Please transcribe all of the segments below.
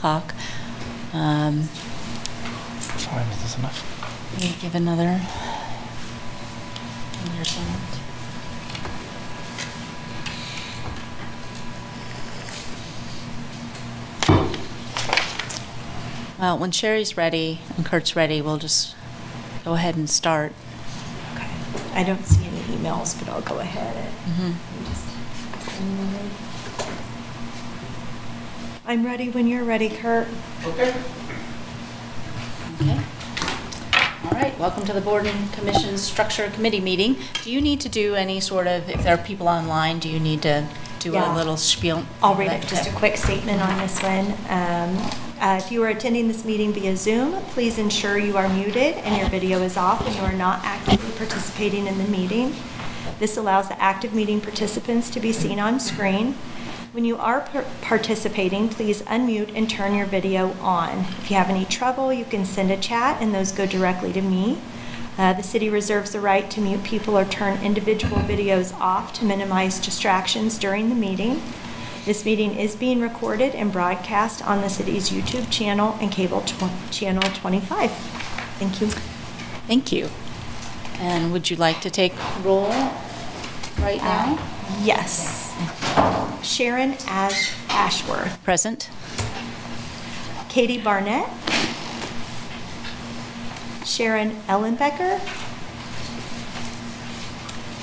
o'clock. Um, Fine, is this enough? we Give another. another. Well, when Sherry's ready and Kurt's ready, we'll just go ahead and start. Okay. I don't see any emails, but I'll go ahead and Mhm. just. I'm ready when you're ready, Kurt. Okay. Okay. All right, welcome to the Board and Commission Structure Committee meeting. Do you need to do any sort of, if there are people online, do you need to do a little spiel? I'll read it, just a quick statement on this one. Um, uh, If you are attending this meeting via Zoom, please ensure you are muted and your video is off and you are not actively participating in the meeting. This allows the active meeting participants to be seen on screen. When you are par- participating, please unmute and turn your video on. If you have any trouble, you can send a chat and those go directly to me. Uh, The city reserves the right to mute people or turn individual videos off to minimize distractions during the meeting. This meeting is being recorded and broadcast on the city's YouTube channel and cable channel 25. Thank you. Thank you. And would you like to take roll right now? Yes. Sharon Ash- Ashworth, Present? Katie Barnett, Sharon Ellenbecker,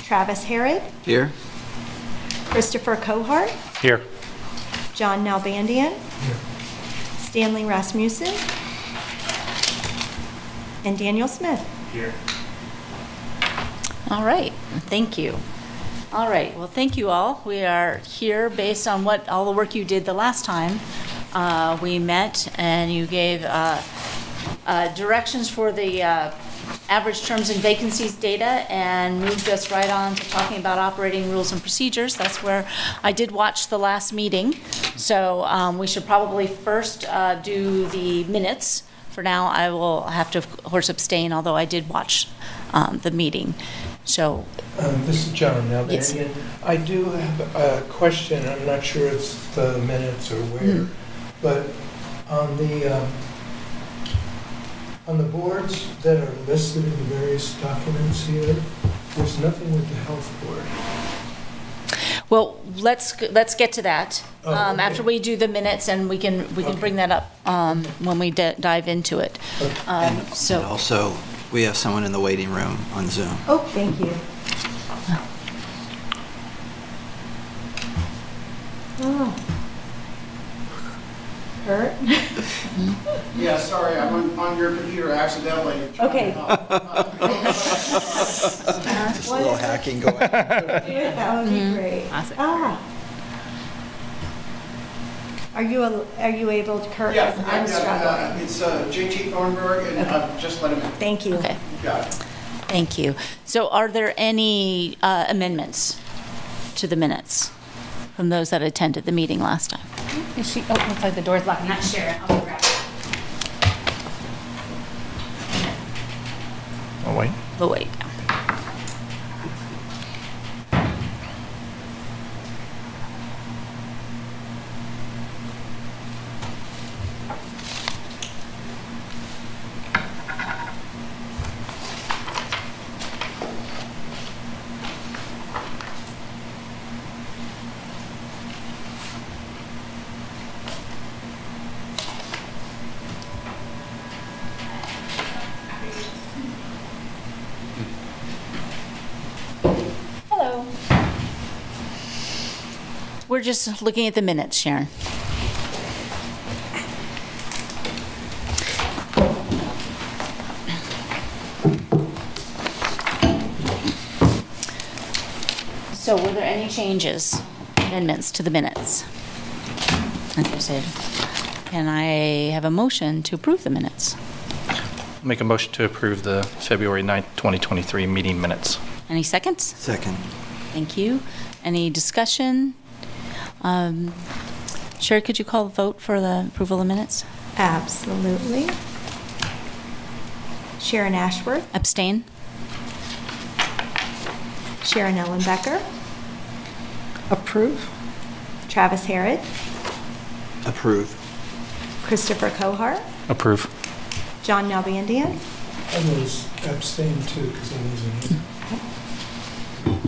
Travis Harrod, Here? Christopher Cohart, Here. John Nalbandian, Here. Stanley Rasmussen, and Daniel Smith. Here. All right, thank you. All right, well, thank you all. We are here based on what, all the work you did the last time. Uh, We met and you gave uh, uh, directions for the uh, average terms and vacancies data and moved us right on to talking about operating rules and procedures. That's where I did watch the last meeting. So um, we should probably first uh, do the minutes. For now, I will have to, of course, abstain, although I did watch um, the meeting. So, Um, This is John Yes. Nalbandian. I do have a question, I'm not sure it's the minutes or where, Hmm. but on the, um, on the boards that are listed in the various documents here, there's nothing with the health board. well, let's, let's get to that. Oh, um, okay. After we do the minutes, and we can, we can Okay. bring that up um, when we di- dive into it. Okay. Um, And and So, also, we have someone in the waiting room on Zoom. Oh, thank you. Oh. Kurt? Yeah, sorry, I'm on, on your computer accidentally. Okay. Just a little hacking going. That would be great. Awesome. Ah. Are you, a- are you able to, Kurt? Yeah, I'm yeah, struggling. uh, it's uh, JT Thornburg, and I've just let him in. Thank you. okay, Got it. thank you. So are there any uh, amendments to the minutes from those that attended the meeting last time? Is she, oh, looks like the door's locked. I'm not sure. I'll go grab it. Oh, wait. But wait. We're just looking at the minutes, Sharon. So were there any changes, amendments to the minutes? As I Can I have a motion to approve the minutes? Make a motion to approve the February 9th, 2023 meeting minutes. Any seconds? Second. Thank you. Any discussion? Um, Sherry, could you call the vote for the approval of minutes? Absolutely. Sharon Ashworth, Abstain? Sharon Ellenbecker, Approve? Travis Harrod, Approve. Christopher Kohar, Approve. John Nalbandian, I was abstained too because I wasn't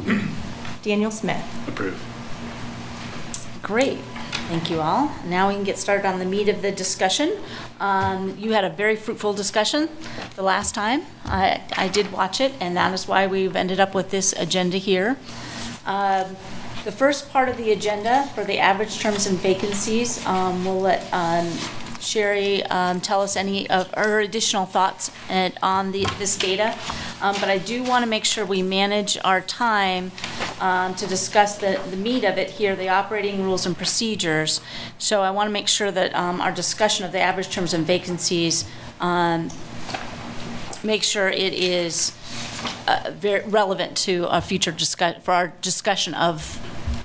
here. Daniel Smith. Approve. Great, thank you all. Now we can get started on the meat of the discussion. Um, You had a very fruitful discussion the last time. I, I did watch it, and that is why we've ended up with this agenda here. Um, The first part of the agenda for the average terms and vacancies, um, we'll let um, Sherry um, tell us any of her additional thoughts and- on the, this data. Um, But I do want to make sure we manage our time um, to discuss the, the meat of it here, the operating rules and procedures. So I want to make sure that um, our discussion of the average terms and vacancies, um, make sure it is uh, very relevant to a future discuss, for our discussion of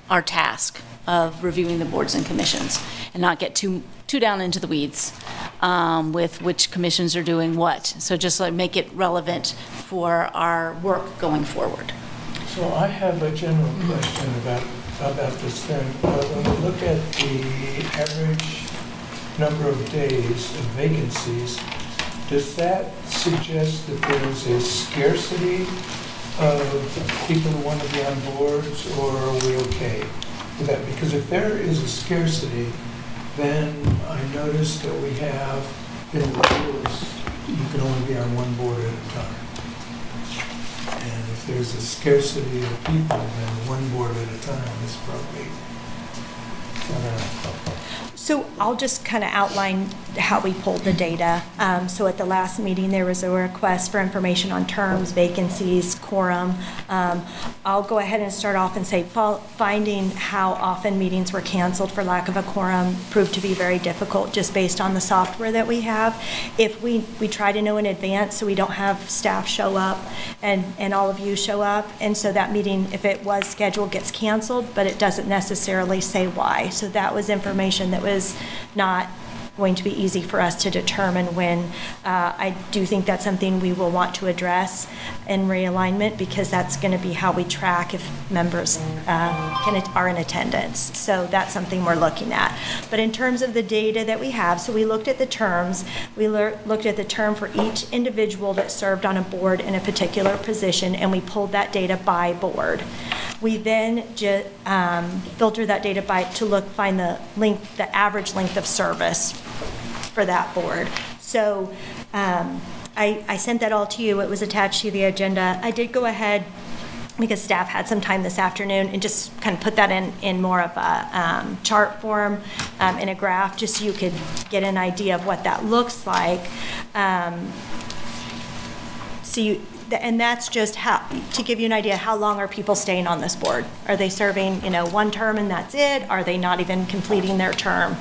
our task of reviewing the boards and commissions, and not get too, too down into the weeds um, with which commissions are doing what. So just like make it relevant for our work going forward. So I have a general question about, about this then. Uh, When we look at the average number of days of vacancies, does that suggest that there is a scarcity of people who want to be on boards, or are we okay with that? Because if there is a scarcity, then I noticed that we have in the rules, you can only be on one board at a time. And if there's a scarcity of people, then one board at a time is probably, uh, So I'll just kind of outline how we pulled the data. Um, So at the last meeting, there was a request for information on terms, vacancies, quorum. Um, I'll go ahead and start off and say, finding how often meetings were canceled for lack of a quorum proved to be very difficult, just based on the software that we have. If we, we try to know in advance, so we don't have staff show up and, and all of you show up. And so that meeting, if it was scheduled, gets canceled, but it doesn't necessarily say why. So that was information that was not going to be easy for us to determine when. Uh, I do think that's something we will want to address in realignment because that's going to be how we track if members uh, can, are in attendance. So that's something we're looking at. But in terms of the data that we have, so we looked at the terms, we looked at the term for each individual that served on a board in a particular position, and we pulled that data by board. We then ju- um, filter that data by, to look, find the length, the average length of service for that board. So um, I, I sent that all to you. It was attached to the agenda. I did go ahead because staff had some time this afternoon and just kind of put that in, in more of a um, chart form um, in a graph, just so you could get an idea of what that looks like. Um, so you, and that's just how, to give you an idea, how long are people staying on this board? Are they serving, you know, one term and that's it? Are they not even completing their term?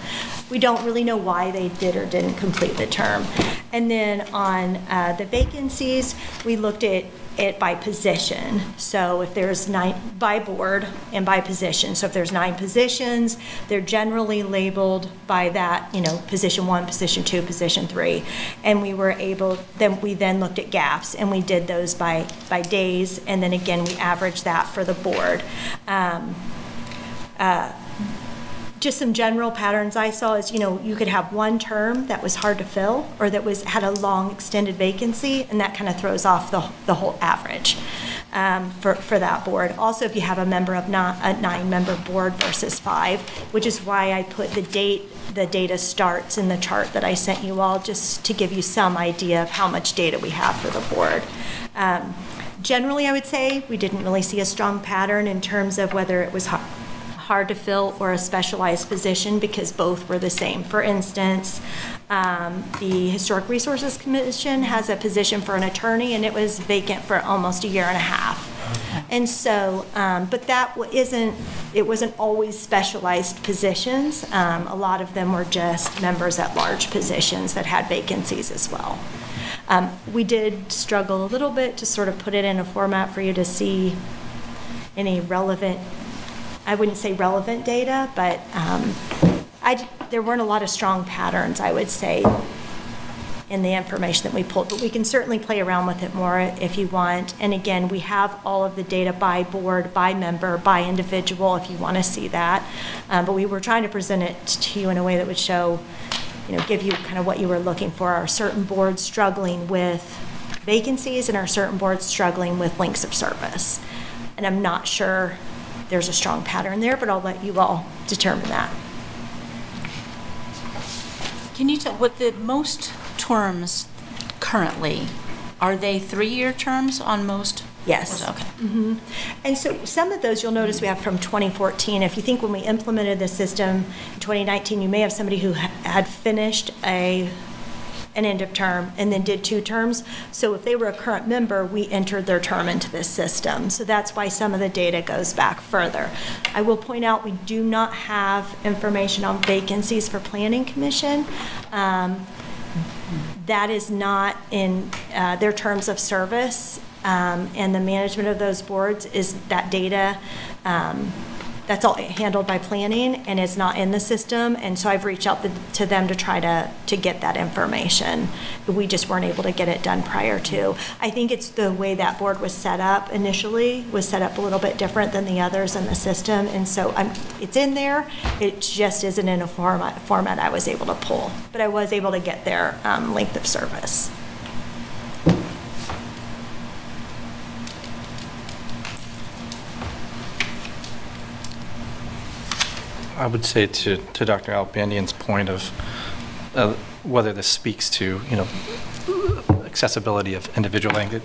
We don't really know why they did or didn't complete the term. And then on uh, the vacancies, we looked at it by position. So if there's nine, by board and by position. So if there's nine positions, they're generally labeled by that, you know, position one, position two, position three. And we were able, then we then looked at gaps and we did those by, by days. And then again, we averaged that for the board. Um, uh, just some general patterns I saw is, you know, you could have one term that was hard to fill or that was, had a long extended vacancy, and that kind of throws off the, the whole average um, for, for that board. Also, if you have a member of not, a nine-member board versus five, which is why I put the date, the data starts in the chart that I sent you all, just to give you some idea of how much data we have for the board. Um, Generally, I would say, we didn't really see a strong pattern in terms of whether it was hard hard to fill or a specialized position because both were the same. For instance, um, the Historic Resources Commission has a position for an attorney and it was vacant for almost a year and a half. And so, um, but that isn't, it wasn't always specialized positions. Um, a lot of them were just members at large positions that had vacancies as well. Um, we did struggle a little bit to sort of put it in a format for you to see any relevant I wouldn't say relevant data, but um, I, there weren't a lot of strong patterns, I would say, in the information that we pulled. But we can certainly play around with it more if you want. And again, we have all of the data by board, by member, by individual, if you want to see that. Um, but we were trying to present it to you in a way that would show you know, give you kind of what you were looking for. Are certain boards struggling with vacancies and are certain boards struggling with lengths of service? And I'm not sure there's a strong pattern there, but I'll let you all determine that. Can you tell, what the most terms currently, are they three-year terms on most? Yes. Okay. Mm-hmm. And so some of those you'll notice we have from 2014. If you think when we implemented the system in 2019, you may have somebody who had finished a, an end of term and then did two terms. So if they were a current member, we entered their term into this system. So that's why some of the data goes back further. I will point out, we do not have information on vacancies for Planning Commission. Um, that is not in uh, their terms of service, um, and the management of those boards is that data, um, that's all handled by planning and is not in the system, and so I've reached out to- to them to try to, to get that information. We just weren't able to get it done prior to. I think it's the way that board was set up initially, was set up a little bit different than the others in the system, and so I'm, it's in there, it just isn't in a format, format I was able to pull. But I was able to get their um, length of service. I would say to, to Dr. Nalbandian's point of uh, whether this speaks to, you know, accessibility of individual language,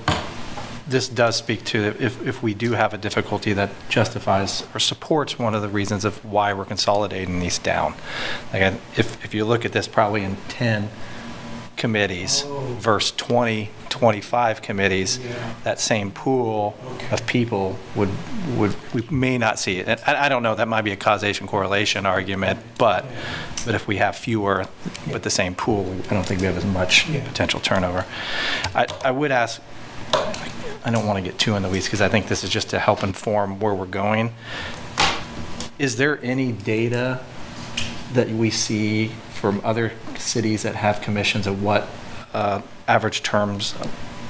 this does speak to if, if we do have a difficulty that justifies or supports one of the reasons of why we're consolidating these down. Like, I- if, if you look at this probably in 10 committees versus 20, 25 committees, Yeah. that same pool Okay. of people would, would, we may not see it. And I, I don't know, that might be a causation correlation argument, but, but if we have fewer with the same pool, I don't think we have as much Yeah. potential turnover. I, I would ask, I don't want to get too in the weeds because I think this is just to help inform where we're going. Is there any data that we see from other cities that have commissions of what uh, average terms,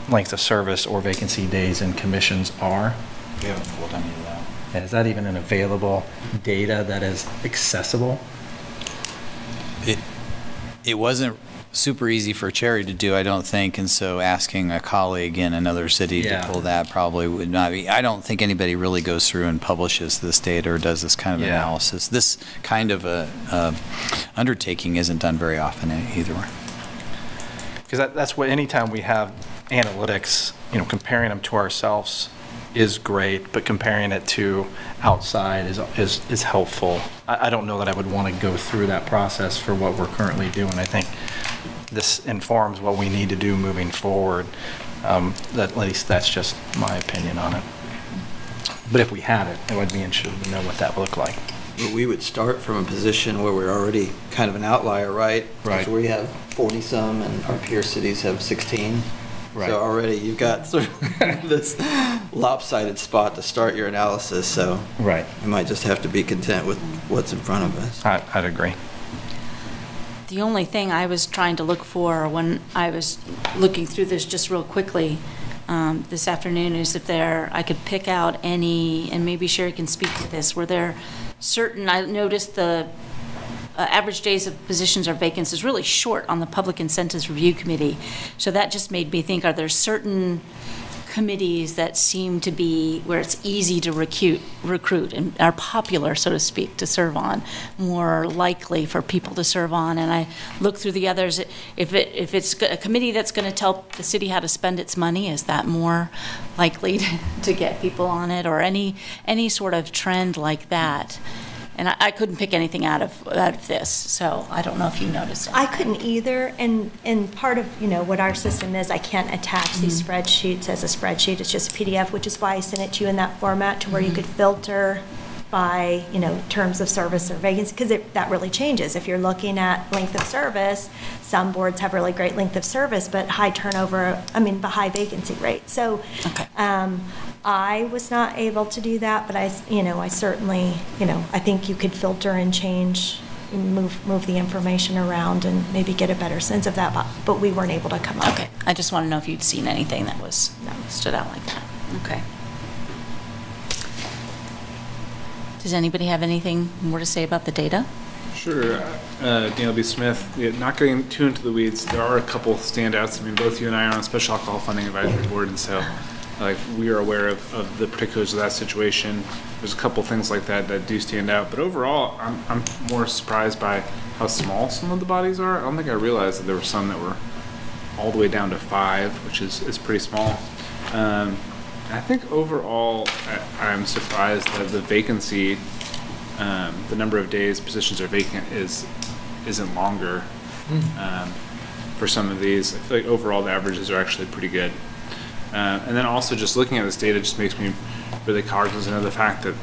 length of service, or vacancy days and commissions are? We haven't pulled any of that. And is that even an available data that is accessible? It, it wasn't super easy for Sherry to do, I don't think, and so asking a colleague in another city to pull that probably would not be, I don't think anybody really goes through and publishes this data or does this kind of Yeah. analysis. This kind of a, uh, undertaking isn't done very often either. Because that, that's what, anytime we have analytics, you know, comparing them to ourselves is great, but comparing it to outside is, is, is helpful. I, I don't know that I would want to go through that process for what we're currently doing. I think this informs what we need to do moving forward. Um, At least that's just my opinion on it. But if we had it, I would be interested to know what that would look like. But we would start from a position where we're already kind of an outlier, right? Right. So we have 40-some and our peer cities have 16. Right. So already you've got sort of this lopsided spot to start your analysis, so Right. we might just have to be content with what's in front of us. I, I'd agree. The only thing I was trying to look for when I was looking through this just real quickly um, this afternoon is if there, I could pick out any, and maybe Sherry can speak to this, were there certain, I noticed the uh, average days of positions or vacancies is really short on the Public Incentives Review Committee. So that just made me think, are there certain committees that seem to be where it's easy to recruit, recruit and are popular, so to speak, to serve on, more likely for people to serve on? And I look through the others, if it, if it's a committee that's going to tell the city how to spend its money, is that more likely to, to get people on it? Or any, any sort of trend like that? And I, I couldn't pick anything out of, out of this, so I don't know if you noticed. I couldn't either, and, and part of, you know, what our system is, I can't attach these mm-hmm. spreadsheets as a spreadsheet, it's just a PDF, which is why I sent it to you in that format, to where you mm-hmm. could filter by, you know, terms of service or vacancy, because that really changes. If you're looking at length of service, some boards have really great length of service, but high turnover, I mean, but high vacancy rate. So, Okay. um, I was not able to do that, but I, you know, I certainly, you know, I think you could filter and change, move, move the information around and maybe get a better sense of that, but, but we weren't able to come up. Okay, I just want to know if you'd seen anything that was, that stood out like that. Okay. Does anybody have anything more to say about the data? Sure. Uh, Daniel B. Smith. Yeah, not getting too into the weeds, there are a couple standouts. I mean, both you and I are on Special Alcohol Funding Advisory Board, and so like we are aware of, of the particulars of that situation. There's a couple things like that that do stand out, but overall, I'm, I'm more surprised by how small some of the bodies are. I don't think I realized that there were some that were all the way down to five, which is, is pretty small. Um, I think overall, I, I'm surprised that the vacancy, um, the number of days positions are vacant is isn't longer um, for some of these. I feel like overall the averages are actually pretty good. Uh, and then also just looking at this data just makes me really cognizant of the fact that,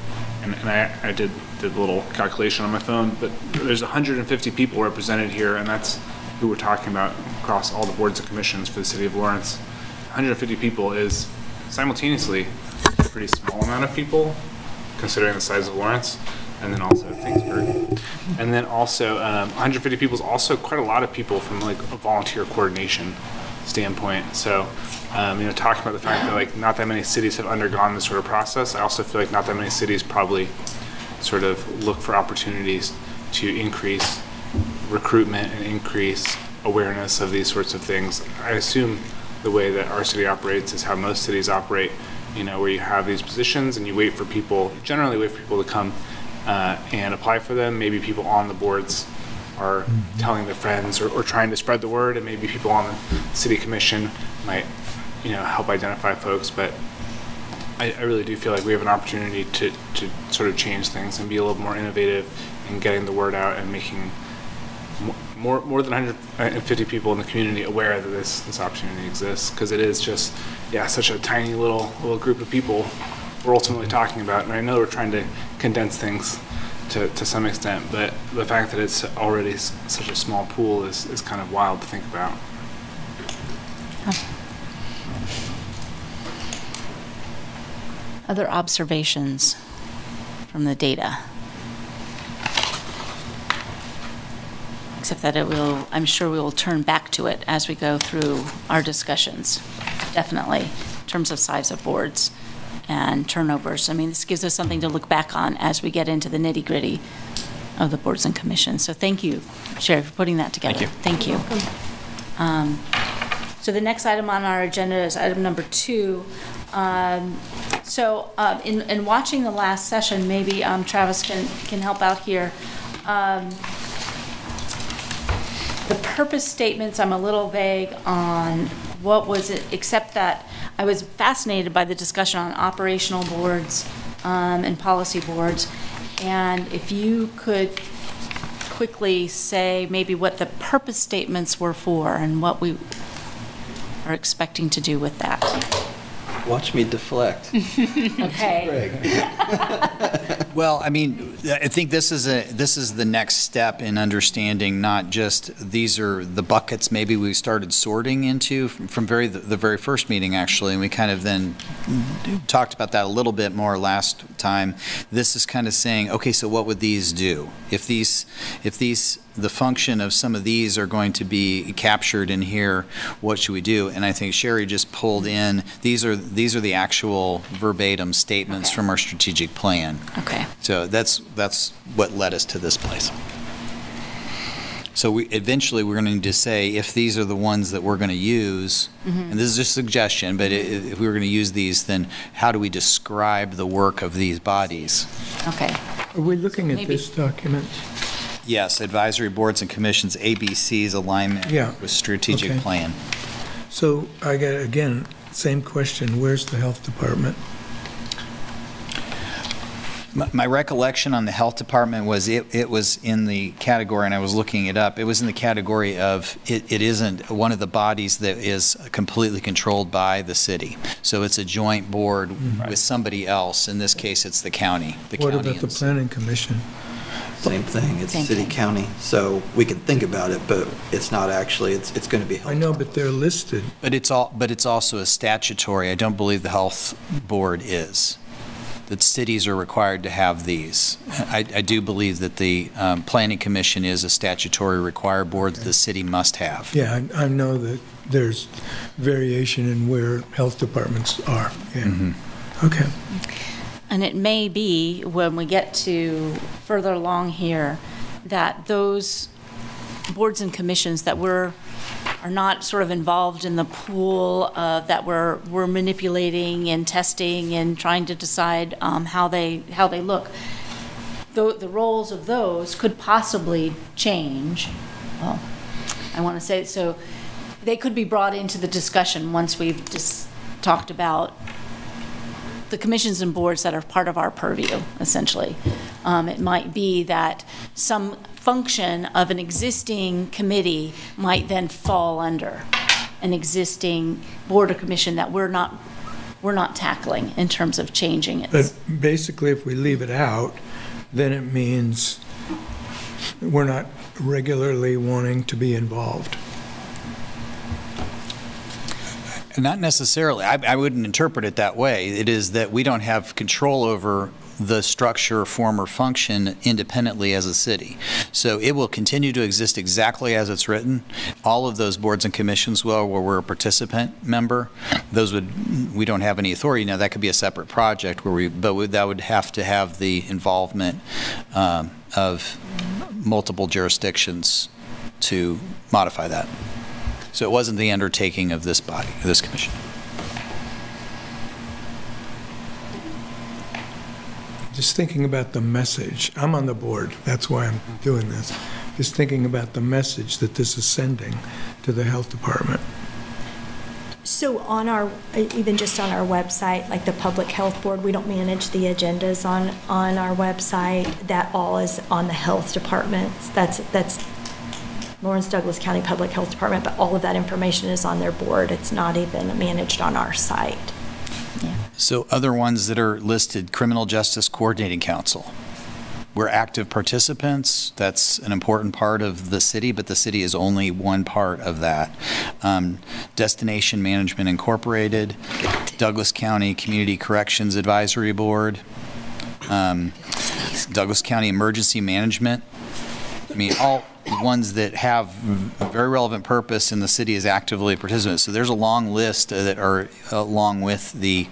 and, and I, I did, did a little calculation on my phone, but there's 150 people represented here, and that's who we're talking about across all the boards and commissions for the city of Lawrence. 150 people is simultaneously a pretty small amount of people considering the size of Lawrence, and then also Kingsburg. And then also, um, 150 people is also quite a lot of people from like a volunteer coordination standpoint. So, um, you know, talking about the fact that like not that many cities have undergone this sort of process, I also feel like not that many cities probably sort of look for opportunities to increase recruitment and increase awareness of these sorts of things. I assume the way that our city operates is how most cities operate, you know, where you have these positions and you wait for people, generally wait for people to come uh, and apply for them. Maybe people on the boards are telling their friends or, or trying to spread the word, and maybe people on the city commission might, you know, help identify folks. But I, I really do feel like we have an opportunity to, to sort of change things and be a little more innovative in getting the word out and making more more than 150 people in the community aware that this this opportunity exists because it is just yeah such a tiny little little group of people we're ultimately talking about and I know we're trying to condense things to, to some extent but the fact that it's already such a small pool is, is kind of wild to think about. Other observations from the data? Except that it will, I'm sure we will turn back to it as we go through our discussions, definitely, in terms of size of boards and turnovers. I mean, this gives us something to look back on as we get into the nitty-gritty of the boards and commissions. So thank you, Sherry, for putting that together. Thank you. Thank Um, So the next item on our agenda is item number two. Um, So uh, in, in watching the last session, maybe um, Travis can, can help out here. Um, The purpose statements, I'm a little vague on what was it, except that I was fascinated by the discussion on operational boards um, and policy boards. And if you could quickly say maybe what the purpose statements were for and what we are expecting to do with that. Watch me deflect. Okay. Well, I mean, I think this is a, this is the next step in understanding not just, these are the buckets maybe we started sorting into from from very, the very first meeting, actually, and we kind of then talked about that a little bit more last time. This is kind of saying, okay, so what would these do? If these, if these, the function of some of these are going to be captured in here, what should we do? And I think Sherry just pulled in, these are, these are the actual verbatim statements Okay. from our strategic plan. Okay. So that's, that's what led us to this place. So we, eventually, we're going to need to say, if these are the ones that we're going to use, mm-hmm. and this is just a suggestion, but i- if we were going to use these, then how do we describe the work of these bodies? Okay. Are we looking at Maybe- this document? Yes, advisory boards and commissions, ABC's alignment Yeah, with strategic okay. plan. So I got, again, same question, where's the health department? My- My recollection on the health department was it, it was in the category, and I was looking it up, it was in the category of, it, it isn't one of the bodies that is completely controlled by the city. So it's a joint board mm-hmm. with somebody else. In this case, it's the county, the What county. about the planning commission? Same thing, it's Same city, thing. county, so we can think about it, but it's not actually, it's, it's going to be. I know, but they're listed. But it's all, but it's also a statutory, I don't believe the health board is. That cities are required to have these. I, I do believe that the um, planning commission is a statutory required board that the city must have. Yeah, I I know that there's variation in where health departments are, yeah. Okay. And it may be, when we get to further along here, that those boards and commissions that we're, are not sort of involved in the pool uh, that we're, we're manipulating and testing and trying to decide um, how they, how they look, the, the roles of those could possibly change. Well, I want to say, so they could be brought into the discussion once we've just talked about the commissions and boards that are part of our purview, essentially. Um, It might be that some function of an existing committee might then fall under an existing board or commission that we're not, we're not tackling in terms of changing it. But basically, if we leave it out, then it means we're not regularly wanting to be involved. Not necessarily. I, I wouldn't interpret it that way. It is that we don't have control over the structure, form, or function independently as a city. So it will continue to exist exactly as it's written. All of those boards and commissions will, where we're a participant member, those would, we don't have any authority. Now, that could be a separate project where we, but would- that would have to have the involvement um, of multiple jurisdictions to modify that. So it wasn't the undertaking of this body, this commission. Just thinking about the message. I'm on the board, that's why I'm doing this. Just thinking about the message that this is sending to the health department. So on our, even just on our website, like the Public Health Board, we don't manage the agendas on, on our website. That all is on the health department. That's, that's Lawrence Douglas County Public Health Department, but all of that information is on their board. It's not even managed on our site. So other ones that are listed, Criminal Justice Coordinating Council. We're active participants. That's an important part of the city, but the city is only one part of that. Um, Destination Management Incorporated, Douglas County Community Corrections Advisory Board, um, Douglas County Emergency Management. I mean, all ones that have a very relevant purpose and the city is actively participant. So there's a long list that are along with the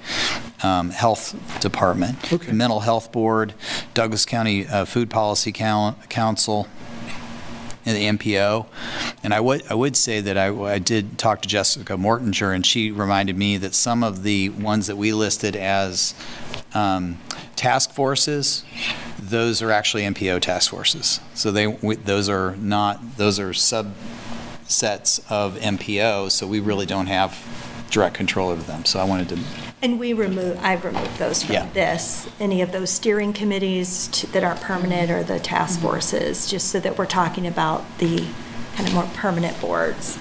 um, health department. Okay. Mental Health Board, Douglas County uh, Food Policy Council, and the MPO. And I would, I would say that I, I did talk to Jessica Mortinger, and she reminded me that some of the ones that we listed as um, task forces, those are actually MPO task forces. So they, we- those are not, those are subsets of MPO, so we really don't have direct control over them. So I wanted to And we remove, I've removed those Yeah. from this, any of those steering committees to- that aren't permanent or the task Mm-hmm. forces, just so that we're talking about the kind of more permanent boards.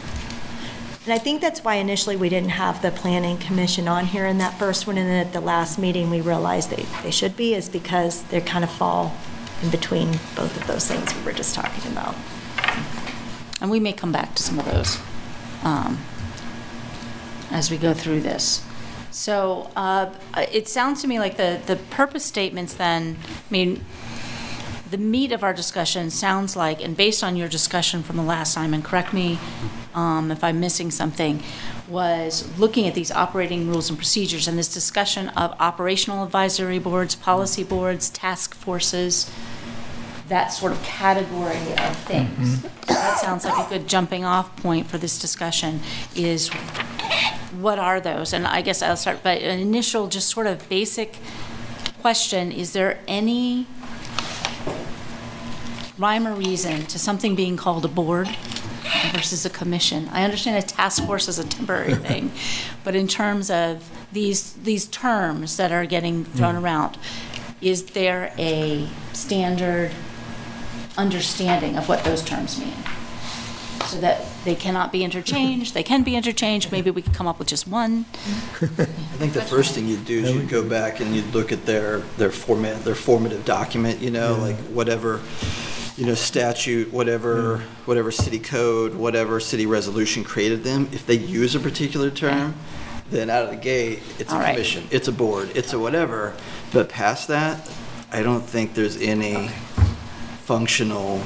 And I think that's why initially we didn't have the planning commission on here in that first one, and then at the last meeting, we realized they, they should be, is because they kind of fall in between both of those things we were just talking about. And we may come back to some of those um, as we go through this. So uh, it sounds to me like the, the purpose statements then, I mean, the meat of our discussion sounds like, and based on your discussion from the last time, and correct me um, if I'm missing something, was looking at these operating rules and procedures and this discussion of operational advisory boards, policy boards, task forces, that sort of category of things. That sounds like a good jumping off point for this discussion is what are those? And I guess I'll start, but an initial, just sort of basic question, is there any rhyme or reason to something being called a board versus a commission? I understand a task force is a temporary thing, but in terms of these, these terms that are getting thrown mm. around, is there a standard understanding of what those terms mean? So that they cannot be interchanged, they can be interchanged, maybe we could come up with just one. I think the first thing you'd do is you'd go back and you'd look at their, their format, their formative document, you know, like whatever, you know, statute, whatever, whatever city code, whatever city resolution created them, if they use a particular term, then out of the gate, it's a All right. commission, it's a board, it's a whatever. But past that, I don't think there's any functional,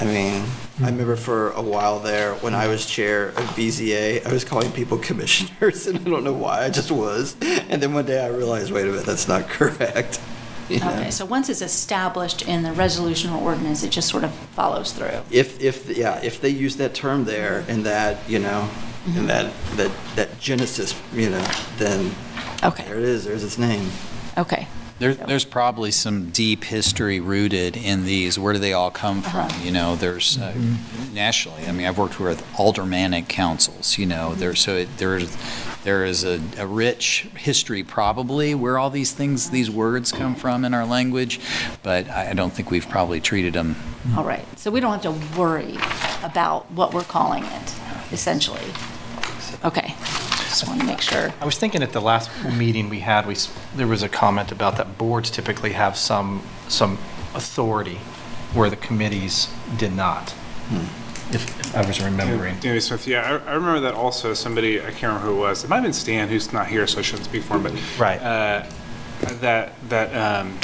I mean, I remember for a while there, when I was chair of BZA, I was calling people commissioners, and I don't know why, I just was. And then one day I realized, wait a minute, that's not correct. you know? Okay, so once it's established in the resolution or ordinance, it just sort of follows through. If, if, yeah, if they use that term there and that, you know, Mm-hmm. and that, that, that genesis, you know, then Okay, there it is, there's its name. okay. There, there's probably some deep history rooted in these. Where do they all come from? Uh-huh. You know, there's uh, nationally. I mean, I've worked with aldermanic councils. You know, there so it, there's there is a, a rich history probably where all these things, these words come from in our language, but I I don't think we've probably treated them. All right, so we don't have to worry about what we're calling it, essentially. Okay, just want to make sure. I was thinking at the last meeting we had, we, there was a comment about that boards typically have some, some authority where the committees did not. If if I was remembering. Danny Smith, yeah, I, I remember that also, somebody, I can't remember who it was, it might have been Stan, who's not here, so I shouldn't speak for him, but. Right. uh, That, that um,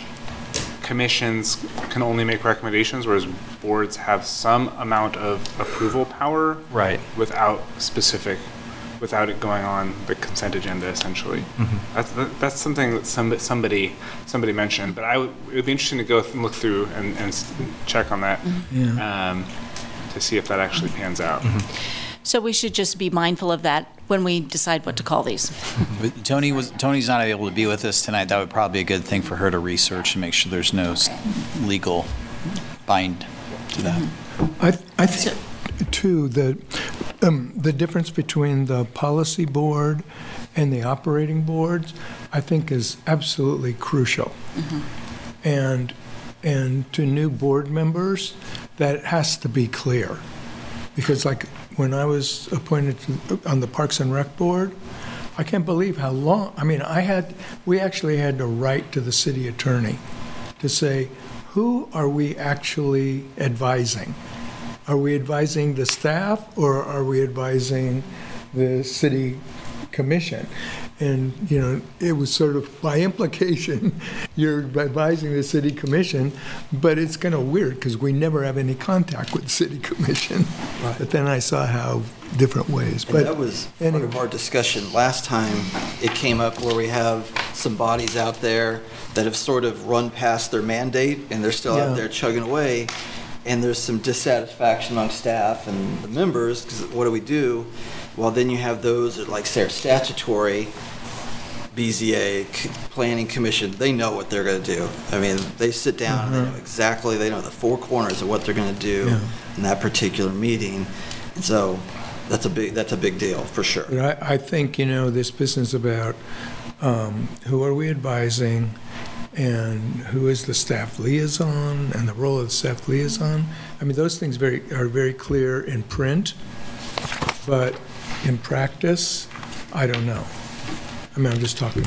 commissions can only make recommendations, whereas boards have some amount of approval power. Right. Without specific, without it going on the consent agenda, essentially. Mm-hmm. That's, that- that's something that somebody, somebody, somebody mentioned, but I would, it would be interesting to go th- and look through and, and s- check on that. um, To see if that actually pans out. So we should just be mindful of that when we decide what to call these. But Toni was Toni's not able to be with us tonight. That would probably be a good thing for her to research and make sure there's no s- legal bind to that. I, I think, too, that um, the difference between the policy board and the operating boards, I think is absolutely crucial. And, and to new board members, that has to be clear. Because like, when I was appointed to, on the Parks and Rec Board, I can't believe how long, I mean, I had, we actually had to write to the city attorney to say, who are we actually advising? Are we advising the staff or are we advising the city commission? And, you know, it was sort of by implication, you're advising the city commission, but it's kind of weird because we never have any contact with the city commission. But then I saw how different ways, And but. that was part of our discussion last time. It came up where we have some bodies out there that have sort of run past their mandate and they're still Yeah. out there chugging away. And there's some dissatisfaction among staff and the members, because what do we do? Well, then you have those that like say are statutory, BZA, c- Planning Commission, they know what they're going to do. I mean, they sit down and they know exactly, they know the four corners of what they're going to do Yeah. in that particular meeting. And so that's a big, that's a big deal, for sure. But I, I think, you know, this business about um, who are we advising and who is the staff liaison and the role of the staff liaison, I mean, those things very, are very clear in print, but in practice, I don't know. I mean, I'm just talking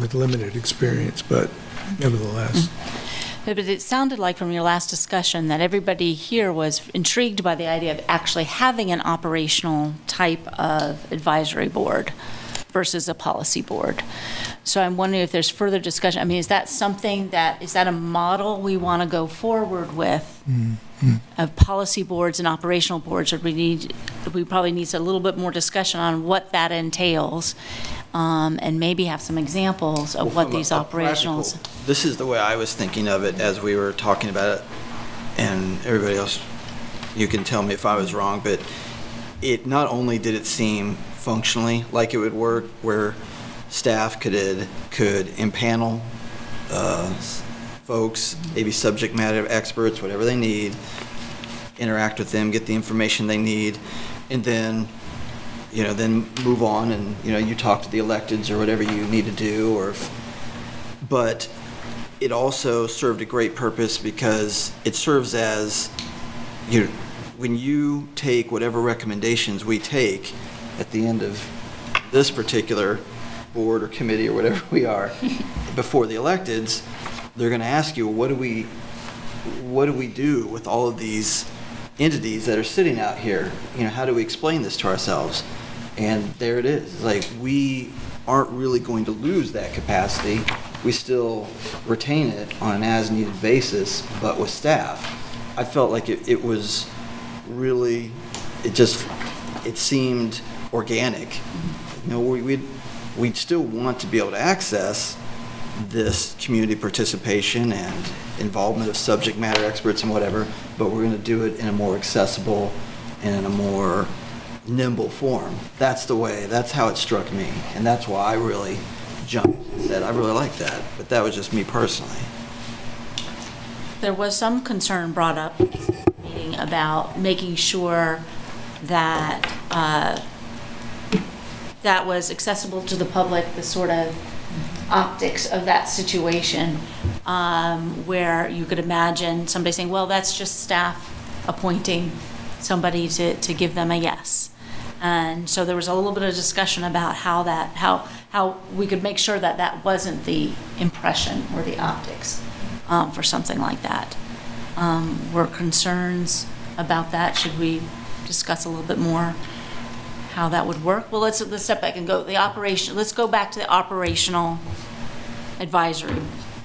with limited experience, but nevertheless. Mm-hmm. But it sounded like from your last discussion that everybody here was intrigued by the idea of actually having an operational type of advisory board versus a policy board. So I'm wondering if there's further discussion, I mean, is that something that, is that a model we want to go forward with? Of policy boards and operational boards, or we need, we probably needs a little bit more discussion on what that entails, um, and maybe have some examples of what From a- these a practical- operationals. This is the way I was thinking of it as we were talking about it, and everybody else, you can tell me if I was wrong, but it, not only did it seem functionally like it would work, where staff could, could impanel uh, folks, maybe subject matter experts, whatever they need, interact with them, get the information they need, and then you know, then move on and, you know, you talk to the electeds or whatever you need to do, or, but it also served a great purpose because it serves as, you, when you take whatever recommendations we take at the end of this particular board or committee or whatever we are, before the electeds, they're gonna ask you, what do we, what do we do with all of these entities that are sitting out here? You know, how do we explain this to ourselves? And there it is. It's Like, we aren't really going to lose that capacity. We still retain it on an as-needed basis, but with staff. I felt like it, it was really, it just, it seemed organic. You know, we, we'd, we'd still want to be able to access this community participation and involvement of subject matter experts and whatever, but we're going to do it in a more accessible and in a more nimble form. That's the way, that's how it struck me. And that's why I really jumped and said, I really like that. But that was just me personally. There was some concern brought up about making sure that uh, that was accessible to the public, the sort of optics of that situation, um, where you could imagine somebody saying, well, that's just staff appointing somebody to, to give them a yes. And so there was a little bit of discussion about how that, how, how we could make sure that that wasn't the impression or the optics um, for something like that. Um, Were concerns about that? Should we discuss a little bit more how that would work? Well, let's, let's step back and go, the operation, let's go back to the operational advisory,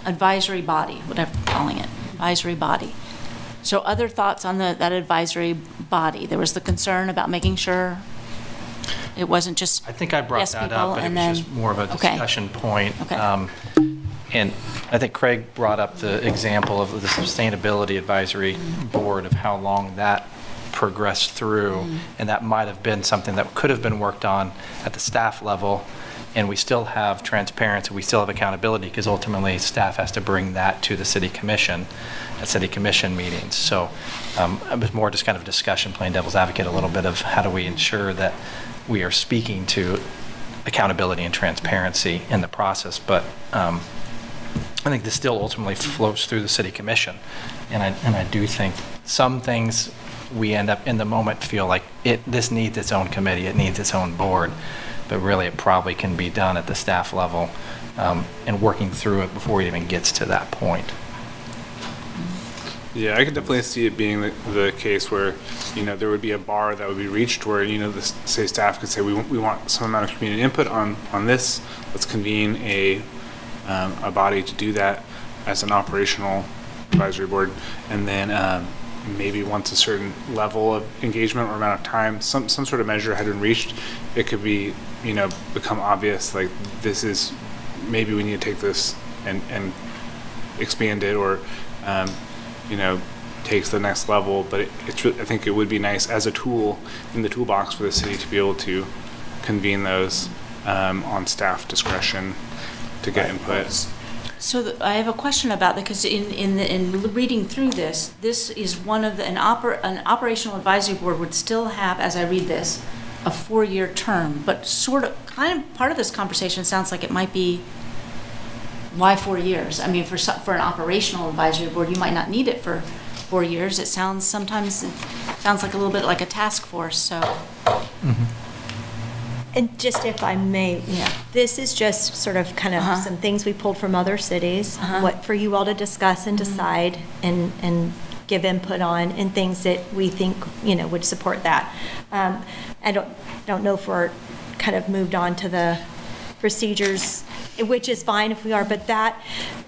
advisory body, whatever we're calling it, advisory body. So other thoughts on the, that advisory body? There was the concern about making sure it wasn't just I think I brought yes that up, but it was then- just more of a Okay. discussion point. Okay. Um, And I think Craig brought up the example of the Sustainability Advisory Board of how long that progressed through, Mm-hmm. and that might have been something that could have been worked on at the staff level, and we still have transparency, we still have accountability, because ultimately, staff has to bring that to the city commission at city commission meetings. So um, it was more just kind of discussion, playing devil's advocate a little bit of how do we ensure that we are speaking to accountability and transparency in the process, but um, I think this still ultimately flows through the city commission. And I, and I do think some things we end up in the moment feel like it, this needs its own committee, it needs its own board. But really, it probably can be done at the staff level um, and working through it before it even gets to that point. Yeah, I could definitely see it being the, the case where, you know, there would be a bar that would be reached where, you know, the, say staff could say, we, we want some amount of community input on, on this. Let's convene a, um, a body to do that as an operational advisory board. And then, um, maybe once a certain level of engagement or amount of time, some, some sort of measure had been reached, it could be, you know, become obvious, like, this is, maybe we need to take this and, and expand it or, um, you know, takes the next level. But it, it's, I think it would be nice as a tool in the toolbox for the city to be able to convene those um, on staff discretion to get input. So I have a question about that, because in, in, the- in reading through this, this is one of the, an oper, an operational advisory board would still have, as I read this, a four-year term, but sort of, kind of, part of this conversation sounds like it might be, why four years? I mean, for, for an operational advisory board, you might not need it for four years. It sounds, sometimes, it sounds like a little bit like a task force, so, mm-hmm. And just if I may, Yeah. this is just sort of kind of Uh-huh. some things we pulled from other cities, Uh-huh. what for you all to discuss and decide and, and give input on, and things that we think, you know, would support that. Um, I don't, don't know if we're kind of moved on to the procedures, which is fine if we are, but that,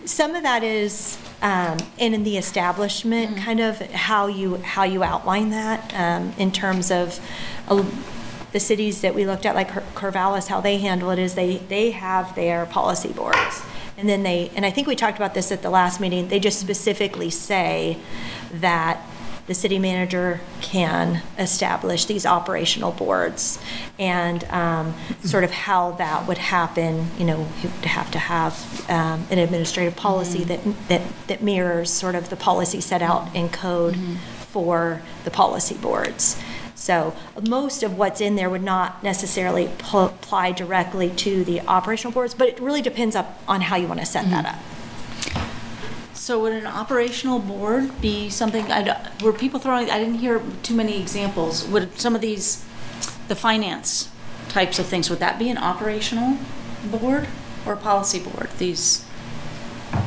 some of that is, um, and in the establishment, kind of how you, how you outline that, um, in terms of, uh, the cities that we looked at, like Corvallis, how they handle it is they, they have their policy boards. And then they, and I think we talked about this at the last meeting, they just specifically say that the city manager can establish these operational boards. And um, sort of how that would happen, you know, you would have to have um, an administrative policy that, that, that mirrors sort of the policy set out in code for the policy boards. So most of what's in there would not necessarily apply directly to the operational boards, but it really depends up on how you want to set that mm-hmm. up. So would an operational board be something, I were people throwing, I didn't hear too many examples. Would some of these, the finance types of things, would that be an operational board or a policy board? These,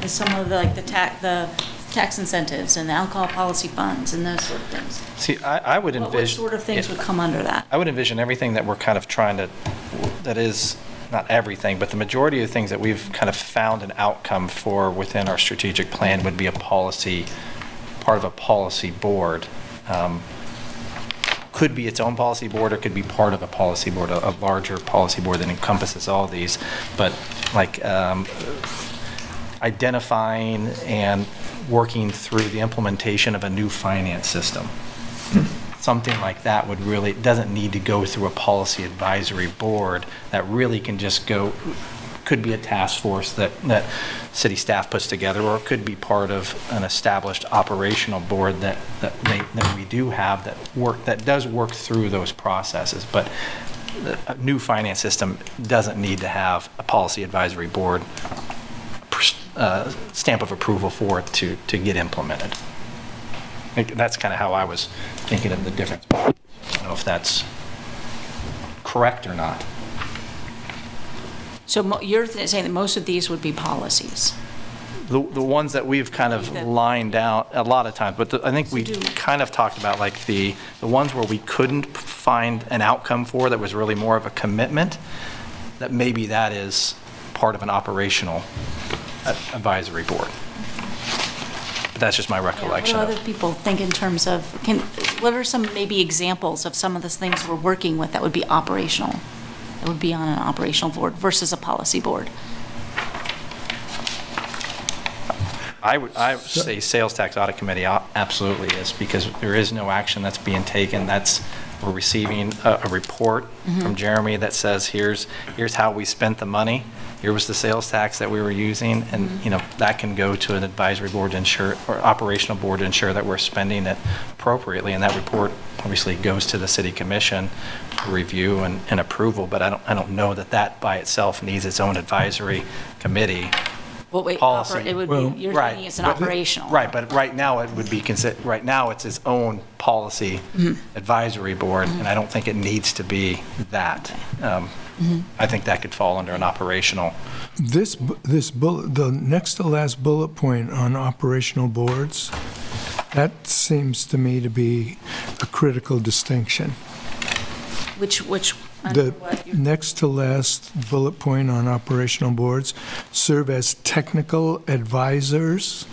some of the, like the tax, the tax incentives and the alcohol policy funds and those sort of things? See, I, I would What envision. what sort of things would come under that? I would envision everything that we're kind of trying to, that is, not everything, but the majority of the things that we've kind of found an outcome for within our strategic plan would be a policy, part of a policy board. Um, Could be its own policy board, or could be part of a policy board, a a larger policy board that encompasses all these. But like, um, identifying and working through the implementation of a new finance system. Something like that would really, doesn't need to go through a policy advisory board, that really can just go, could be a task force that, that city staff puts together, or it could be part of an established operational board that, that that we do have that work, that does work through those processes. But a new finance system doesn't need to have a policy advisory board uh, stamp of approval for it to, to get implemented. That's kind of how I was thinking of the difference. I don't know if that's correct or not. So mo- you're th- saying that most of these would be policies? The, the ones that we've kind of lined out a lot of times, but the- I think we kind of talked about like the, the ones where we couldn't find an outcome for that was really more of a commitment, that maybe that is part of an operational advisory board. But that's just my recollection What do of. other people think in terms of, can, what are some maybe examples of some of the things we're working with that would be operational? That would be on an operational board versus a policy board? I would, I would say sales tax audit committee uh, absolutely is, because there is no action that's being taken. That's, we're receiving a, a report mm-hmm. from Jeremy that says, here's, here's how we spent the money. Here was the sales tax that we were using, and, mm-hmm. you know, that can go to an advisory board to ensure, or operational board to ensure that we're spending it appropriately. And that report obviously goes to the city commission for review and, and approval, but I don't, I don't know that that by itself needs its own advisory committee. Well, wait, Policy. oper- it would Well- be, you're Right, thinking it's an but- operational. Right, but right now it would be consider, right now it's its own policy mm-hmm. advisory board, mm-hmm. and I don't think it needs to be that. Um, I think that could fall under an operational. This, this bullet, the next to last bullet point on operational boards, that seems to me to be a critical distinction. Which, which, The next to last bullet point on operational boards, serve as technical advisors.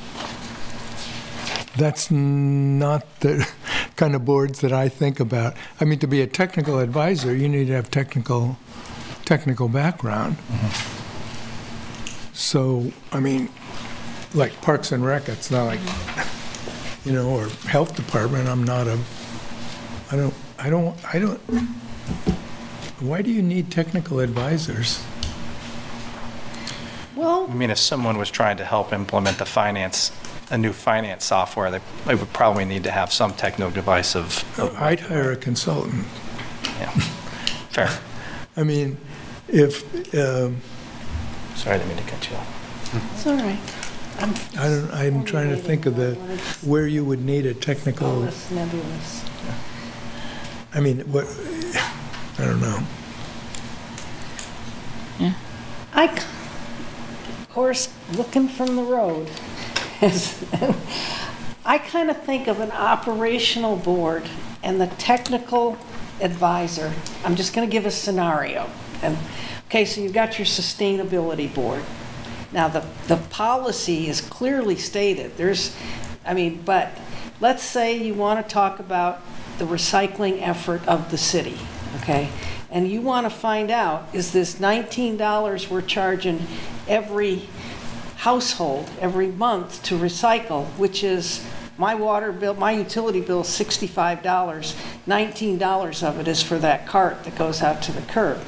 That's not the kind of boards that I think about. I mean, to be a technical advisor, you need to have technical, technical background. So, I mean, like Parks and Rec, it's not like, you know, or Health Department, I'm not a, I don't, I don't, I don't, why do you need technical advisors? Well, I mean, if someone was trying to help implement the finance, a new finance software, they, they would probably need to have some techno device of, I'd hire a consultant. yeah. Fair. I mean, if, um, Sorry, I didn't mean to cut you off. It's all right. I don't, I'm trying to think of the, where you would need a technical, It's nebulous. I mean, what, I don't know. Yeah. I, c- of course, looking from the road, I kind of think of an operational board and the technical advisor. I'm just going to give a scenario. And, okay, so you've got your sustainability board. Now, the, the policy is clearly stated. There's, I mean, but let's say you want to talk about the recycling effort of the city, okay? And you want to find out, is this $19 we're charging every household every month to recycle, which is my water bill, my utility bill is $65. $19 of it is for that cart that goes out to the curb.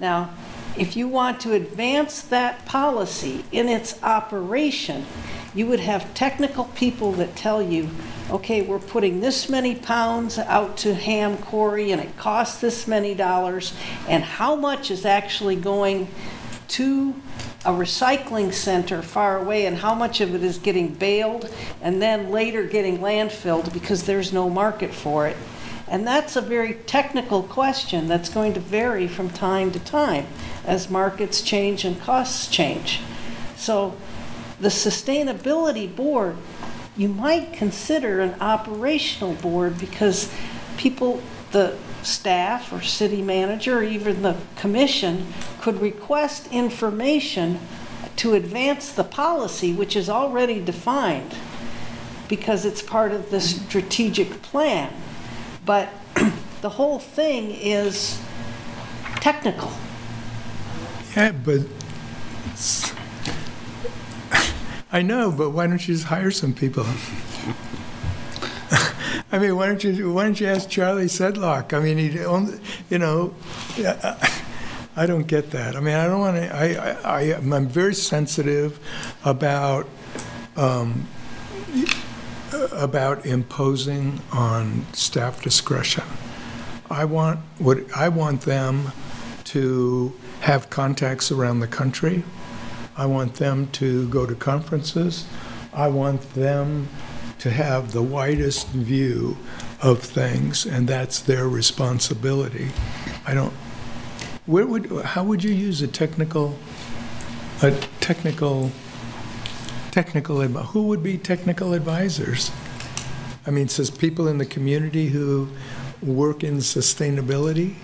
Now, if you want to advance that policy in its operation, you would have technical people that tell you, okay, we're putting this many pounds out to Hamm Quarry and it costs this many dollars, and how much is actually going to a recycling center far away and how much of it is getting baled and then later getting landfilled because there's no market for it. And that's a very technical question that's going to vary from time to time as markets change and costs change. So the sustainability board, you might consider an operational board because people, the staff or city manager or even the commission could request information to advance the policy, which is already defined because it's part of the strategic plan. But the whole thing is technical. Yeah, but, I know, but why don't you just hire some people? I mean, why don't you, why don't you ask Charlie Sedlock? I mean, he, owned- you know, I don't get that. I mean, I don't want to, I, I, I- I'm very sensitive about, um, about imposing on staff discretion. I want, what, I want them to have contacts around the country. I want them to go to conferences. I want them to have the widest view of things, and that's their responsibility. I don't, where would, how would you use a technical, a technical, technical, advi- who would be technical advisors? I mean, says people in the community who work in sustainability?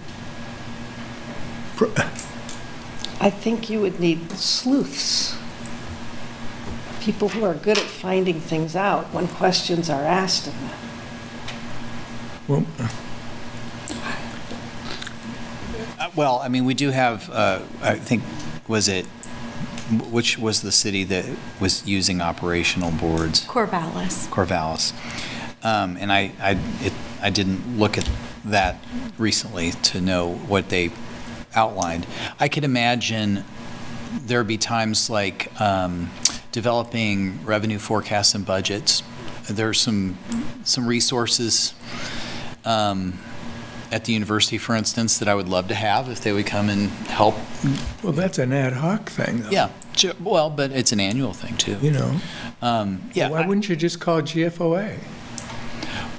I think you would need sleuths. People who are good at finding things out when questions are asked of them. Well, Uh, Well, I mean, we do have, uh, I think, was it, which was the city that was using operational boards? Corvallis. Corvallis. Um, And I, I, it, I didn't look at that recently to know what they outlined. I could imagine there'd be times like um, developing revenue forecasts and budgets. There's some, some resources um, at the university, for instance, that I would love to have if they would come and help. well, that's an ad hoc thing, though. Yeah, well, but it's an annual thing, too. You know? Um, Yeah, Why I- wouldn't you just call GFOA?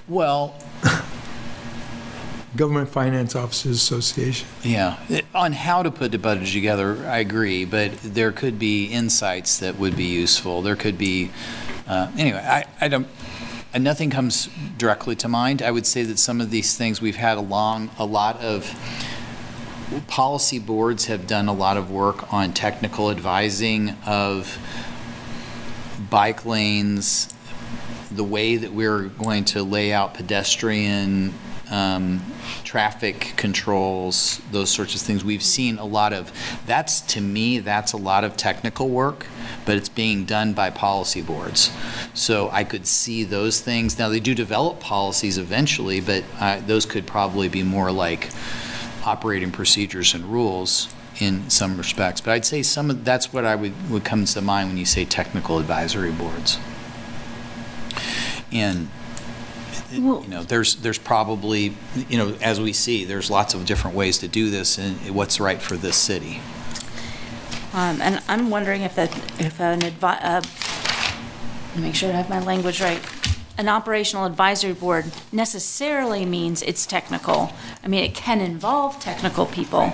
well, Government Finance Officers Association? Yeah, on how to put the budget together, I agree, but there could be insights that would be useful. There could be, uh, anyway, I, I don't, and nothing comes directly to mind. I would say that some of these things, we've had a long, a lot of, policy boards have done a lot of work on technical advising of bike lanes, the way that we're going to lay out pedestrian um, traffic controls, those sorts of things. We've seen a lot of, that's, to me, that's a lot of technical work, but it's being done by policy boards. So I could see those things. Now, they do develop policies eventually, but uh, those could probably be more like operating procedures and rules in some respects. But I'd say some of, that's what I would, would come to mind when you say technical advisory boards. And, you know, there's, there's probably, you know, as we see, there's lots of different ways to do this and what's right for this city. Um, And I'm wondering if that, if an advi, uh, make sure I have my language right. An operational advisory board necessarily means it's technical. I mean, it can involve technical people,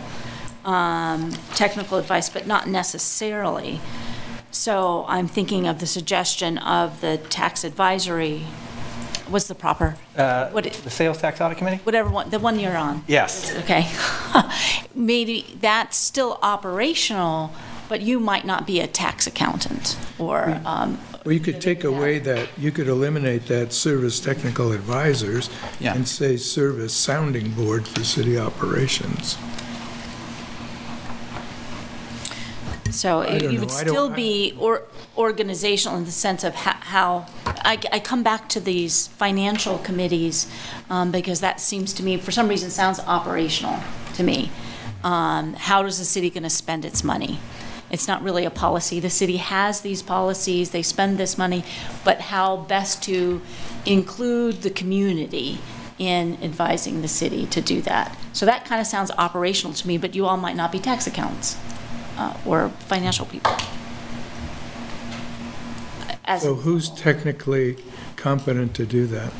um, technical advice, but not necessarily. So I'm thinking of the suggestion of the tax advisory, what's the proper? Uh, What it- The Sales Tax Audit Committee? Whatever one, the one you're on. Yes. Okay. Maybe that's still operational, but you might not be a tax accountant or, um, Well, you could take away that, you could eliminate that service technical advisors Yeah. and say service sounding board for city operations. So it would still be or, organizational in the sense of ho- how, I, I come back to these financial committees, um, because that seems to me, for some reason, sounds operational to me. Um, how is the city gonna spend its money? It's not really a policy. The city has these policies, they spend this money, but how best to include the community in advising the city to do that. So that kind of sounds operational to me, but you all might not be tax accountants uh, or financial people. As, So who's technically competent to do that?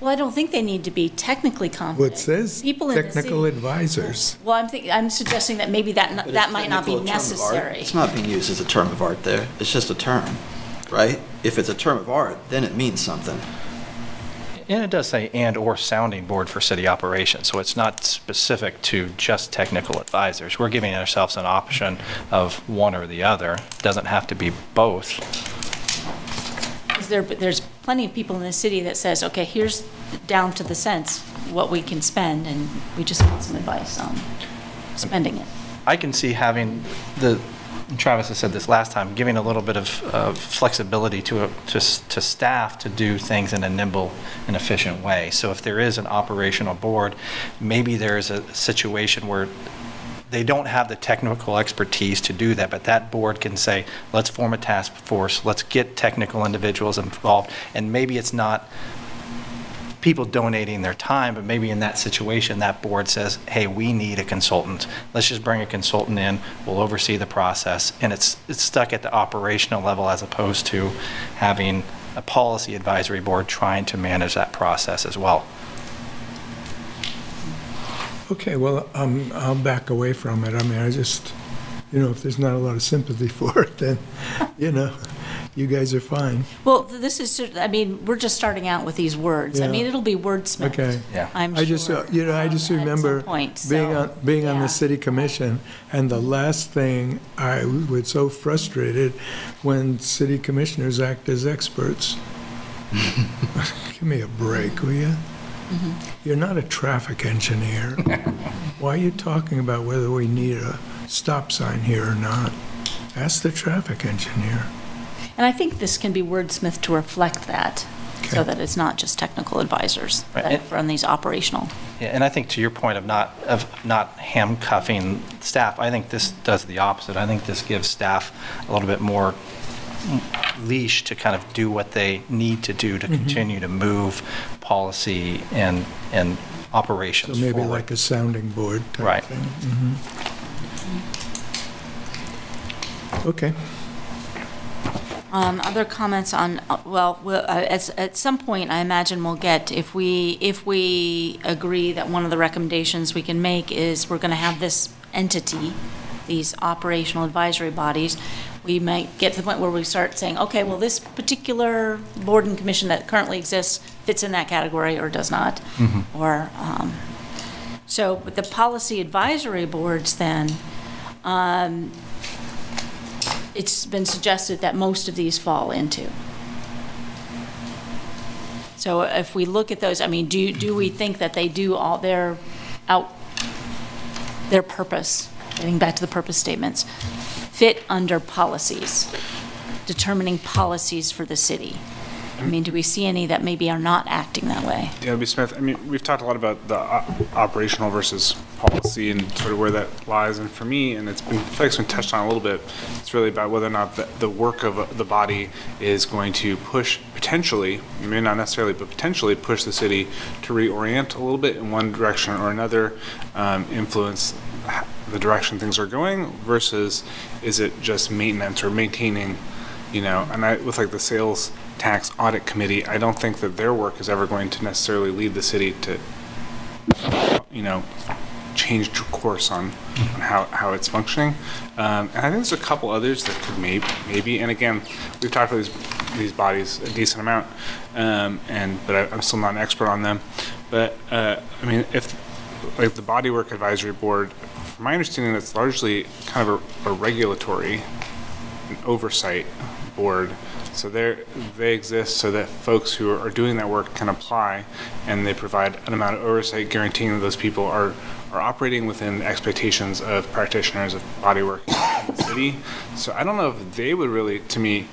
well, I don't think they need to be technically Well, competent. it says People in technical city- advisors. Well, I'm thinking, I'm suggesting that maybe that, not- But that is might not be technical a term of art? necessary. It's not being used as a term of art there. It's just a term, right? If it's a term of art, then it means something. And it does say and/or sounding board for city operations, so it's not specific to just technical advisors. We're giving ourselves an option of one or the other. Doesn't have to be both. there, there's plenty of people in the city that says, okay, here's down to the cents what we can spend, and we just want some advice on spending it. I can see having the, Travis has said this last time, giving a little bit of uh, flexibility to, a- to, to staff to do things in a nimble and efficient way. So if there is an operational board, maybe there's a situation where they don't have the technical expertise to do that, but that board can say, let's form a task force, let's get technical individuals involved, and maybe it's not people donating their time, but maybe in that situation, that board says, hey, we need a consultant. Let's just bring a consultant in, we'll oversee the process, and it's, it's stuck at the operational level as opposed to having a policy advisory board trying to manage that process as well. Okay, well, um, I'll back away from it. I mean, I just, you know, if there's not a lot of sympathy for it, then, you know, you guys are fine. Well, this is, I mean, we're just starting out with these words. I mean, it'll be wordsmithed. Okay. Yeah. I'm I just, sure, uh, you know, I just um, remember point, being so, on, being on the city commission, and the last thing, I was so frustrated when city commissioners act as experts. Give me a break, will you? Mm-hmm. You're not a traffic engineer. Why are you talking about whether we need a stop sign here or not? Ask the traffic engineer. And I think this can be wordsmithed to reflect that, so that it's not just technical advisors Right, that and- run these operational. Yeah, and I think to your point of not, of not handcuffing staff, I think this does the opposite. I think this gives staff a little bit more leash to kind of do what they need to do to continue to move policy and, and operations. So maybe forward. like a sounding board type Right. thing. Mhm. Okay. Um, Other comments on, uh, well, we'll, uh, at, at some point, I imagine we'll get, if we, if we agree that one of the recommendations we can make is we're going to have this entity, these operational advisory bodies, we might get to the point where we start saying, okay, well, this particular board and commission that currently exists fits in that category or does not. Or, um, so with the policy advisory boards then, um, it's been suggested that most of these fall into. So if we look at those, I mean, do, do we think that they do all their out, their purpose, getting back to the purpose statements, fit under policies, determining policies for the city? I mean, do we see any that maybe are not acting that way? Yeah, DLB Smith, I mean, we've talked a lot about the operational versus policy and sort of where that lies. And for me, and it's been, like been touched on a little bit, it's really about whether or not the, the work of uh, the body is going to push, potentially, may not necessarily, but potentially push the city to reorient a little bit in one direction or another, um, influence the direction things are going versus is it just maintenance or maintaining you know, and I, with like the sales tax audit committee, I don't think that their work is ever going to necessarily lead the city to, you know, change course on, on how, how it's functioning. Um, and I think there's a couple others that could maybe, maybe, and again, we've talked about these, these bodies a decent amount, um, and, but I, I'm still not an expert on them. But, uh, I mean, if, like the Bodywork Advisory Board, from my understanding, that's largely kind of a, a regulatory oversight board. So they they exist so that folks who are doing that work can apply, and they provide an amount of oversight guaranteeing that those people are are operating within expectations of practitioners of bodywork in the city. So I don't know if they would really, to me,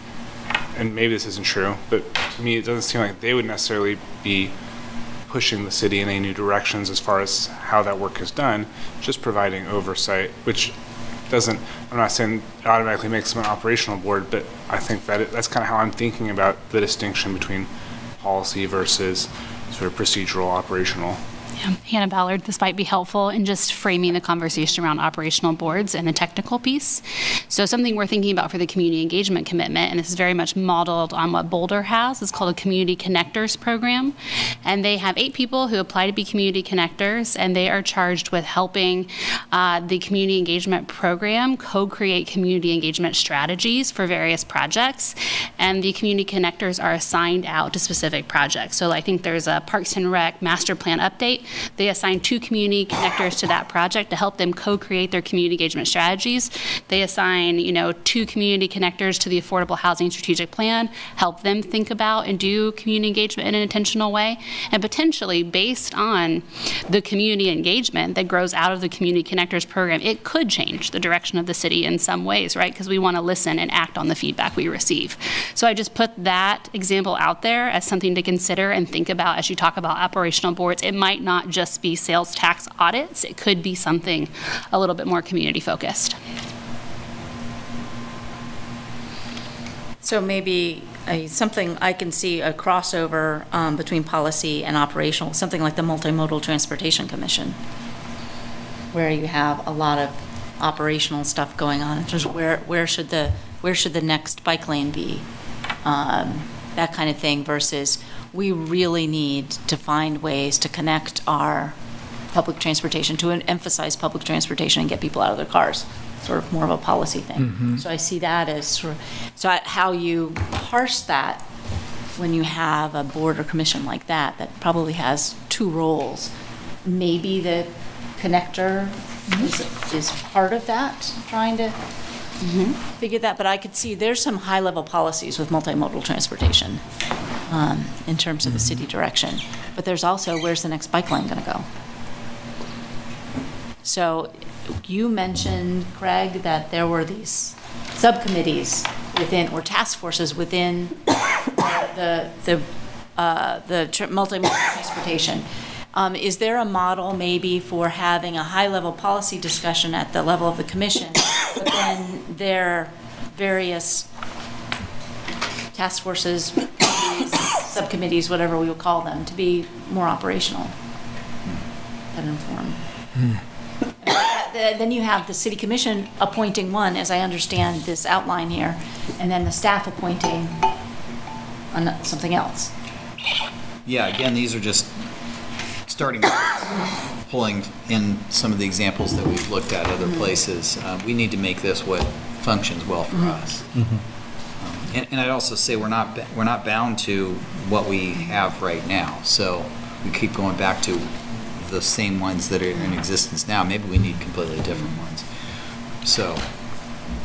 and maybe this isn't true, but to me it doesn't seem like they would necessarily be pushing the city in any new directions as far as how that work is done, just providing oversight, which doesn't, I'm not saying it automatically makes them an operational board, but I think that it, that's kind of how I'm thinking about the distinction between policy versus sort of procedural operational. Yeah. Hannah Ballard, this might be helpful in just framing the conversation around operational boards and the technical piece. So something we're thinking about for the community engagement commitment, and this is very much modeled on what Boulder has, is called a Community Connectors Program. And they have eight people who apply to be community connectors, and they are charged with helping uh, the community engagement program co-create community engagement strategies for various projects. And the community connectors are assigned out to specific projects. So I think there's a Parks and Rec master plan update state. They assign two community connectors to that project to help them co-create their community engagement strategies. They assign, you know, two community connectors to the Affordable Housing Strategic Plan, help them think about and do community engagement in an intentional way, and potentially based on the community engagement that grows out of the Community Connectors program, it could change the direction of the city in some ways, right? Because we want to listen and act on the feedback we receive. So I just put that example out there as something to consider and think about as you talk about operational boards. It might not just be sales tax audits, it could be something a little bit more community focused. So maybe a, something, I can see a crossover um, between policy and operational, something like the Multimodal Transportation Commission, where you have a lot of operational stuff going on, where, where should the, where should the next bike lane be? Um, That kind of thing versus, we really need to find ways to connect our public transportation, to emphasize public transportation and get people out of their cars, sort of more of a policy thing. Mm-hmm. So I see that as sort of, so I- how you parse that when you have a board or commission like that, that probably has two roles. Maybe the connector is, is part of that, trying to figure that, but I could see, there's some high-level policies with multimodal transportation um, in terms of the city direction. But there's also, where's the next bike lane going to go? So you mentioned, Craig, that there were these subcommittees within, or task forces within the, the, uh, the multimodal transportation. Um, Is there a model maybe for having a high-level policy discussion at the level of the commission, but then their various task forces, committees, subcommittees, whatever we will call them, to be more operational and informed? Hmm. Th- Then you have the city commission appointing one, as I understand this outline here, and then the staff appointing an- something else. Yeah, again, these are just starting, points, pulling in some of the examples that we've looked at other places. Uh, We need to make this what functions well for us. Um, And, and I'd also say, we're not, ba- we're not bound to what we have right now. So we keep going back to the same ones that are in existence now. Maybe we need completely different ones. So,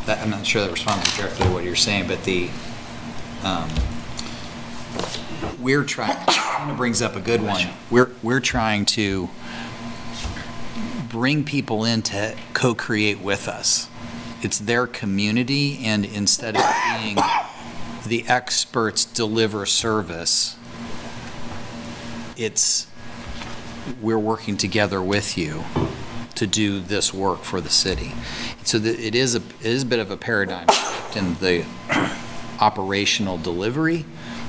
that, I'm not sure that responds directly to what you're saying, but the, um, we're trying, Anna brings up a good one. We're, we're trying to bring people in to co-create with us. It's their community, and instead of being the experts deliver service, it's, we're working together with you to do this work for the city. So that it is a, it is a bit of a paradigm shift in the operational delivery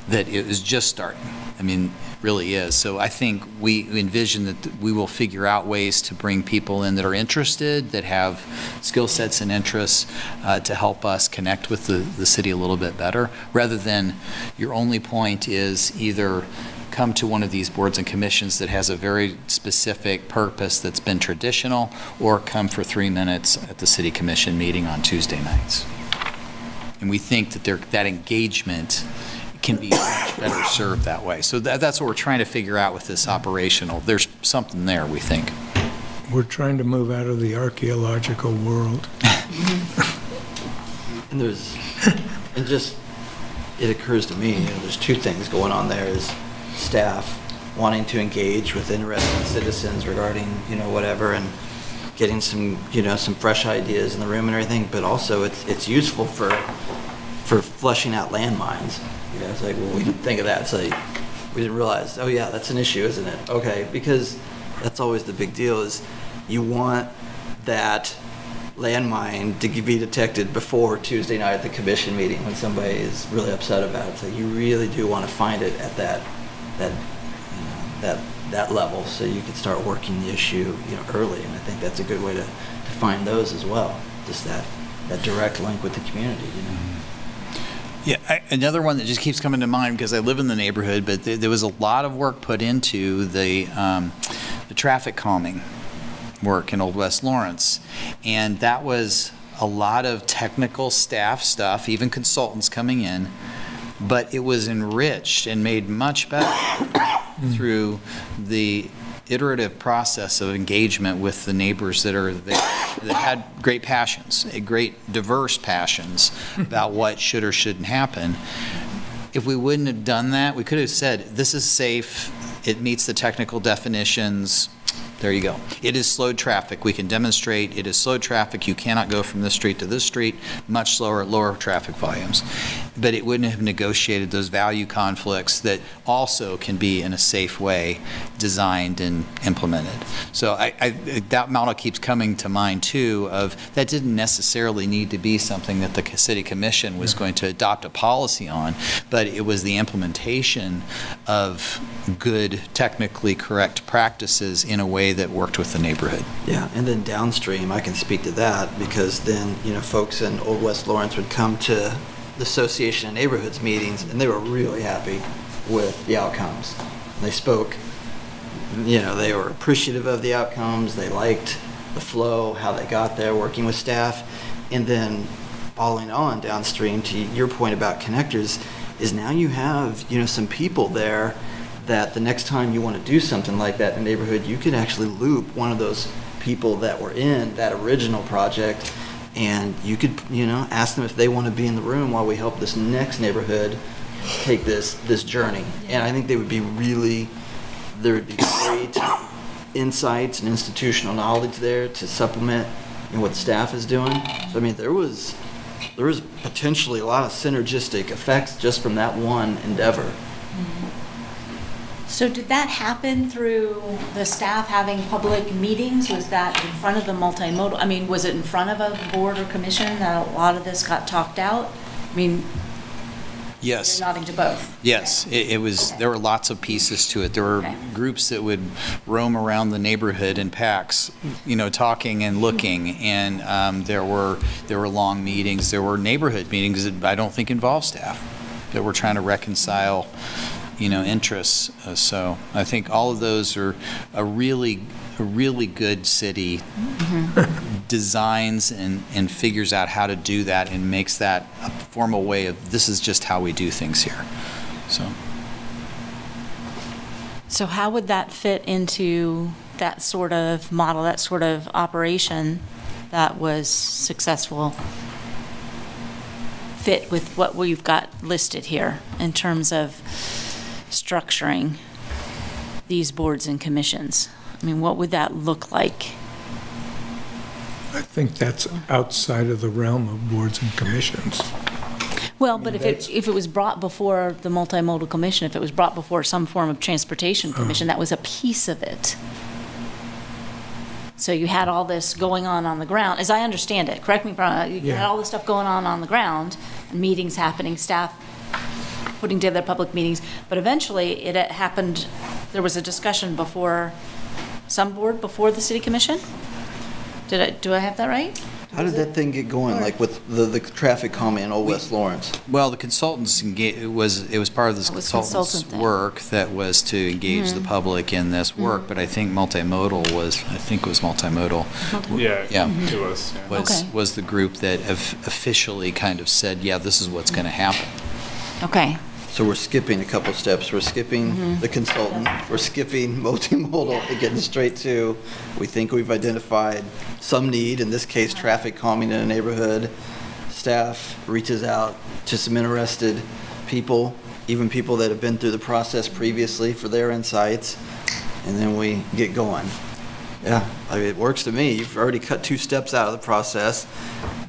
that it is just starting. I mean, really is. So I think we envision that we will figure out ways to bring people in that are interested, that have skill sets and interests uh, to help us connect with the, the city a little bit better, rather than your only point is either come to one of these boards and commissions that has a very specific purpose that's been traditional, or come for three minutes at the city commission meeting on Tuesday nights. And we think that there, that engagement can be much better served that way. So that, that's what we're trying to figure out with this operational. There's something there, we think. We're trying to move out of the archaeological world. And there's, and just, it occurs to me, you know, there's two things going on there is staff wanting to engage with interested citizens regarding, you know, whatever, and getting some, you know, some fresh ideas in the room and everything, but also it's, it's useful for, for flushing out landmines. You know, it's like, well, we didn't think of that. It's like, we didn't realize, oh yeah, that's an issue, isn't it? Okay, because that's always the big deal is you want that landmine to be detected before Tuesday night at the commission meeting when somebody is really upset about it. So you really do want to find it at that, that, you know, that, that level, so you can start working the issue, you know, early. And I think that's a good way to, to find those as well. Just that, that direct link with the community, you know. Yeah, I- another one that just keeps coming to mind because I live in the neighborhood, but there, there was a lot of work put into the, um, the traffic calming work in Old West Lawrence. And that was a lot of technical staff stuff, even consultants coming in, but it was enriched and made much better through the iterative process of engagement with the neighbors that are there, that had great passions, great diverse passions about what should or shouldn't happen. If we wouldn't have done that, we could have said, this is safe, it meets the technical definitions, there you go. It is slowed traffic. We can demonstrate it is slowed traffic. You cannot go from this street to this street, much slower, lower traffic volumes. But it wouldn't have negotiated those value conflicts that also can be in a safe way designed and implemented. So I, I, that model keeps coming to mind too of that didn't necessarily need to be something that the city commission was going to adopt a policy on, but it was the implementation of good, technically correct practices in a way that worked with the neighborhood. Yeah, and then downstream, I can speak to that because then, you know, folks in Old West Lawrence would come to the Association of Neighborhoods meetings and they were really happy with the outcomes. They spoke, you know, they were appreciative of the outcomes, they liked the flow, how they got there, working with staff. And then following on downstream to your point about connectors is now you have, you know, some people there that the next time you want to do something like that in the neighborhood, you could actually loop one of those people that were in that original project and you could, you know, ask them if they want to be in the room while we help this next neighborhood take this this journey. And I think they would be really there would be great insights and institutional knowledge there to supplement you know, what staff is doing. So I mean there was there was potentially a lot of synergistic effects just from that one endeavor. Mm-hmm. So did that happen through the staff having public meetings? Was that in front of the multimodal? I mean, was it in front of a board or commission that a lot of this got talked out? I mean, Yes. you're nodding to both. Yes, it, it was, there were lots of pieces to it. There were Okay. groups that would roam around the neighborhood in packs, you know, talking and looking. And um, there were, there were long meetings, there were neighborhood meetings that I don't think involved staff, that were trying to reconcile, you know, interests. Uh, So I think all of those are a really, a really good city designs and, and figures out how to do that and makes that a formal way of, this is just how we do things here. So. So how would that fit into that sort of model, that sort of operation that was successful? Fit with what we've got listed here in terms of structuring these boards and commissions? I mean, what would that look like? I think that's outside of the realm of boards and commissions. Well, but if it, if it was brought before the multimodal commission, if it was brought before some form of transportation uh-huh. commission, that was a piece of it. So you had all this going on on the ground, as I understand it, correct me if I'm wrong, you had Yeah. all this stuff going on on the ground, meetings happening, staff putting together public meetings, but eventually it uh, happened, there was a discussion before, some board before the city commission? Did I, do I have that right? How did that thing get going, like with the, the traffic calming in Old West Lawrence? Well, the consultants engage, it was, it was part of the It was consultants' consultant work that was to engage the mm-hmm. public in this mm-hmm. work, but I think multimodal was, I think it was multimodal, Yeah, Yeah. it was. yeah. was, Okay. was the group that of- officially kind of said, yeah, this is what's going to happen. Okay. So we're skipping a couple steps. We're skipping mm-hmm. the consultant, we're skipping multimodal, and getting straight to, we think we've identified some need, in this case, traffic calming in a neighborhood. Staff reaches out to some interested people, even people that have been through the process previously for their insights, and then we get going. Yeah, I mean, it works to me. You've already cut two steps out of the process,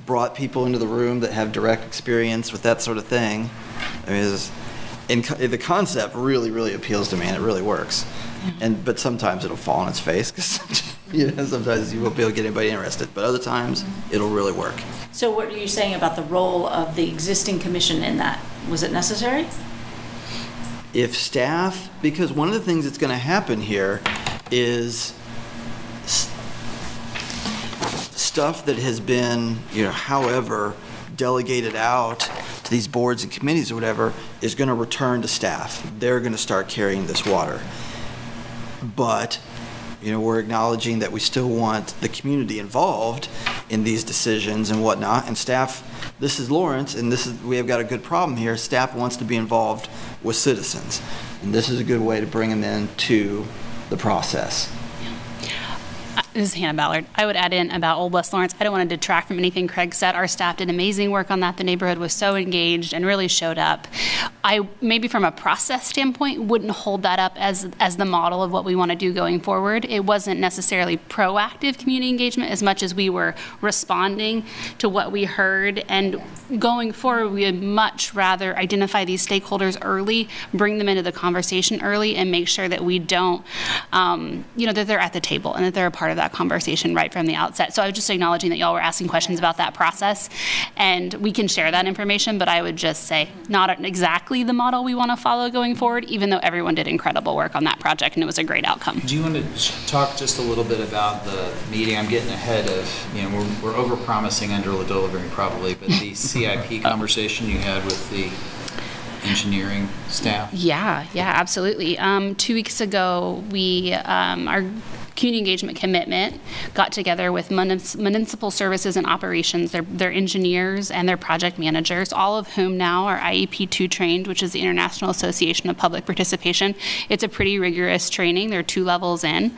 brought people into the room that have direct experience with that sort of thing. I mean, it's, and co- the concept really, really appeals to me, and it really works. Mm-hmm. And but sometimes it'll fall on its face because you know sometimes you won't be able to get anybody interested, but other times mm-hmm. it'll really work. So what are you saying about the role of the existing commission in that? Was it necessary? if staff, because one of the things that's going to happen here is stuff that has been, you know, however, delegated out to these boards and committees or whatever, is going to return to staff. They're going to start carrying this water. But, you know, we're acknowledging that we still want the community involved in these decisions and whatnot, and staff, this is Lawrence, and this is, we have got a good problem here, staff wants to be involved with citizens. And this is a good way to bring them in to the process. This is Hannah Ballard. I would add in about Old West Lawrence. I don't want to detract from anything Craig said. Our staff did amazing work on that. The neighborhood was so engaged and really showed up. I maybe from a process standpoint wouldn't hold that up as as the model of what we want to do going forward. It wasn't necessarily proactive community engagement as much as we were responding to what we heard and going forward we would much rather identify these stakeholders early, bring them into the conversation early and make sure that we don't um, you know that they're at the table and that they're a part of that conversation right from the outset. So I was just acknowledging that y'all were asking questions about that process, and we can share that information. But I would just say not exactly the model we want to follow going forward, even though everyone did incredible work on that project and it was a great outcome. Do you want to talk just a little bit about the meeting? I'm getting ahead of, you know, we're, we're over-promising, under-delivering probably, but the CIP conversation you had with the engineering staff? Yeah, yeah, absolutely. Um, two weeks ago, we um, our community engagement commitment got together with municipal services and operations, their, their engineers and their project managers, all of whom now are IAP2 trained, which is the International Association of Public Participation. It's a pretty rigorous training. There are two levels in.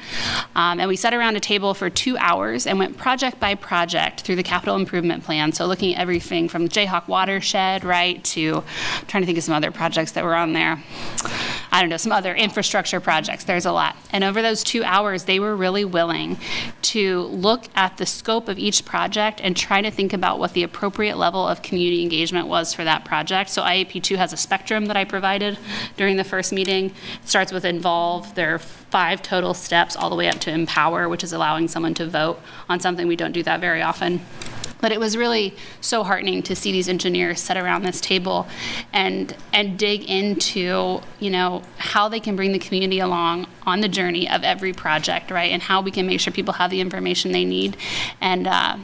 Um, and we sat around a table for two hours and went project by project through the capital improvement plan. So looking at everything from the Jayhawk watershed, right, to I'm trying to think of some other projects that were on there. I don't know, some other infrastructure projects. There's a lot. And over those two hours, they were really willing to look at the scope of each project and try to think about what the appropriate level of community engagement was for that project. So IAP2 has a spectrum that I provided during the first meeting. It starts with involve. There are five total steps all the way up to empower, which is allowing someone to vote on something. We don't do that very often. But it was really so heartening to see these engineers sit around this table and and dig into you know how they can bring the community along on the journey of every project, right? And how we can make sure people have the information they need, and. Uh,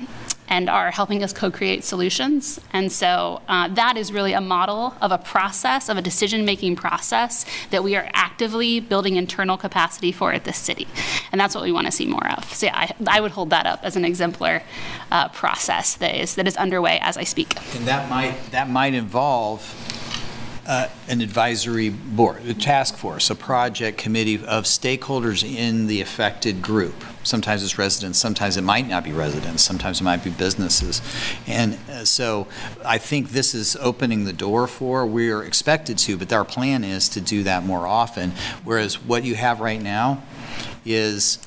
and are helping us co-create solutions. And so uh, that is really a model of a process, of a decision-making process that we are actively building internal capacity for at this city. And that's what we want to see more of. So yeah, I, I would hold that up as an exemplar uh, process that is, that is underway as I speak. And that might, that might involve uh, an advisory board, a task force, a project committee of stakeholders in the affected group. Sometimes it's residents, sometimes it might not be residents, sometimes it might be businesses. And uh, so I think this is opening the door for, we're expected to, but our plan is to do that more often. Whereas what you have right now is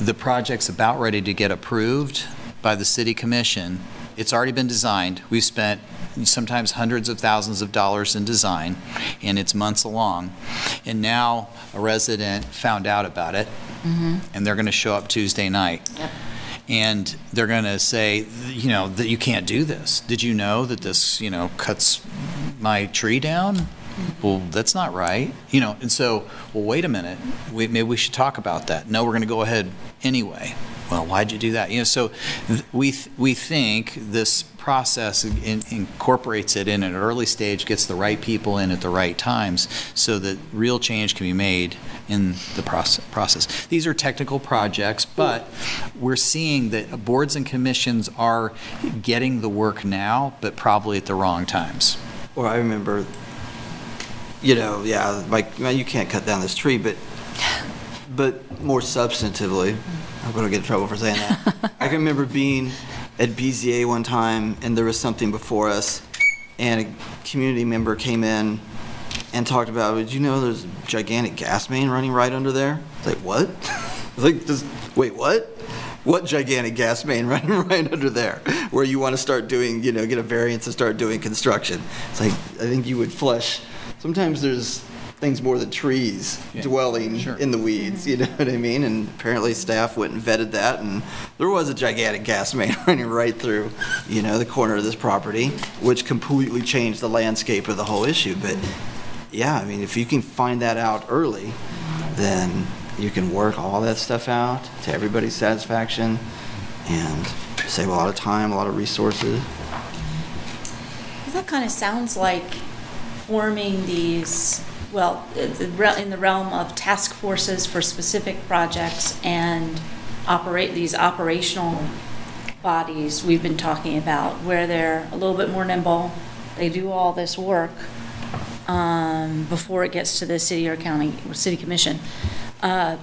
the project's about ready to get approved by the city commission. It's already been designed. We've spent sometimes hundreds of thousands of dollars in design, and it's months along. And now a resident found out about it, mm-hmm. and they're going to show up Tuesday night. And they're going to say, you know, that you can't do this. Did you know that this, you know, cuts my tree down? Mm-hmm. Well, that's not right. You know, and so, well, wait a minute. We, maybe we should talk about that. No, we're going to go ahead anyway. Well, why'd you do that? You know, so th- we th- we think this process in, incorporates it in an early stage, gets the right people in at the right times, so that real change can be made in the process. process. These are technical projects, but we're seeing that boards and commissions are getting the work now, but probably at the wrong times. Or I remember, you know, yeah, like, man, you can't cut down this tree, but, but more substantively, I'm going to get in trouble for saying that. I can remember being at BZA one time, and there was something before us, and a community member came in and talked about, did you know there's a gigantic gas main running right under there? It's like, what? It's like, just, wait, what? What gigantic gas main running right under there? Where you want to start doing, you know, get a variance and start doing construction. It's like, I think you would flush. Sometimes there's things more than trees Yeah. dwelling Sure. in the weeds, you know what I mean? And apparently staff went and vetted that, and there was a gigantic gas main running right through, you know, the corner of this property, which completely changed the landscape of the whole issue. But yeah, I mean, if you can find that out early, then you can work all that stuff out to everybody's satisfaction and save a lot of time, a lot of resources. That kind of sounds like forming these, well, in the realm of task forces for specific projects and operate, these operational bodies we've been talking about, where they're a little bit more nimble, they do all this work um, before it gets to the city or county, or city commission. Uh,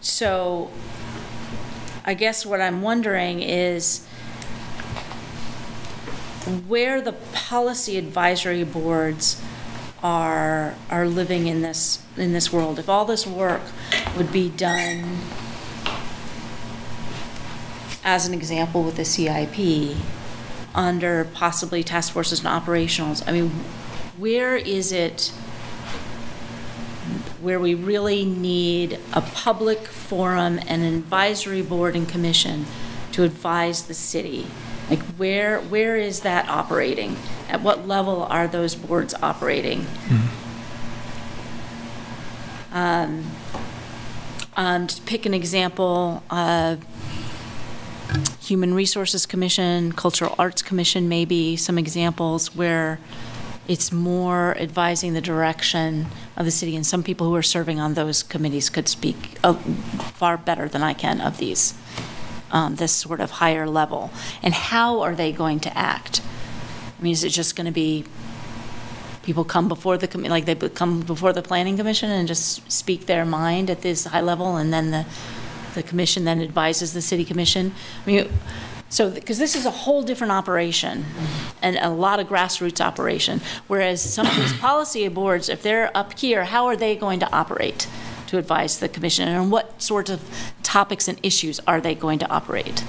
so I guess what I'm wondering is where the policy advisory boards are, are living in this, in this world. If all this work would be done, as an example with the CIP, under possibly task forces and operationals, I mean, where is it where we really need a public forum and an advisory board and commission to advise the city? Like, where, where is that operating? At what level are those boards operating? Um, um, to pick an example, uh, Human Resources Commission, Cultural Arts Commission, maybe some examples where it's more advising the direction of the city, and some people who are serving on those committees could speak uh, far better than I can of these, um, this sort of higher level. And how are they going to act? I mean, is it just going to be people come before the, like they come before the planning commission and just speak their mind at this high level, and then the, the commission then advises the city commission? I mean, so, because this is a whole different operation and a lot of grassroots operation. Whereas some of these policy boards, if they're up here, how are they going to operate to advise the commission? And what sorts of topics and issues are they going to operate?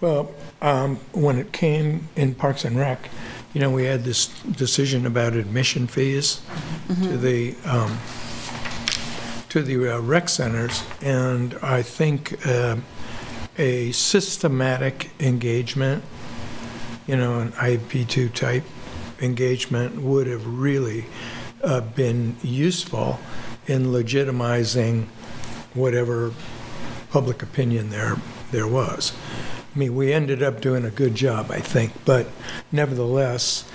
Well, um, when it came in Parks and Rec, you know, we had this decision about admission fees to the, um, to the uh, rec centers, and I think uh, a systematic engagement, you know, an IAP2 type engagement would have really uh, been useful in legitimizing whatever public opinion there, there was. I mean, we ended up doing a good job, I think, but nevertheless,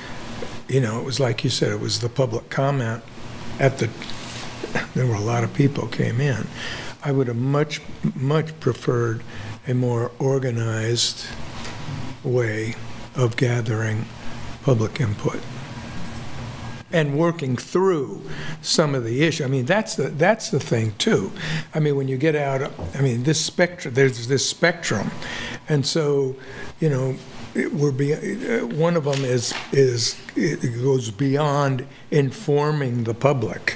you know, it was like you said, it was the public comment at the, there were a lot of people came in. I would have much, much preferred a more organized way of gathering public input and working through some of the issue. I mean, that's the, that's the thing too. I mean, when you get out, I mean, this spectrum, there's this spectrum. And so, you know, it- we're be, uh, one of them is, is, it goes beyond informing the public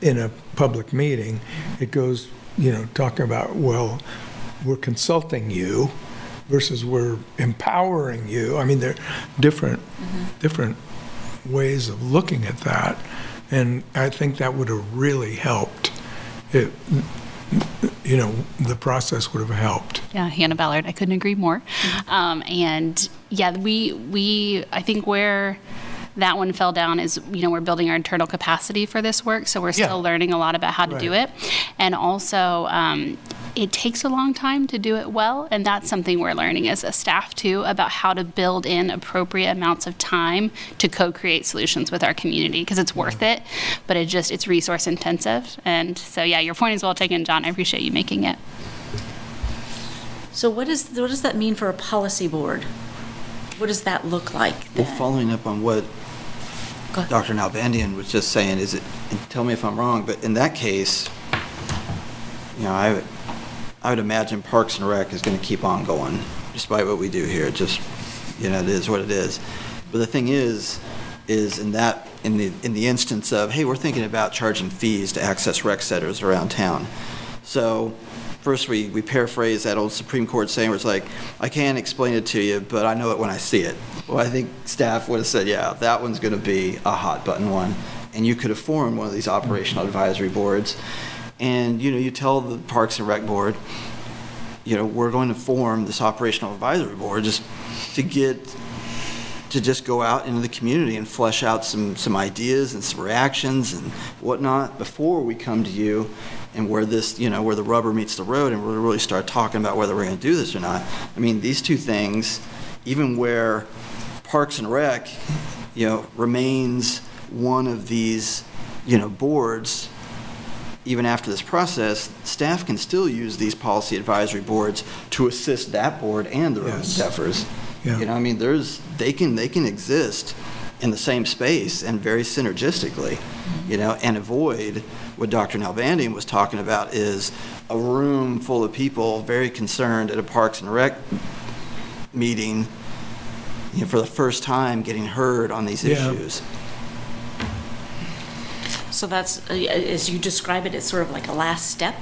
in a public meeting. It goes, you know, talking about, well, we're consulting you versus we're empowering you. I mean, they're different, different ways of looking at that. And I think that would have really helped. It, you know, the process would have helped. Yeah, Hannah Ballard. I couldn't agree more. Um, and yeah, we we I think where that one fell down is you know we're building our internal capacity for this work, so we're still Yeah. learning a lot about how to do it, and also. Um, it takes a long time to do it well, and that's something we're learning as a staff too about how to build in appropriate amounts of time to co-create solutions with our community because it's worth it, but it just it's resource intensive, and so yeah, your point is well taken, John. I appreciate you making it. So what is, what does that mean for a policy board? What does that look like Well, then? following up on what Go ahead. Dr. Nalbandian was just saying, is it, tell me if I'm wrong, but in that case, you know, I would, I would imagine Parks and Rec is going to keep on going, despite what we do here, just, you know, it is what it is. But the thing is, is in that, in the, in the instance of, hey, we're thinking about charging fees to access rec centers around town. So, first we, we paraphrase that old Supreme Court saying where it's like, I can't explain it to you, but I know it when I see it. Well, I think staff would have said, yeah, that one's going to be a hot button one. And you could have formed one of these operational advisory boards. And, you know, you tell the Parks and Rec Board, you know, we're going to form this operational advisory board just to get, to just go out into the community and flesh out some, some ideas and some reactions and whatnot before we come to you and where this, you know, where the rubber meets the road and we really start talking about whether we're going to do this or not. I mean, these two things, even where Parks and Rec, you know, remains one of these, you know, boards, even after this process, staff can still use these policy advisory boards to assist that board and the road Yes. staffers. Yeah. You know, I mean, there's, they can, they can exist in the same space and very synergistically, you know, and avoid what Dr. Nalbandian was talking about is a room full of people very concerned at a Parks and Rec meeting, you know, for the first time getting heard on these Yeah. issues. So that's, uh, as you describe it, it's sort of like a last step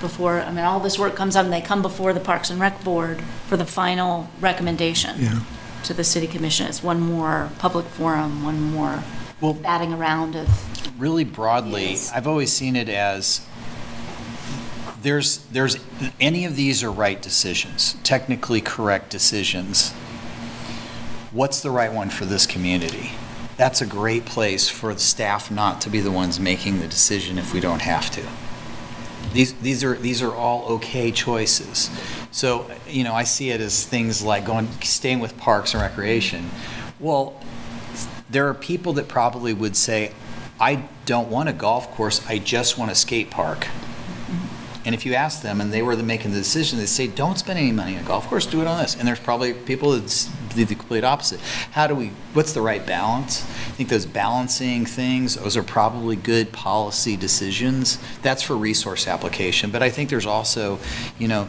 before, I mean, all this work comes up and they come before the Parks and Rec Board for the final recommendation Yeah. to the city commission. It's one more public forum, one more Well- batting around of, really broadly, Yes. I've always seen it as there's there's any of these are right decisions, technically correct decisions. What's the right one for this community? That's a great place for the staff not to be the ones making the decision if we don't have to. These these are these are all okay choices. So, you know, I see it as things like going staying with parks and recreation. Well, there are people that probably would say, I don't want a golf course, I just want a skate park. And if you ask them and they were making the decision, they say, don't spend any money on a golf course, do it on this. And there's probably people that do the complete opposite. How do we, what's the right balance? I think those balancing things, those are probably good policy decisions. That's for resource application. But I think there's also, you know,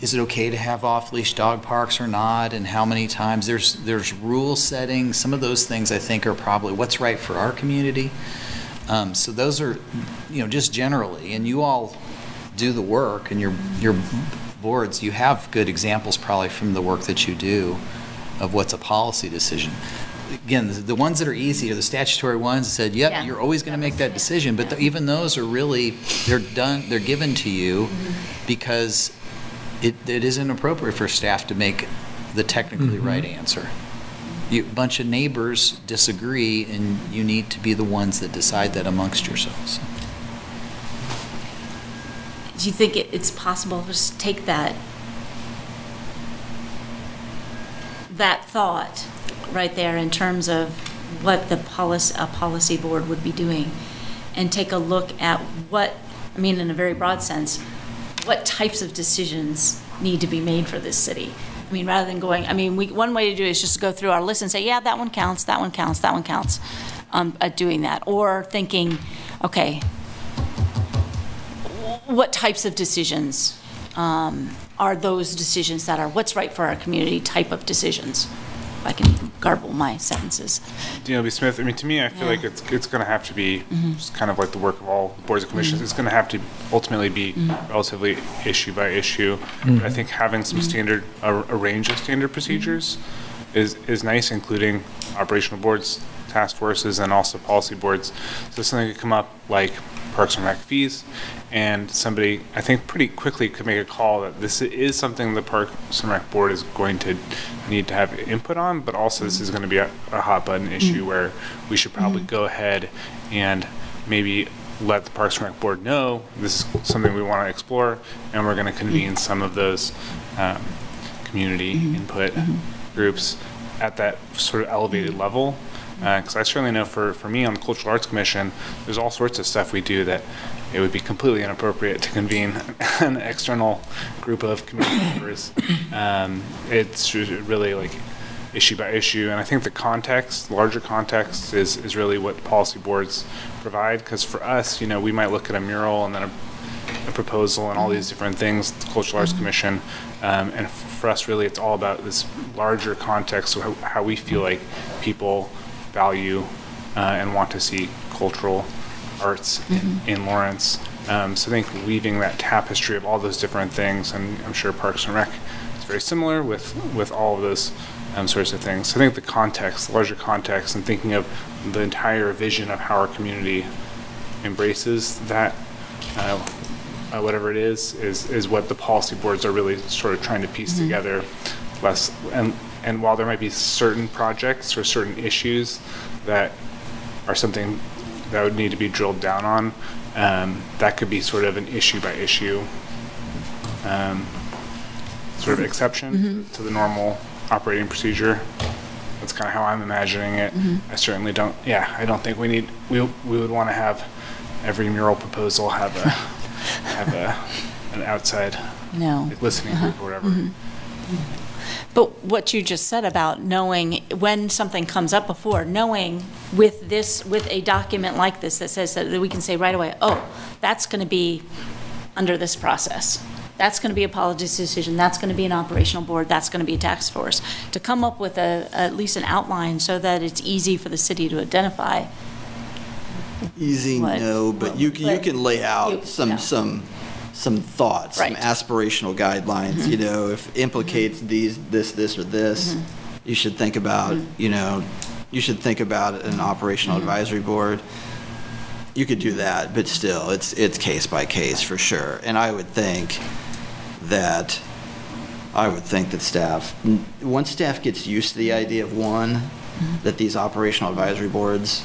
is it okay to have off-leash dog parks or not, and how many times? There's there's rule setting. Some of those things I think are probably what's right for our community. Um, so those are, you know, just generally, and you all do the work, and your your boards, you have good examples probably from the work that you do of what's a policy decision. Again, the, the ones that are easy are the statutory ones that said, yep, Yeah. you're always going to make that decision. But the, even those are really, they're done, they're given to you because it, it isn't appropriate for staff to make the technically mm-hmm. right answer. You, a bunch of neighbors disagree, and you need to be the ones that decide that amongst yourselves. do you think it- it's possible to just take that, that thought right there in terms of what the policy, a policy board would be doing, and take a look at what, I mean, in a very broad sense, what types of decisions need to be made for this city? I mean, rather than going, I mean, we, one way to do it is just to go through our list and say, yeah, that one counts, that one counts, that one counts, um, at doing that. Or thinking, okay, what types of decisions um, are those decisions that are what's right for our community type of decisions? If I can garble my sentences. DLB Smith, I mean, to me, I feel Yeah. like it's, it's going to have to be Mhm. just kind of like the work of all boards and commissions. It's going to have to ultimately be Mhm. relatively issue by issue. Mhm. I think having some standard, a, a range of standard procedures is, is nice, including operational boards, task forces, and also policy boards. So something could come up like Parks and Rec fees, and somebody, I think pretty quickly could make a call that this is something the Parks and Rec Board is going to need to have input on, but also this is mm-hmm. going to be a, a hot button issue mm-hmm. where we should probably mm-hmm. go ahead and maybe let the Parks and Rec Board know this is something we want to explore, and we're going to convene some of those um, community input groups at that sort of elevated level. Uh, because I certainly know for, for me on the Cultural Arts Commission, there's all sorts of stuff we do that it would be completely inappropriate to convene an external group of community members. Um, it's really like issue by issue, and I think the context, larger context, is, is really what policy boards provide. Because for us, you know, we might look at a mural and then a a proposal and all these different things, the Cultural Arts Commission. Um, and f- for us, really, it's all about this larger context of how, how we feel like people value uh, and want to see cultural arts in, in Lawrence. Um, so I think weaving that tapestry of all those different things, and I'm sure Parks and Rec is very similar with, with all of those um, sorts of things. So I think the context, the larger context, and thinking of the entire vision of how our community embraces that uh, uh, whatever it is, is, is what the policy boards are really sort of trying to piece together. Less, and, and while there might be certain projects or certain issues that are something that would need to be drilled down on, um, that could be sort of an issue by issue um, sort of exception to the normal operating procedure. That's kind of how I'm imagining it. I certainly don't, yeah, I don't think we need, we, we would want to have every mural proposal have a, have a, an outside No. like, listening group or whatever. But what you just said about knowing when something comes up before, knowing with this, with a document like this that says that we can say right away, oh, that's going to be under this process. That's going to be a policy decision, that's going to be an operational board, that's going to be a task force. To come up with a, at least an outline so that it's easy for the city to identify. Easy, What- no, but you can, you can lay you- out some, yeah. some, some thoughts, some Right. Mm-hmm. aspirational guidelines, you know, if implicates these, this, this, or this, Mm-hmm. you should think about, you know, you should think about an operational Mm-hmm. advisory board. You could do that, but still, it's, it's case by case for sure. And I would think that, I would think that staff, once staff gets used to the idea of one, Mm-hmm. that these operational advisory boards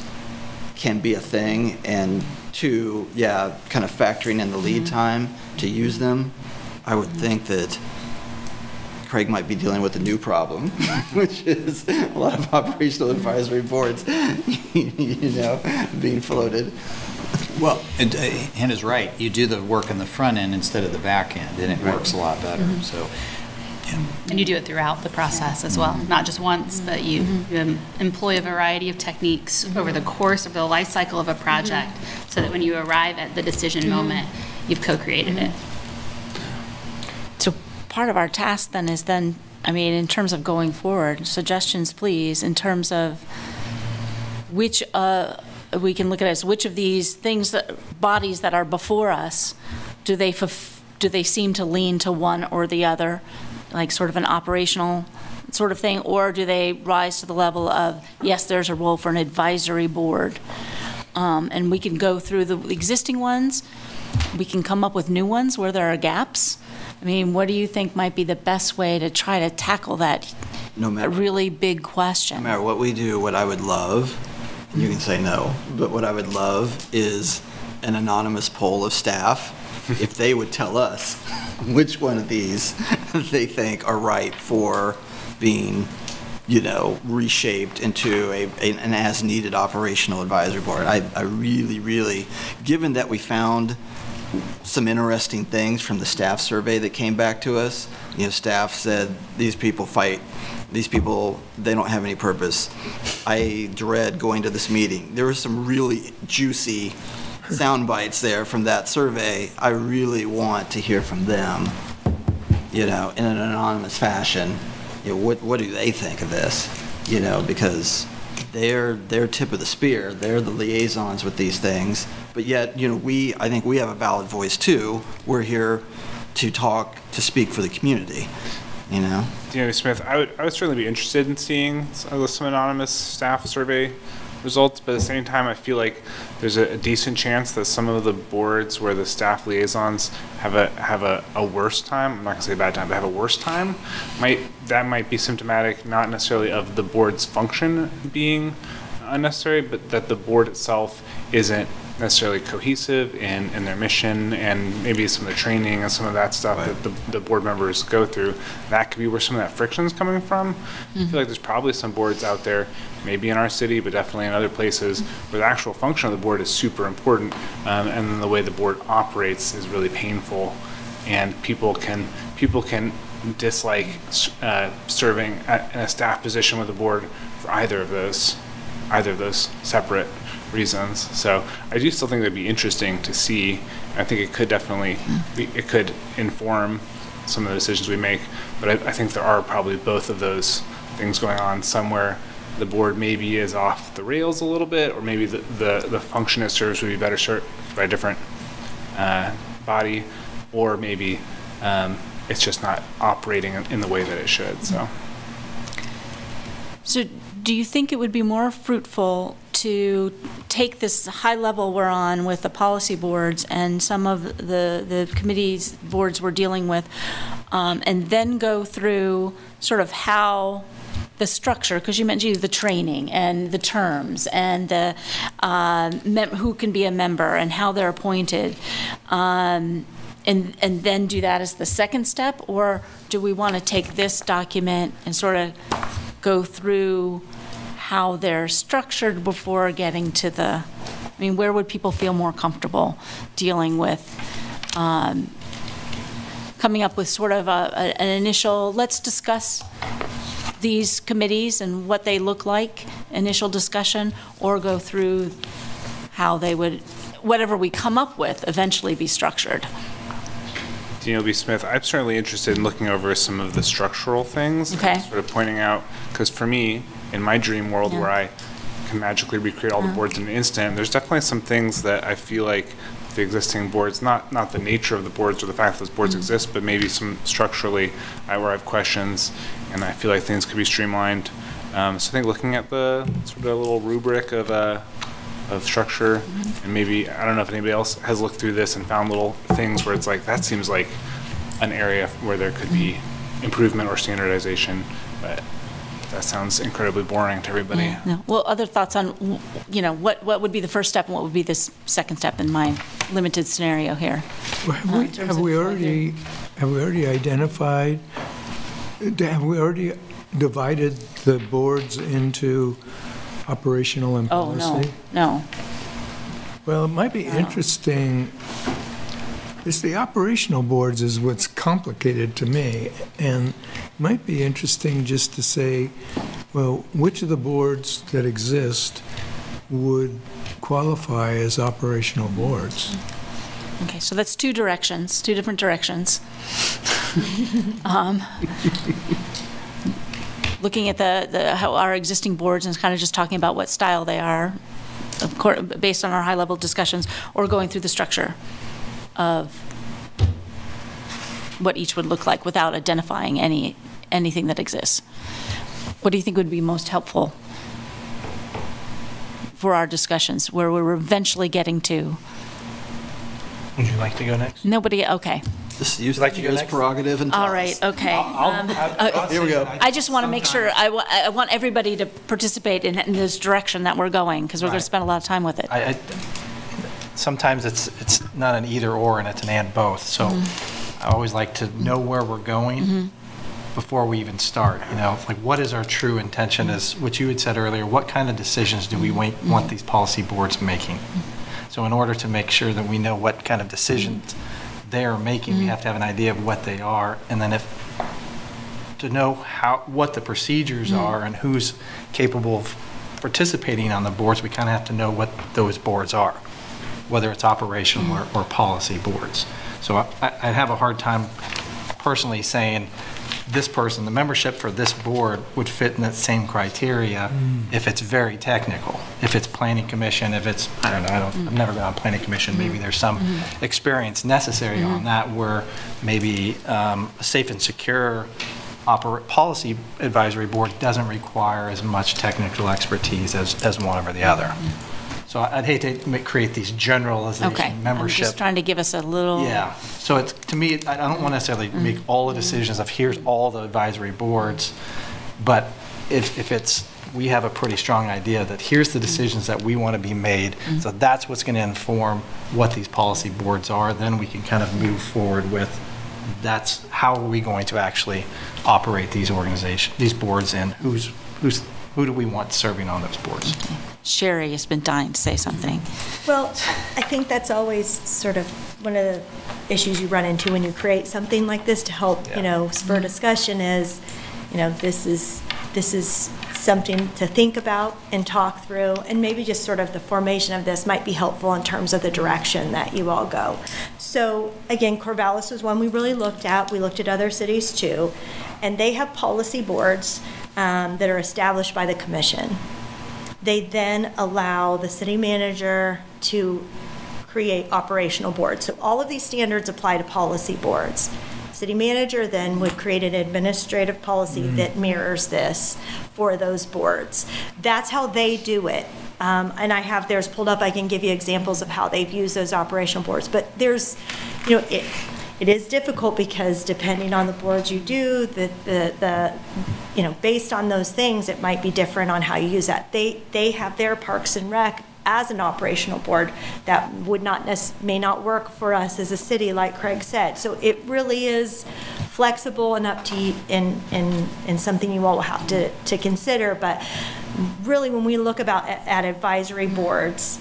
can be a thing, and two, yeah, kind of factoring in the lead mm-hmm. time to use them, I would mm-hmm. think that Craig might be dealing with a new problem, which is a lot of operational advisory boards, you know, being floated. Well, and uh, Hannah's right. You do the work in the front end instead of the back end, and it works a lot better. Mm-hmm. So, And you do it throughout the process as well, not just once, but you mm-hmm. you um, employ a variety of techniques mm-hmm. over the course of the life cycle of a project, mm-hmm. so that when you arrive at the decision moment, you've co-created it. So part of our task then is then, I mean, in terms of going forward, suggestions, please, in terms of which, uh, we can look at it as which of these things, that bodies that are before us, do they, do they seem to lean to one or the other? Like sort of an operational sort of thing? Or do they rise to the level of, yes, there's a role for an advisory board? Um, And we can go through the existing ones, we can come up with new ones where there are gaps. I mean, what do you think might be the best way to try to tackle that No matter, really big question? No matter what we do, what I would love, and you can say no, but what I would love is an anonymous poll of staff, if they would tell us which one of these they think are right for being, you know, reshaped into a, a- an as-needed operational advisory board. I, I really, really, given that we found some interesting things from the staff survey that came back to us. You know, staff said, these people fight, these people, they don't have any purpose. I dread going to this meeting. There was some really juicy sound bites there from that survey. I really want to hear from them, you know, in an anonymous fashion. You know, what, what do they think of this? You know, because they're, they're tip of the spear. They're the liaisons with these things. But yet, you know, we, I think we have a valid voice too. We're here to talk, to speak for the community, you know? DW Smith, I would, I would certainly be interested in seeing some uh, some anonymous staff survey results, but at the same time, I feel like there's a, a decent chance that some of the boards where the staff liaisons have a have a, a worse time. I'm not gonna say bad time, but have a worse time. Might that might be symptomatic, not necessarily of the board's function being unnecessary, but that the board itself isn't necessarily cohesive in, in their mission and maybe some of the training and some of that stuff that the, the board members go through. That could be where some of that friction is coming from. I feel like there's probably some boards out there, maybe in our city, but definitely in other places, where the actual function of the board is super important, um, and then the way the board operates is really painful, and people can people can dislike uh, serving at, in a staff position with the board for either of those either of those separate reasons. So I do still think that'd be interesting to see. I think it could definitely, be, it could inform some of the decisions we make. But I, I think there are probably both of those things going on somewhere. The board maybe is off the rails a little bit, or maybe the, the, the function it serves would be better served by a different uh, body, or maybe um, it's just not operating in, the way that it should. So. So do you think it would be more fruitful to take this high level we're on with the policy boards and some of the, the committees, boards we're dealing with, um, and then go through sort of how the structure, because you mentioned the training and the terms and the, uh, who can be a member and how they're appointed, um, and, and then do that as the second step? Or do we want to take this document and sort of go through how they're structured before getting to the, I mean, where would people feel more comfortable dealing with um, coming up with sort of a, a- an initial, let's discuss these committees and what they look like, initial discussion, or go through how they would, whatever we come up with, eventually be structured. Daniel B. Smith, I'm certainly interested in looking over some of the structural things. Okay. Sort of pointing out, because for me, in my dream world Yeah. where I can magically recreate all the boards in an instant, there's definitely some things that I feel like the existing boards, not, not the nature of the boards or the fact that those boards exist, but maybe some structurally, I, where I have questions, and I feel like things could be streamlined. Um, so I think looking at the sort of a little rubric of, uh, of structure, and maybe, I don't know if anybody else has looked through this and found little things where it's like, that seems like an area where there could be improvement or standardization, but that sounds incredibly boring to everybody. No. Well, other thoughts on, you know, what, what would be the first step and what would be the s- second step in my limited scenario here? Well, Have Uh, we, have we already, have we already identified, have we already divided the boards into operational and policy? Oh, no, policy? no. Well, it might be interesting, it's the operational boards is what's complicated to me, and it might be interesting just to say, well, which of the boards that exist would qualify as operational boards? Okay, so that's two directions, two different directions. Um, Looking at the, the, how our existing boards and kind of just talking about what style they are, of course, based on our high-level discussions, or going through the structure of what each would look like without identifying any, anything that exists. What do you think would be most helpful for our discussions, where we're eventually getting to? Would you like to go next? Nobody, okay. Just use like the to go mayor's next? prerogative and tell All us. right, okay. Um, Here we go. I just want to make sure, I I want everybody to participate in in this direction that we're going, because we're going to spend a lot of time with it. I, I, sometimes it's, it's not an either or and it's an and both. So mm-hmm. I always like to know where we're going mm-hmm. before we even start, you know? Like, what is our true intention is, mm-hmm. what you had said earlier, what kind of decisions do we wa- want these policy boards making? So in order to make sure that we know what kind of decisions they are making, we have to have an idea of what they are. And then if, to know how, what the procedures are and who's capable of participating on the boards, we kind of have to know what those boards are, whether it's operational or, or policy boards. So I, I'd have a hard time personally saying, this person, the membership for this board would fit in that same criteria if it's very technical. If it's planning commission, if it's, I don't know, I don't, I've never been on planning commission, maybe there's some experience necessary on that where maybe um, a safe and secure oper, policy advisory board doesn't require as much technical expertise as, as one over the other. So I'd hate to create these Okay. generalization I'm membership. just trying to give us a little. Yeah, so it's, to me, I don't want to necessarily mm-hmm. make all the decisions of here's all the advisory boards, but if, if it's, we have a pretty strong idea that here's the decisions that we want to be made, mm-hmm. so that's what's going to inform what these policy boards are, then we can kind of move forward with, that's, how are we going to actually operate these organizations, these boards, and who's, who's, who do we want serving on those boards? Sherry has been dying to say something. Well, I think that's always sort of one of the issues you run into when you create something like this to help, Yeah. you know, spur discussion is, you know, this is, this is something to think about and talk through, and maybe just sort of the formation of this might be helpful in terms of the direction that you all go. So again, Corvallis was one we really looked at. We looked at other cities too, and they have policy boards um, that are established by the commission. They then allow the city manager to create operational boards. So all of these standards apply to policy boards. City manager then would create an administrative policy that mirrors this for those boards. That's how they do it. Um, And I have theirs pulled up. I can give you examples of how they've used those operational boards. But there's, you know, it, it is difficult because depending on the boards you do, the, the, the, you know, based on those things, it might be different on how you use that. They, they have their Parks and Rec as an operational board that would not may not work for us as a city, like Craig said. So it really is flexible and up to and, and, and something you all will have to, to consider. But really, when we look about, at advisory boards,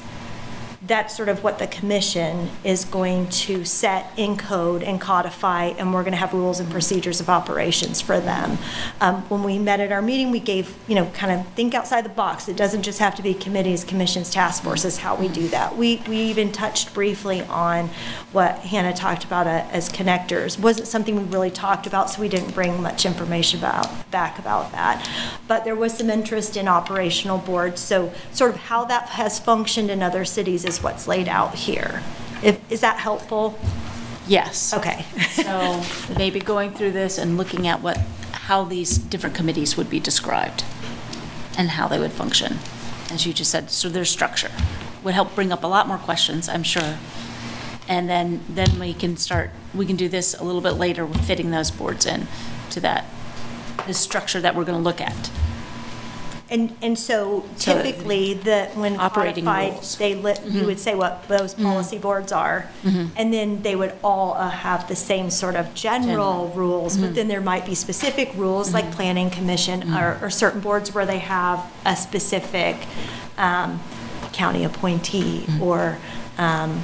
that's sort of what the commission is going to set in code and codify, and we're going to have rules and procedures of operations for them. Um, When we met at our meeting, we gave, you know, kind of think outside the box. It doesn't just have to be committees, commissions, task forces, how we do that. We, we even touched briefly on what Hannah talked about uh, as connectors. Wasn't something we really talked about, so we didn't bring much information about, back about that. But there was some interest in operational boards, so sort of how that has functioned in other cities is what's laid out here. If- Is that helpful? Yes. Okay. So maybe going through this and looking at what, how these different committees would be described and how they would function. As you just said, so their structure would help bring up a lot more questions, I'm sure. And then, then we can start, we can do this a little bit later with fitting those boards in to that, the structure that we're going to look at. And, and so So- typically, the, when Operating codified, rules. they lit, you mm-hmm. would say what those mm-hmm. policy boards are. Mm-hmm. And then they would all uh, have the same sort of general rules, but then there might be specific rules, like planning commission, or, or certain boards where they have a specific um, county appointee, or um,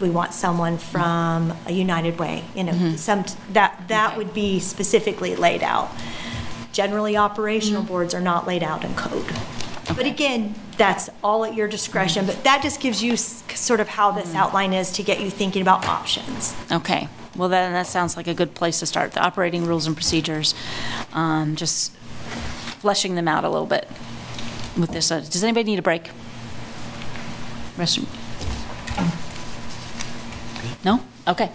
we want someone from a United Way, you know, some, that, that Okay. would be specifically laid out. Generally, operational boards are not laid out in code. But again, that's all at your discretion, but that just gives you sort of how this outline is to get you thinking about options. Okay, well, then, that sounds like a good place to start, the operating rules and procedures, um, just fleshing them out a little bit with this. uh, Does anybody need a break? Restroom? No? Okay.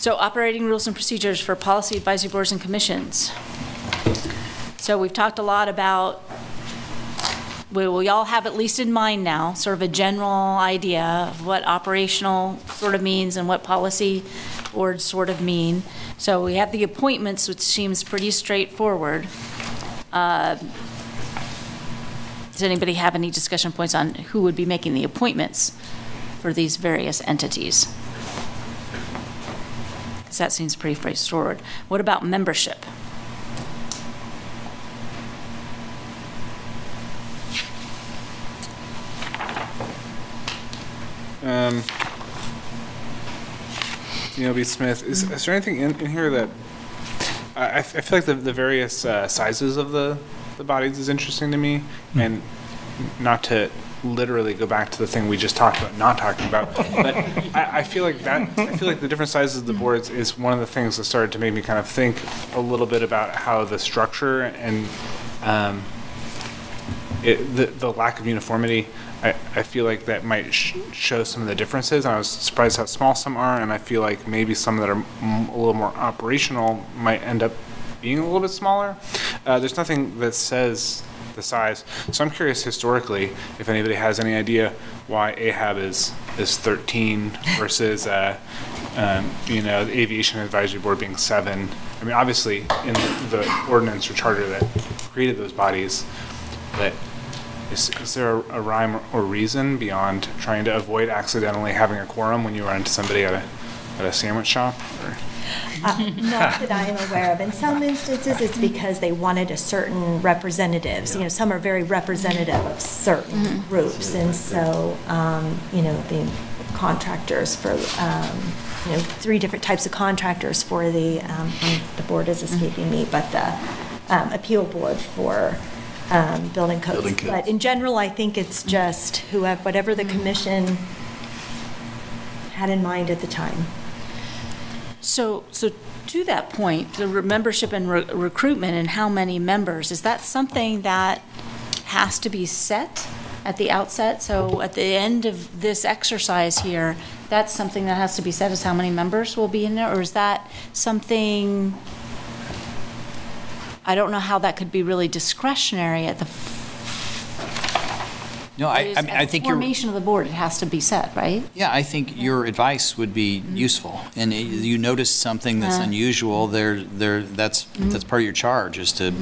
So operating rules and procedures for policy advisory boards and commissions. So we've talked a lot about we, we all have at least in mind now, sort of a general idea of what operational sort of means and what policy boards sort of mean. So we have the appointments, which seems pretty straightforward. Uh, Does anybody have any discussion points on who would be making the appointments for these various entities? Because that seems pretty straightforward. What about membership? Um, Neil B. Smith, is, is there anything in, in here that, I feel like the, the various uh, sizes of the, the bodies is interesting to me, and not to literally go back to the thing we just talked about, not talking about, but I, I feel like that, I feel like the different sizes of the boards is one of the things that started to make me kind of think a little bit about how the structure and, um, it, the, the lack of uniformity, I, I feel like that might sh- show some of the differences. I was surprised how small some are, and I feel like maybe some that are a little more operational might end up being a little bit smaller. Uh, there's nothing that says the size, so I'm curious historically if anybody has any idea why Ahab is is 13 versus uh, um, you know the Aviation Advisory Board being seven. I mean, obviously in the, the ordinance or charter that created those bodies, that is, is there a, a rhyme or reason beyond trying to avoid accidentally having a quorum when you run into somebody at a, at a sandwich shop? Or? Uh, Not that I am aware of. In some instances, it's because they wanted a certain representatives. You know, some are very representative of certain groups. And so, um, you know, the contractors for, um, you know, three different types of contractors for the, um, the board is escaping me, but the um, appeal board for um, building codes. Building codes. But in general, I think it's just whoever, whatever the commission had in mind at the time. So, so to that point, the membership and re- recruitment and how many members, is that something that has to be set at the outset? So at the end of this exercise here, that's something that has to be set is how many members will be in there? Or is that something, I don't know how that could be really discretionary at the, No, I, I mean, I think you're. formation of the board, it has to be set, right? Yeah, I think your advice would be useful, and it- you notice something that's Uh. unusual, there, there, that's, that's part of your charge, is to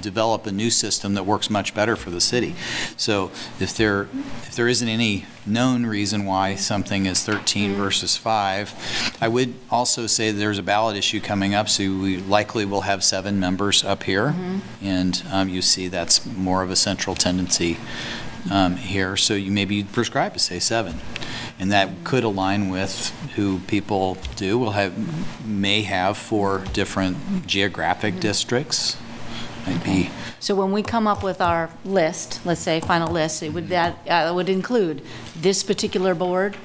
develop a new system that works much better for the city. So if there, if there isn't any known reason why something is 13 versus 5, I would also say there's a ballot issue coming up, so we likely will have seven members up here, and um, you see that's more of a central tendency um, here, so you maybe prescribe to say seven. And that could align with who people do, will have, may have for different geographic districts. Might be, So when we come up with our list, let's say final list, it would, that uh, would include this particular board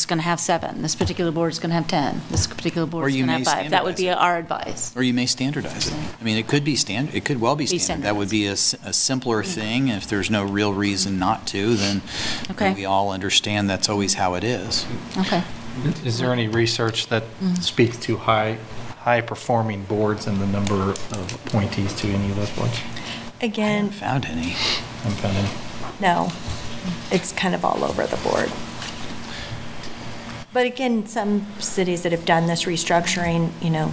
is going to have seven, this particular board is going to have 10, this particular board Or is going to have five. That would be standardize our advice. or you may standardize it. I mean, it could be stand, it could well be Be standard. That would be a simpler thing. If there's no real reason not to, then Okay. we all understand that's always how it is. Okay. Is there any research that mm-hmm. speaks to high, high-performing boards and the number of appointees to any of those boards? Again, Found any? Haven't found any. no, it's kind of all over the board. But again, some cities that have done this restructuring, you know,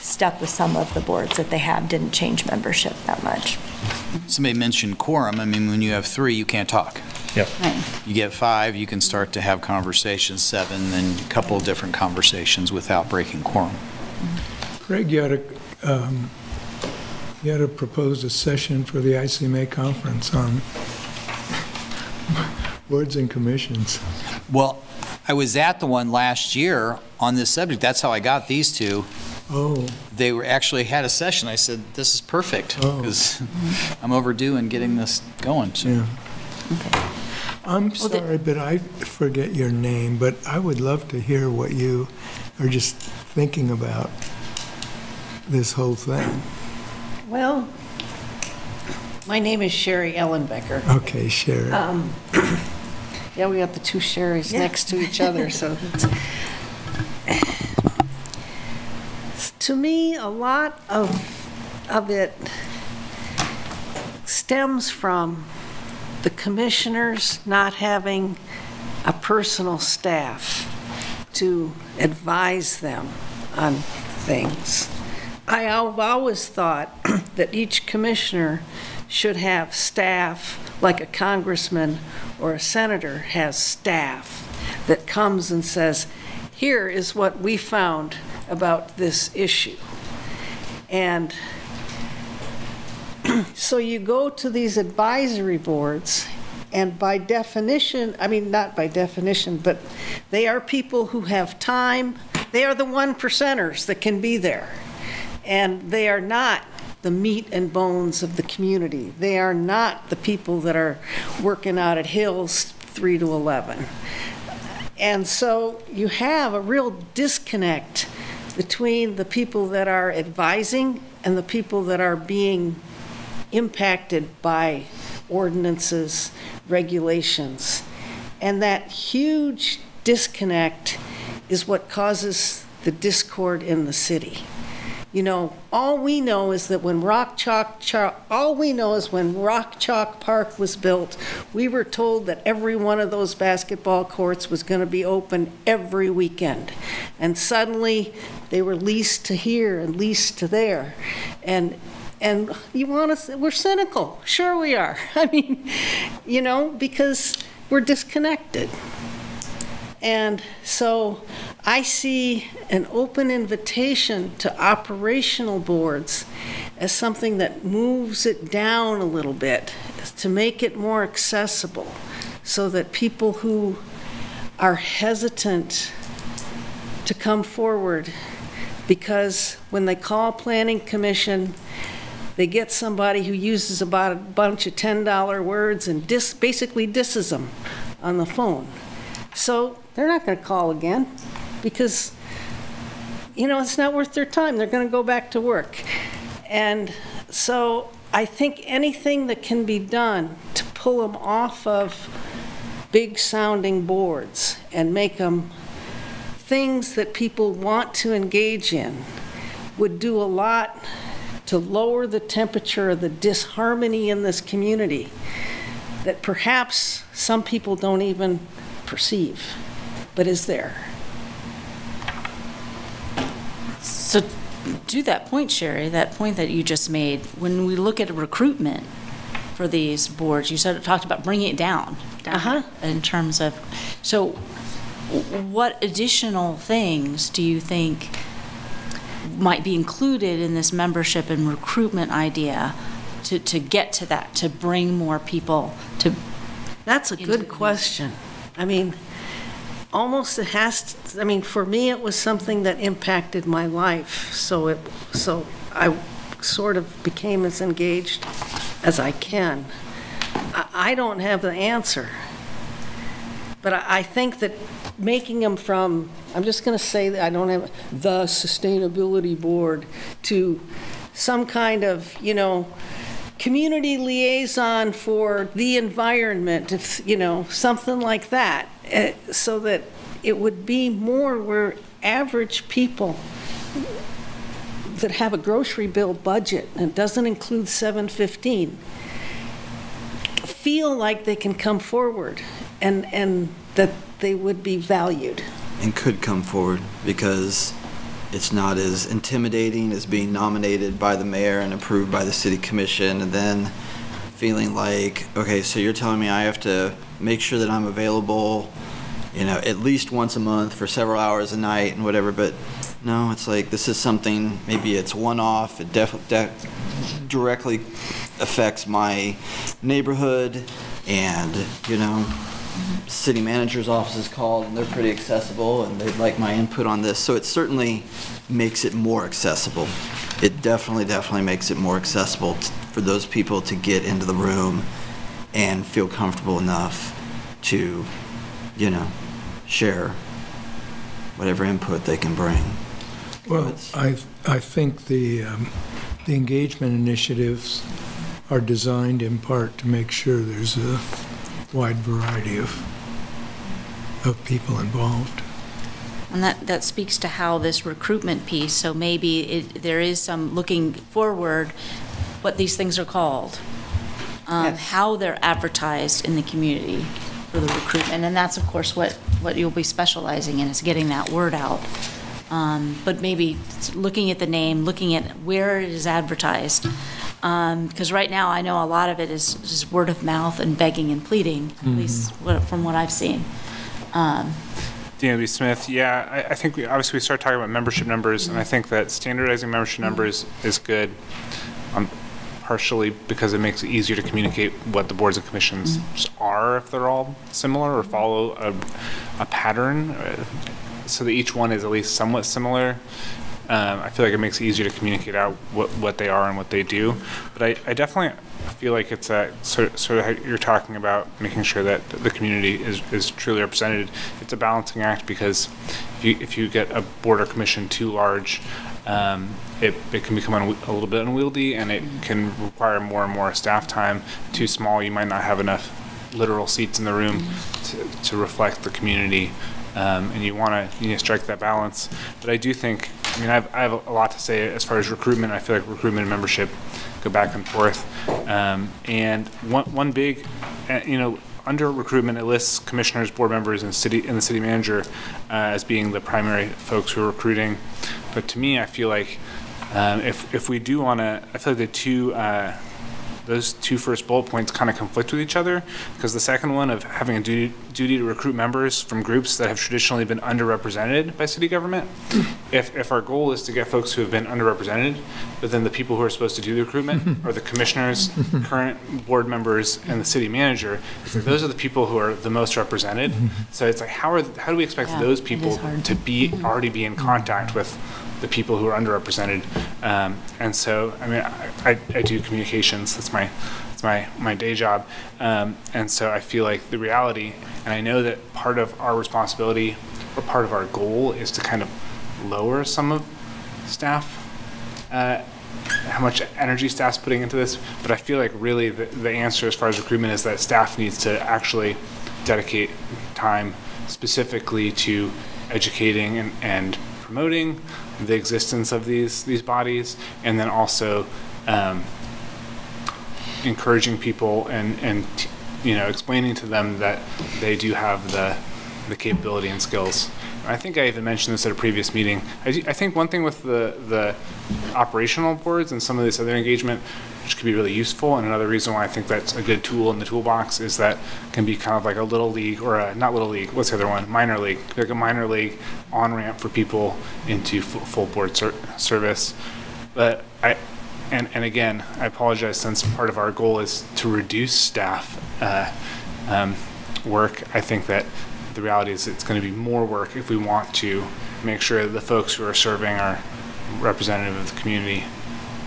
stuck with some of the boards that they have, didn't change membership that much. Somebody mentioned quorum. I mean, when you have three, you can't talk. Yep. Right. You get five, you can start to have conversations, seven, then a couple of different conversations without breaking quorum. Craig, you ought to, um, you ought to propose a session for the ICMA conference on boards and commissions. Well, I was at the one last year on this subject. That's how I got these two. Oh, They were, actually had a session. I said, this is perfect, Oh. because I'm overdue in getting this going. So yeah. I'm Well, the- sorry, but I forget your name, but I would love to hear what you are just thinking about this whole thing. Well, my name is Sherry Ellenbecker. Okay, Sherry. Um, Yeah, we got the two Sherrys next to each other, so. To me, a lot of, of it stems from the commissioners not having a personal staff to advise them on things. I've always thought that each commissioner should have staff, like a congressman or a senator has staff, that comes and says, here is what we found about this issue. And so you go to these advisory boards, and by definition, I mean, not by definition, but they are people who have time. They are the one percenters that can be there. And they are not the meat and bones of the community. They are not the people that are working out at Hills 3 to 11. And so you have a real disconnect between the people that are advising and the people that are being impacted by ordinances, regulations. And that huge disconnect is what causes the discord in the city. You know, all we know is that when Rock Chalk, Chalk, all we know is when Rock Chalk Park was built, we were told that every one of those basketball courts was going to be open every weekend. And suddenly, they were leased to here and leased to there. And and you want us, we're cynical. Sure we are. I mean, you know, because we're disconnected. And so I see an open invitation to operational boards as something that moves it down a little bit to make it more accessible so that people who are hesitant to come forward because when they call planning commission, they get somebody who uses about a bunch of $10 words and dis, basically disses them on the phone. So they're not going to call again because, you know, it's not worth their time. They're going to go back to work. And so I think anything that can be done to pull them off of big sounding boards and make them things that people want to engage in would do a lot to lower the temperature of the disharmony in this community that perhaps some people don't even perceive, but is there. So to that point, Sherry, that point that you just made, when we look at recruitment for these boards, you said, talked about bringing it down. down Uh-huh. In terms of, so what additional things do you think might be included in this membership and recruitment idea to, to get to that, to bring more people to, That's a good question. I mean, almost it has, to- I mean, for me, it was something that impacted my life, so it, so I sort of became as engaged as I can. I, I don't have the answer. But I, I think that making them from, I'm just gonna say that I don't have, the Sustainability Board, to some kind of, you know, community liaison for the environment, if, you know, something like that, eh, so that it would be more where average people that have a grocery bill budget, and doesn't include 715, feel like they can come forward and, and that they would be valued. and could come forward because it's not as intimidating as being nominated by the mayor and approved by the city commission and then feeling like, okay, so you're telling me I have to make sure that I'm available, you know, at least once a month for several hours a night and whatever, but no, it's like this is something, maybe it's one-off, it def- de- directly affects my neighborhood and, you know, city manager's office is called and they're pretty accessible and they'd like my input on this. So it certainly makes it more accessible. It definitely, definitely makes it more accessible for those people to get into the room and feel comfortable enough to, you know, share whatever input they can bring. Well, I, I think the, um, the engagement initiatives are designed in part to make sure there's a wide variety of, of people involved. and that, that speaks to how this recruitment piece, so maybe it, there is some looking forward, what these things are called. Um, Yes. how they're advertised in the community for the recruitment, and that's of course what, what you'll be specializing in, is getting that word out. Um, but maybe looking at the name, looking at where it is advertised. Um, because right now, I know a lot of it is just word of mouth and begging and pleading, at least what- from what I've seen. Um, DMB Smith, yeah, I, I think we, obviously we start talking about membership numbers, and I think that standardizing membership numbers is good. Um, partially because it makes it easier to communicate what the boards and commissions are if they're all similar or follow a, a pattern, uh, so that each one is at least somewhat similar. Um, I feel like it makes it easier to communicate out what, what they are and what they do. But I, I definitely feel like it's a sort, of you're talking about making sure that the community is, is truly represented. It's a balancing act because if you, if you get a board or commission too large, um, it, it can become unwi- a little bit unwieldy and it can require more and more staff time. Too small, you might not have enough literal seats in the room to, to reflect the community. Um, and you want to you know, strike that balance. But I do think, I mean, I've, I have a lot to say as far as recruitment. I feel like recruitment and membership go back and forth. Um, and one, one big, uh, you know, under recruitment, it lists commissioners, board members, and city and the city manager uh, as being the primary folks who are recruiting. But to me, I feel like um, if if we do want to, I feel like the two. Uh, those two first bullet points kind of conflict with each other because the second one of having a duty, duty to recruit members from groups that have traditionally been underrepresented by city government. If, if our goal is to get folks who have been underrepresented, but then the people who are supposed to do the recruitment are the commissioners, current board members, and the city manager, those are the people who are the most represented. So it's like, how are, how do we expect Yeah, those people to be, already be in contact with the people who are underrepresented. Um, and so, I mean, I, I, I do communications. That's my, that's my, my day job. Um, and so I feel like the reality, and I know that part of our responsibility or part of our goal is to kind of lower some of staff, uh, how much energy staff's putting into this. But I feel like really the, the answer as far as recruitment is that staff needs to actually dedicate time specifically to educating and, and promoting the existence of these these bodies, and then also um, encouraging people and and you know explaining to them that they do have the the capability and skills. I think I even mentioned this at a previous meeting. I, I think one thing with the the operational boards and some of this other engagement, which could be really useful, and another reason why I think that's a good tool in the toolbox is that can be kind of like a little league or a not little league. What's the other one? Minor league, like a minor league on ramp for people into full, board ser- service. But I and, and again, I apologize since part of our goal is to reduce staff uh, um, work. I think that the reality is it's going to be more work if we want to make sure that the folks who are serving are representative of the community.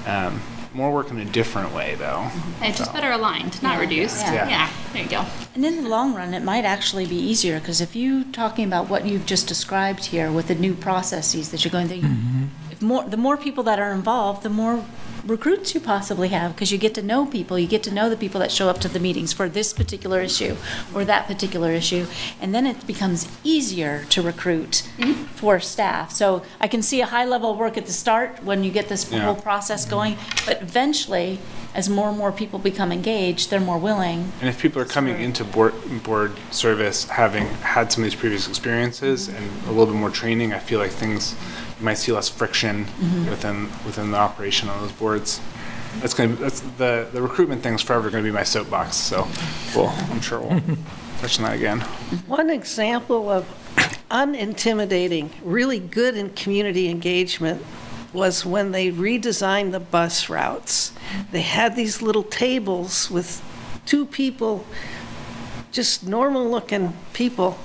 Um, more work in a different way, though. Mm-hmm. And just better aligned, not Yeah. reduced. Yeah. Yeah. there you go. And in the long run, it might actually be easier, because if you talking about what you've just described here with the new processes that you're going through, mm-hmm. if more, the more people that are involved, the more recruits you possibly have, because you get to know people, you get to know the people that show up to the meetings for this particular issue or that particular issue, and then it becomes easier to recruit mm-hmm. for staff. So I can see a high level of work at the start when you get this Yeah. whole process going, but eventually, as more and more people become engaged, they're more willing. And if people are coming into board, board service having had some of these previous experiences and a little bit more training, I feel like things, you might see less friction mm-hmm. within, within the operation of those boards. That's gonna, that's, the, the recruitment thing's forever gonna be my soapbox, so, well, I'm sure we'll touch on that again. One example of unintimidating, really good in community engagement was when they redesigned the bus routes. They had these little tables with two people, just normal-looking people,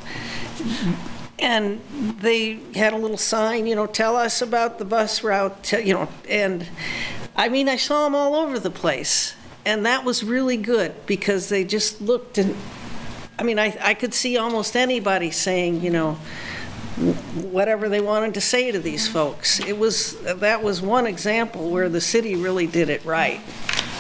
and they had a little sign, you know, tell us about the bus route, te- you know, and, I mean, I saw them all over the place. And that was really good, because they just looked and, I mean, I, I could see almost anybody saying, you know, whatever they wanted to say to these folks. It was, that was one example where the city really did it right.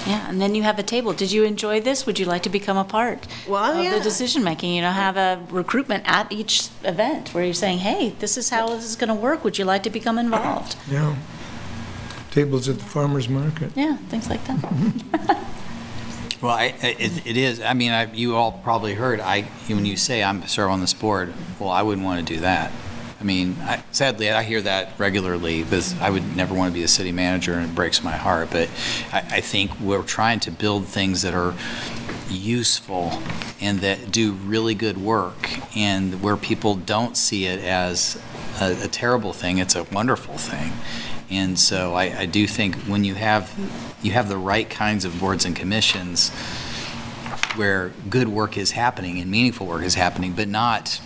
Yeah, and then you have a table. Did you enjoy this? Would you like to become a part Well, of yeah. the decision-making? You know, have a recruitment at each event where you're saying, hey, this is how this is going to work. Would you like to become involved? Yeah. Tables at the farmer's market. Yeah, things like that. Well, I, I- it, it is, I mean, I, you all probably heard, I, when you say I'm serve on this board, well, I wouldn't want to do that. I mean, I- sadly, I hear that regularly, because I would never want to be a city manager, and it breaks my heart, but I, I think we're trying to build things that are useful and that do really good work, and where people don't see it as a, a terrible thing, it's a wonderful thing. And so I, I do think when you have, you have the right kinds of boards and commissions where good work is happening and meaningful work is happening, but not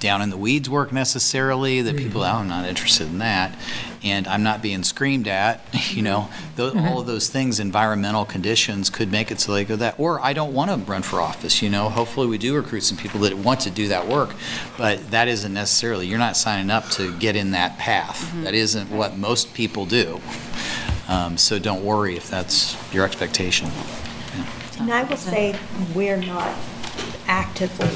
down in the weeds work necessarily, that people, mm-hmm. oh, I'm not interested in that, and I'm not being screamed at, you know, tho- mm-hmm. all of those things, environmental conditions could make it so they go that, or I don't want to run for office, you know, hopefully we do recruit some people that want to do that work, but that isn't necessarily, you're not signing up to get in that path. Mm-hmm. That isn't what most people do. Um, So don't worry if that's your expectation. And I will say, we're not actively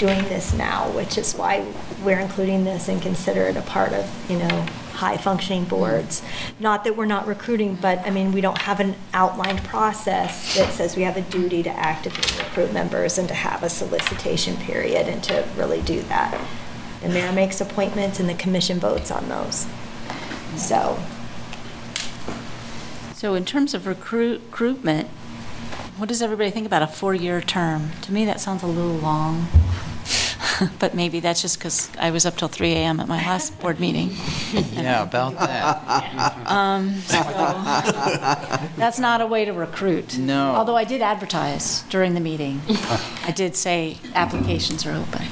doing this now, which is why we're including this and consider it a part of, you know, high-functioning boards. Not that we're not recruiting, but, I mean, we don't have an outlined process that says we have a duty to actively recruit members and to have a solicitation period and to really do that. The mayor makes appointments and the commission votes on those. So, So in terms of recruit- recruitment, what does everybody think about a four-year term? To me, that sounds a little long. But maybe that's just because I was up till 3 AM at my last board meeting. Yeah, about that. Um, so That's not a way to recruit. No. Although I did advertise during the meeting. I did say applications are open.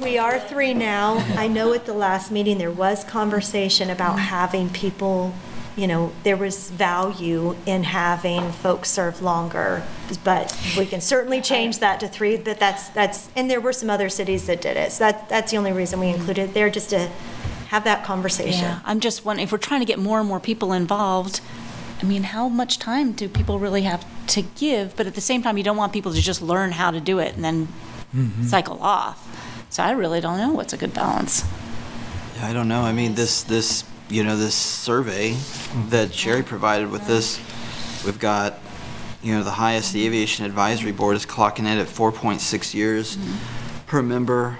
We are three now. I know at the last meeting, there was conversation about having people, you know, there was value in having folks serve longer, but we can certainly change that to three, but that's, that's, and there were some other cities that did it. So that, that's the only reason we included it there, just to have that conversation. Yeah, I'm just wondering, if we're trying to get more and more people involved, I mean, how much time do people really have to give? But at the same time, you don't want people to just learn how to do it and then mm-hmm. cycle off. So I really don't know what's a good balance. Yeah, I don't know. I mean, this, this, you know, this survey that Sherry provided with this, we've got, you know, the highest, the Aviation Advisory Board is clocking in at 4.6 years per member.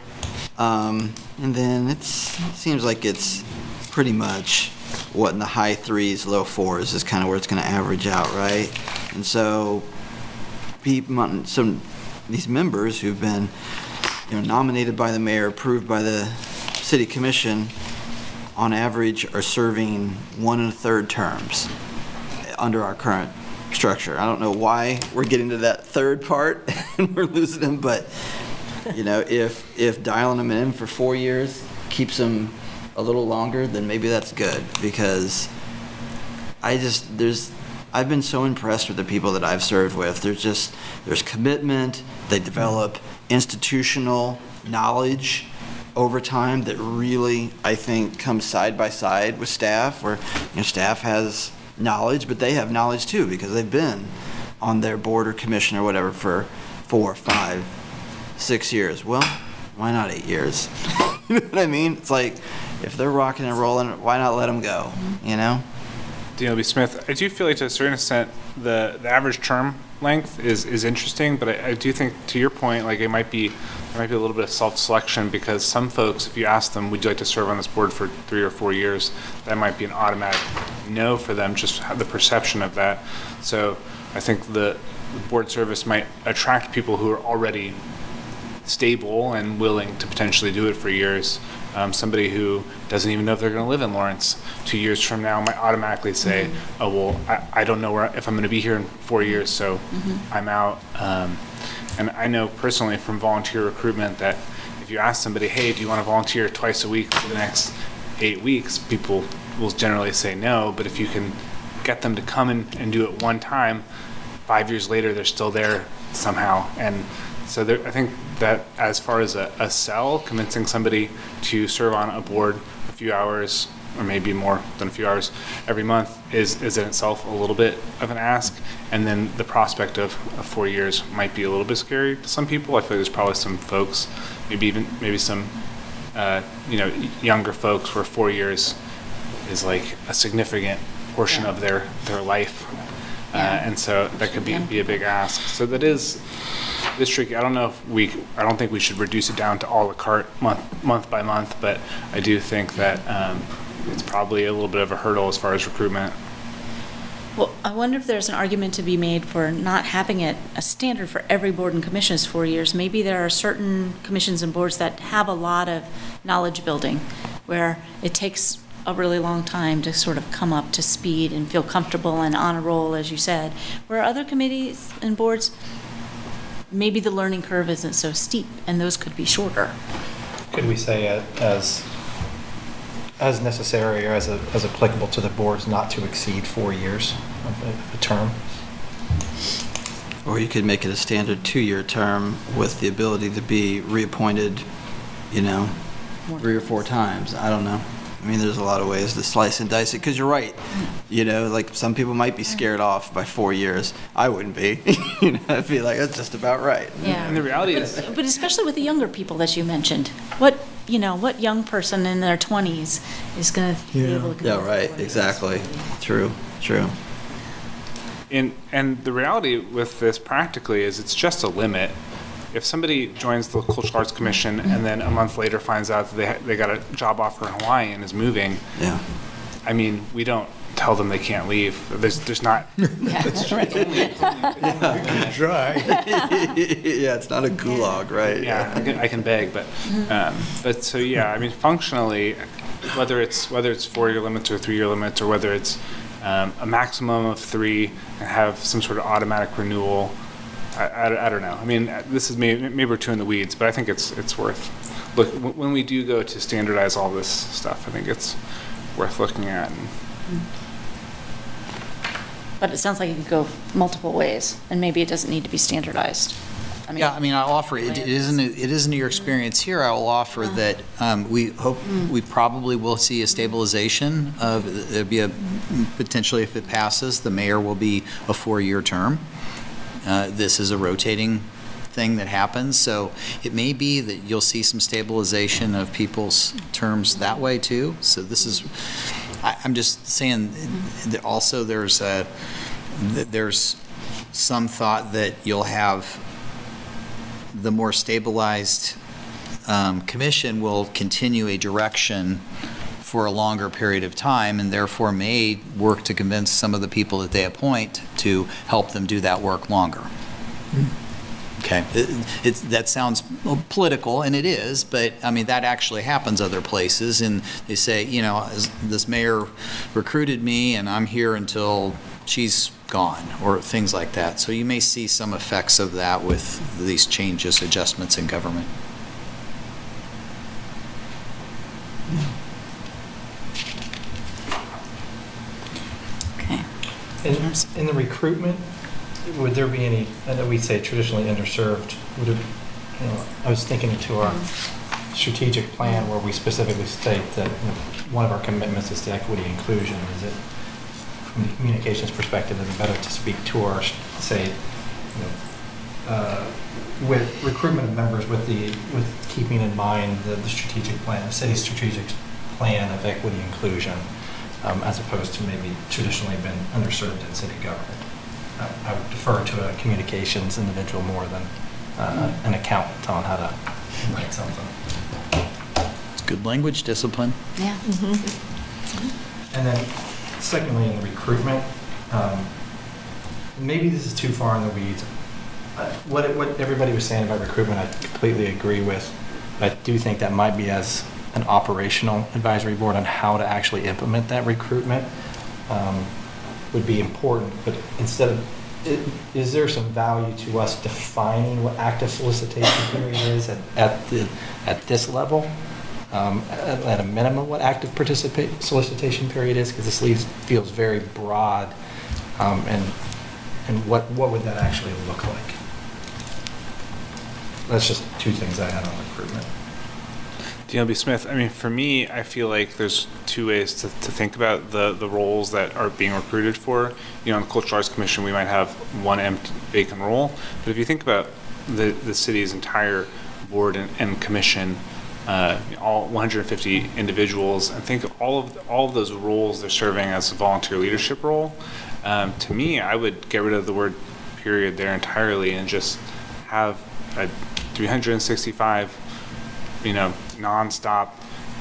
Um, and then it's, it seems like it's pretty much what in the high threes, low fours is kind of where it's going to average out, right? And so, people, some, these members who've been, you know, nominated by the mayor, approved by the city commission, on average are serving one and a third terms. under our current structure. I don't know why we're getting to that third part and we're losing them, but, you know, if, if dialing them in for four years keeps them a little longer, then maybe that's good, because I just, there's, I've been so impressed with the people that I've served with. There's just, there's commitment, they develop institutional knowledge over time that really, I think, comes side by side with staff, where, you know, staff has knowledge, but they have knowledge too, because they've been on their board or commission or whatever for four, five, six years. Well, why not eight years? you know what I mean? It's like, if they're rocking and rolling, why not let them go, you know? DLB Smith, I do feel like to a certain extent, the, the average term length is, is interesting, but I, I do think, to your point, like it might be, there might be a little bit of self-selection because some folks, if you ask them, would you like to serve on this board for three or four years, that might be an automatic no for them, just have the perception of that. So I think the, the board service might attract people who are already stable and willing to potentially do it for years. Um, somebody who doesn't even know if they're going to live in Lawrence two years from now might automatically say, "Oh well, I, I don't know where if I'm going to be here in four years, so I'm out." Um, and I know personally from volunteer recruitment that if you ask somebody, "Hey, do you want to volunteer twice a week for the next eight weeks?" people will generally say no. But if you can get them to come in and do it one time, five years later they're still there somehow and so there, i think that as far as a, a sell convincing somebody to serve on a board a few hours or maybe more than a few hours every month is, is in itself a little bit of an ask and then the prospect of, of four years might be a little bit scary to some people i feel like there's probably some folks maybe even maybe some uh, you know younger folks where four years is like a significant portion of their their life uh, Yeah. and so that could be, be a big ask. So that is, this tricky. I don't know if we, I don't think we should reduce it down to à la carte month, month by month, but I do think that um, it's probably a little bit of a hurdle as far as recruitment. Well, I wonder if there's an argument to be made for not having it a standard for every board and commission is four years. Maybe there are certain commissions and boards that have a lot of knowledge building, where it takes a really long time to sort of come up to speed and feel comfortable and on a roll, as you said. Where other committees and boards, maybe the learning curve isn't so steep, and those could be shorter. Could we say uh, as, as necessary or as, a- as applicable to the boards not to exceed four years of a- of a term? Or you could make it a standard two-year term with the ability to be reappointed, you know, three or four times. I don't know. I mean, there's a lot of ways to slice and dice it, because you're right. You know, like, some people might be scared off by four years. I wouldn't be. You know, I'd be like, that's just about right. Yeah. And the reality is, But especially with the younger people that you mentioned, what, you know, what young person in their 20s is going to be able to... Yeah, right, exactly. True, true. And, and the reality with this practically is it's just a limit. If somebody joins the Cultural Arts Commission and then a month later finds out that they, they got a job offer in Hawaii and is moving, Yeah. I mean, we don't tell them they can't leave. There's, there's not, Dry. Yeah, it's not a gulag, right? yeah, I can, I can beg, but, um, but so, yeah, I mean, functionally, whether it's, whether it's four-year limits or three-year limits, or whether it's, um, a maximum of three and have some sort of automatic renewal, I, I, I don't know. I mean, this is maybe, maybe we're too in the weeds, but I think it's, it's worth, look, w- when we do go to standardize all this stuff, I think it's worth looking at. and- But it sounds like it could go multiple ways, and maybe it doesn't need to be standardized. I mean, Yeah, I mean, I'll offer, it It isn't, it isn't your experience here, I will offer that um, we hope, we probably will see a stabilization of, there'll be a, potentially if it passes, the mayor will be a four-year term. Uh, This is a rotating thing that happens, so it may be that you'll see some stabilization of people's terms that way too. So this is, I, I'm just saying that also there's a, there's some thought that you'll have the more stabilized um, commission will continue a direction for a longer period of time and therefore may work to convince some of the people that they appoint to help them do that work longer. Okay, It- that sounds political, and it is, but, I mean, that actually happens other places, and they say, you know, this mayor recruited me, and I'm here until she's gone, or things like that. So you may see some effects of that with these changes, adjustments in government. Okay. In, in the recruitment, would there be any, know we say traditionally underserved, would it, you know, I was thinking to our strategic plan where we specifically state that you know, one of our commitments is to equity inclusion. Is it, from the communications perspective, is it better to speak to our, say, you know, uh, with recruitment of members with the, with keeping in mind the, the strategic plan, the city's strategic plan of equity inclusion, um, as opposed to maybe traditionally been underserved in city government. I I would defer to a communications individual more than uh, an accountant on how to write something. It's good language discipline. Yeah. And then secondly, in the recruitment, um, maybe this is too far in the weeds. Uh, What, what everybody was saying about recruitment, I completely agree with. But I do think that might be as an operational advisory board on how to actually implement that recruitment um, would be important. But instead of, is there some value to us defining what active solicitation period is at, at the, at this level? um, at at a minimum, what active participate, solicitation period is, because this leaves, feels very broad. um, And, and what, what would that actually look like? That's just two things I had on recruitment. DLB Smith, I mean, for me, I feel like there's two ways to, to think about the, the roles that are being recruited for. You know, on the Cultural Arts Commission, we might have one empty vacant role. But if you think about the, the city's entire board and, and commission, uh, all 150 individuals, and think of all of, all of those roles they're serving as a volunteer leadership role. Um, to me, I would get rid of the word period there entirely and just have a 365 you know, nonstop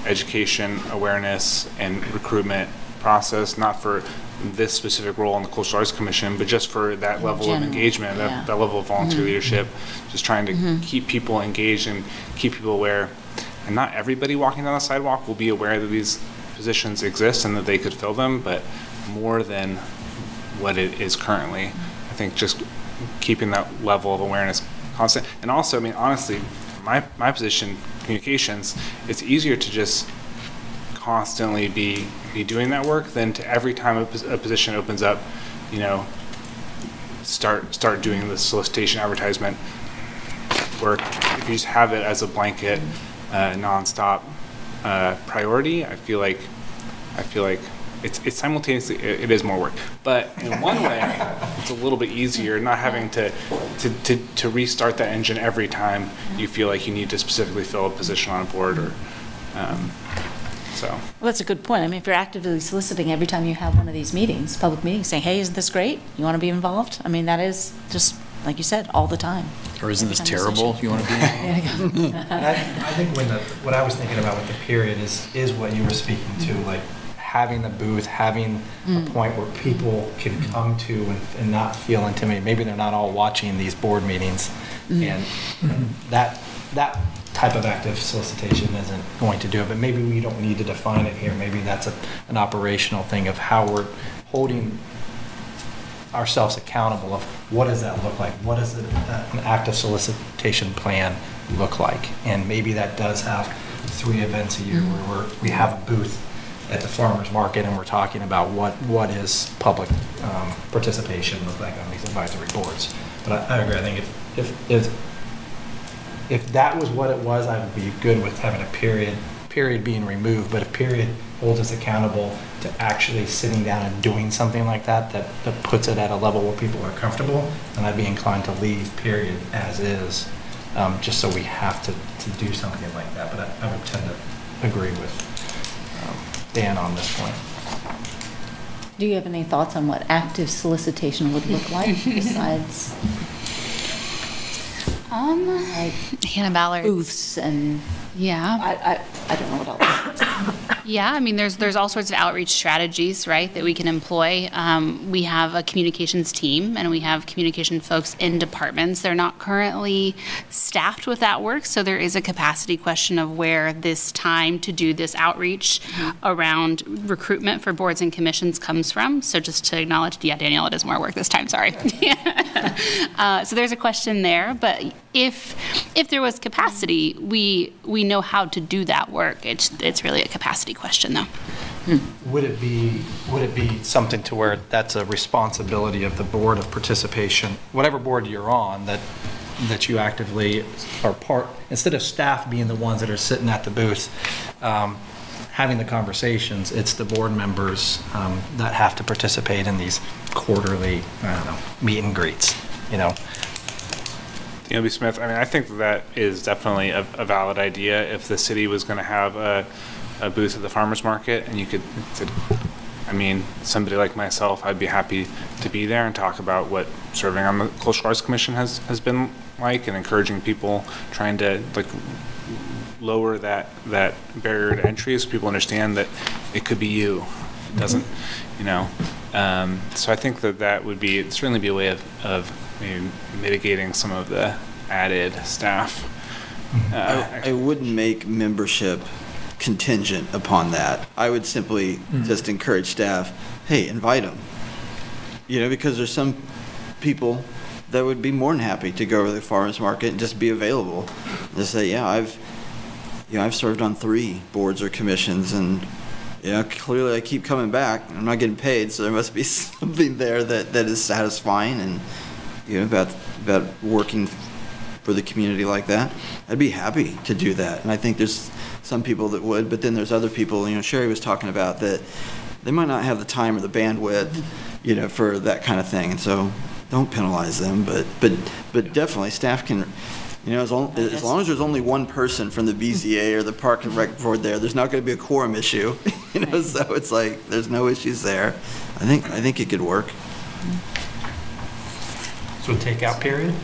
education, awareness, and recruitment process, not for this specific role in the Cultural Arts Commission, but just for that level general, of engagement, yeah. that, that level of volunteer mm-hmm. leadership, just trying to mm-hmm. keep people engaged and keep people aware. And not everybody walking down the sidewalk will be aware that these positions exist and that they could fill them, but more than what it is currently. I think just keeping that level of awareness constant. And also, I mean, honestly, my, my position, communications, it's easier to just constantly be, be doing that work than to every time a, a position opens up, you know, start, start doing the solicitation advertisement work. If you just have it as a blanket, uh, nonstop, uh, priority, I feel like, I feel like it's, it's simultaneously, it, it is more work. But in one way, it's a little bit easier, not having to, to, to, to restart that engine every time you feel like you need to specifically fill a position on a board or, um, so. Well, that's a good point. I mean, if you're actively soliciting every time you have one of these meetings, public meetings, saying, hey, isn't this great? You want to be involved? I mean, that is just, like you said, all the time. Or isn't this Every time there's a terrible? You want to be? There you go. And I, I think when the, what I was thinking about with the period is, is what you were speaking to, like having the booth, having a mm. point where people can mm. come to and, and not feel intimidated. Maybe they're not all watching these board meetings. Mm. And that, that type of active solicitation isn't going to do it, but maybe we don't need to define it here. Maybe that's a, an operational thing of how we're holding ourselves accountable of what does that look like? What does it- an active solicitation plan look like? And maybe that does have three events a year where we're, we have a booth at the farmer's market and we're talking about what, what is public um, participation look like on these advisory boards. But I, I agree, I think if, if, if, if that was what it was, I would be good with having a period, period being removed. But if period holds us accountable to actually sitting down and doing something like that, that, that puts it at a level where people are comfortable, then I'd be inclined to leave period as is, um, just so we have to, to do something like that. But I, I would tend to agree with Dan on this point. Do you have any thoughts on what active solicitation would look like besides Um, like Hannah Ballard. booths and, Yeah. I, I, I don't know what else. Yeah, I mean, there's there's all sorts of outreach strategies, right, that we can employ. Um, we have a communications team, and we have communication folks in departments. They're not currently staffed with that work, so there is a capacity question of where this time to do this outreach around recruitment for boards and commissions comes from. So just to acknowledge, yeah, Danielle, it is more work this time. Sorry. uh, so there's a question there, but if if there was capacity, we we know how to do that work. It's it's really a capacity question, though. Would it be, would it be something to where that's a responsibility of the board of participation, whatever board you're on, that, that you actively are part, instead of staff being the ones that are sitting at the booth, um, having the conversations, it's the board members um, that have to participate in these quarterly, I don't know, meet and greets, you know? B. Smith, I mean, I think that is definitely a, a valid idea. If the city was going to have a, a booth at the farmer's market and you could, could- I mean, somebody like myself, I'd be happy to be there and talk about what serving on the Cultural Arts Commission has, has been like and encouraging people, trying to like lower that, that barrier to entry so people understand that it could be you. It doesn't, you know. Um, so I think that that would be, certainly be a way of, of maybe mitigating some of the added staff. Uh, I, I wouldn't make membership contingent upon that. I would simply just encourage staff, hey, invite them. You know, because there's some people that would be more than happy to go over to the farmer's market and just be available. Just say, yeah, I've, you know, I've served on three boards or commissions and, you know, clearly I keep coming back. I'm not getting paid, so there must be something there that, that is satisfying and, you know, about, about working for the community like that. I'd be happy to do that. And I think there's some people that would, but then there's other people, you know, Sherry was talking about that they might not have the time or the bandwidth, you know, for that kind of thing. And so don't penalize them, but, but, but definitely staff can, you know, as long, as long as there's only one person from the BZA or the Park and Rec Board there, there's not going to be a quorum issue, you know, so it's like, there's no issues there. I think, I think it could work. Mm-hmm. So takeout period?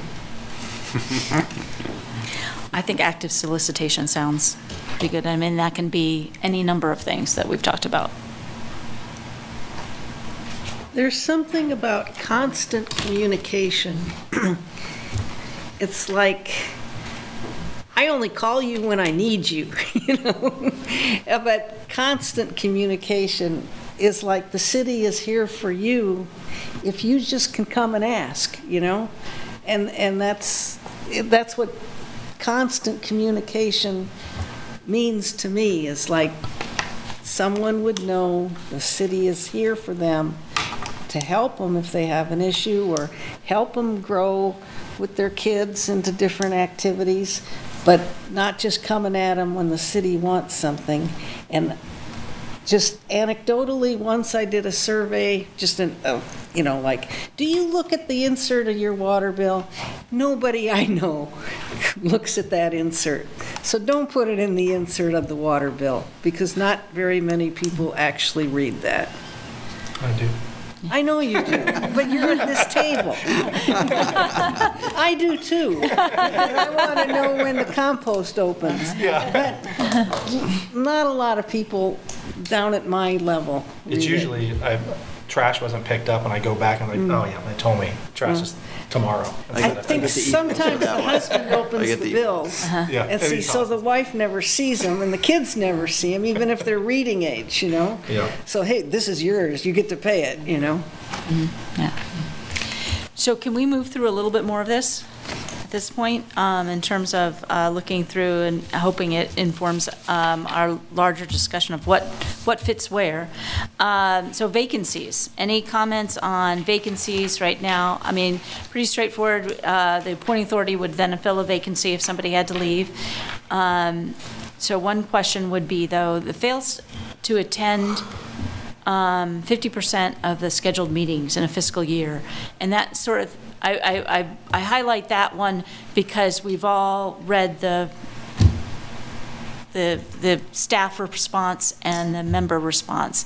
I think active solicitation sounds pretty good. I mean, that can be any number of things that we've talked about. There's something about constant communication. It's like, I only call you when I need you, you know? But constant communication is like the city is here for you if you just can come and ask, you know? And, and that's, that's what constant communication means to me, is like someone would know the city is here for them to help them if they have an issue or help them grow with their kids into different activities, but not just coming at them when the city wants something. And just anecdotally, once I did a survey, just an, uh, you know, like, do you look at the insert of your water bill? Nobody I know looks at that insert. So don't put it in the insert of the water bill, because not very many people actually read that. I do. I know you do, but you're at this table. I do too. And I want to know when the compost opens. Yeah. But not a lot of people down at my level. It's it. usually, I, trash wasn't picked up and I go back and I'm like, mm. oh yeah, they told me trash mm. is tomorrow. I instead of think sometimes the husband opens get the the- bills. Uh-huh. Yeah, And see, so the wife never sees them and the kids never see them, even if they're reading age, you know? Yeah. So, hey, this is yours, you get to pay it, you know? Mm-hmm. Yeah. So can we move through a little bit more of this at this point, um, in terms of uh, looking through and hoping it informs um, our larger discussion of what, what fits where? Um, So vacancies, any comments on vacancies right now? I mean, pretty straightforward, uh, the appointing authority would then fill a vacancy if somebody had to leave. Um, So one question would be, though, the fails to attend um, 50% of the scheduled meetings in a fiscal year. And that sort of, I, I, I- I highlight that one because we've all read the, the, the staff response and the member response.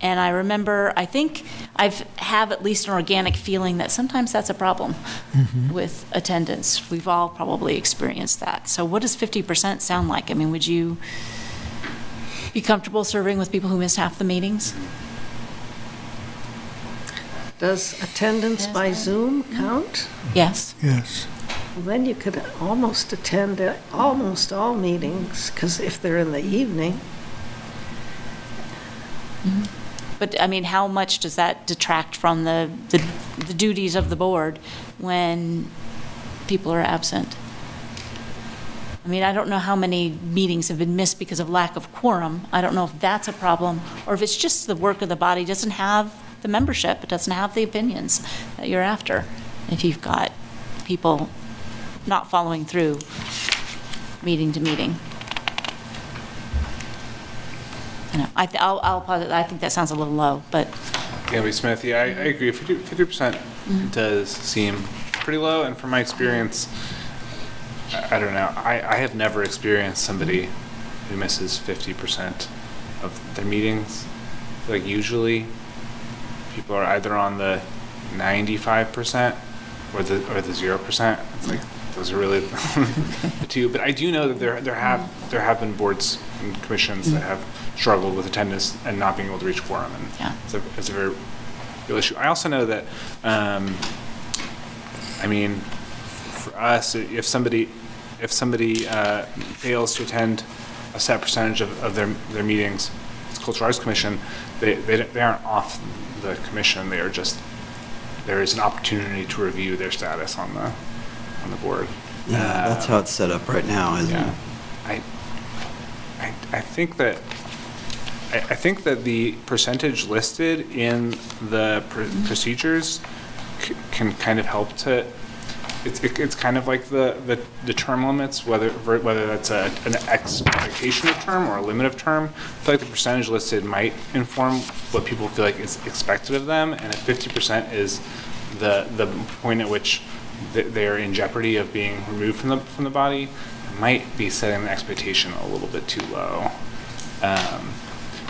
And I remember, I think I've at least an organic feeling that sometimes that's a problem mm-hmm. with attendance. We've all probably experienced that. So what does 50% sound like? I mean, would you be comfortable serving with people who missed half the meetings? Does attendance Yes, by. Zoom mm-hmm. count? Yes. Yes. Well, Then you could almost attend almost all meetings, because if they're in the evening, mm-hmm. But, I mean, how much does that detract from the, the the duties of the board when people are absent? I mean, I don't know how many meetings have been missed because of lack of quorum. I don't know if that's a problem, or if it's just the work of the body doesn't have the membership, it doesn't have the opinions that you're after. If you've got people not following through meeting to meeting. I know, I, th- I'll, posit- I think that sounds a little low, but Gabby Smith, yeah, I, I agree. Fifty percent mm-hmm. does seem pretty low, and from my experience, I, I don't know. I, I have never experienced somebody who misses fifty percent of their meetings. Like usually people are either on the ninety-five percent or the or the zero percent. It's like those are really the two. But I do know that there there have there have been boards and commissions that have struggled with attendance and not being able to reach quorum, and Yeah. it's a it's a very real issue. I also know that. Um, I mean, for us, if somebody, if somebody uh, fails to attend a set percentage of, of their, their meetings, it's Cultural Arts Commission, they, they, they aren't off the commission, they are just, there is an opportunity to review their status on the, on the board. Yeah, that's how it's set up right now, isn't Yeah. it? I, I, I think that, I, I think that the percentage listed in the pr- procedures can kind of help to, it's, it- it's kind of like the, the, the term limits, whether, whether that's a, an expectation of term or a limit of term. I feel like the percentage listed might inform what people feel like is expected of them, and if fifty percent is the, the point at which th- they're in jeopardy of being removed from the, from the body, it might be setting the expectation a little bit too low. Um,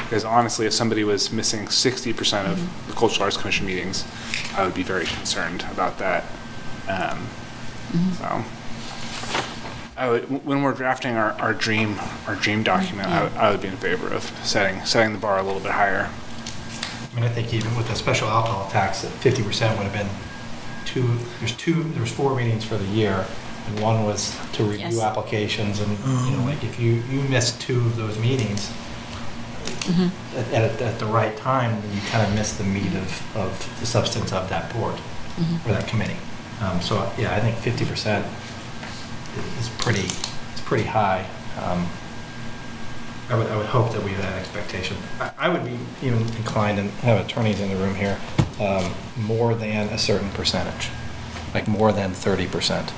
Because honestly, if somebody was missing sixty percent of the Cultural Arts Commission meetings, I would be very concerned about that. Um, So, I would, when we're drafting our, our dream, our dream document, I would, I would be in favor of setting, setting the bar a little bit higher. I mean, I think even with the special alcohol tax, that fifty percent would have been two, there's two, there's four meetings for the year. And one was to Yes. review applications and, you know, like if you, you missed two of those meetings Mm-hmm. at, at, at the right time, you kind of miss the meat of, of the substance of that board Mm-hmm. or that committee. Um, so, yeah, I think fifty percent is pretty, it's pretty high. Um, I would, I would hope that we have that expectation. I, I would be even inclined, and have attorneys in the room here, um, more than a certain percentage, like more than thirty percent.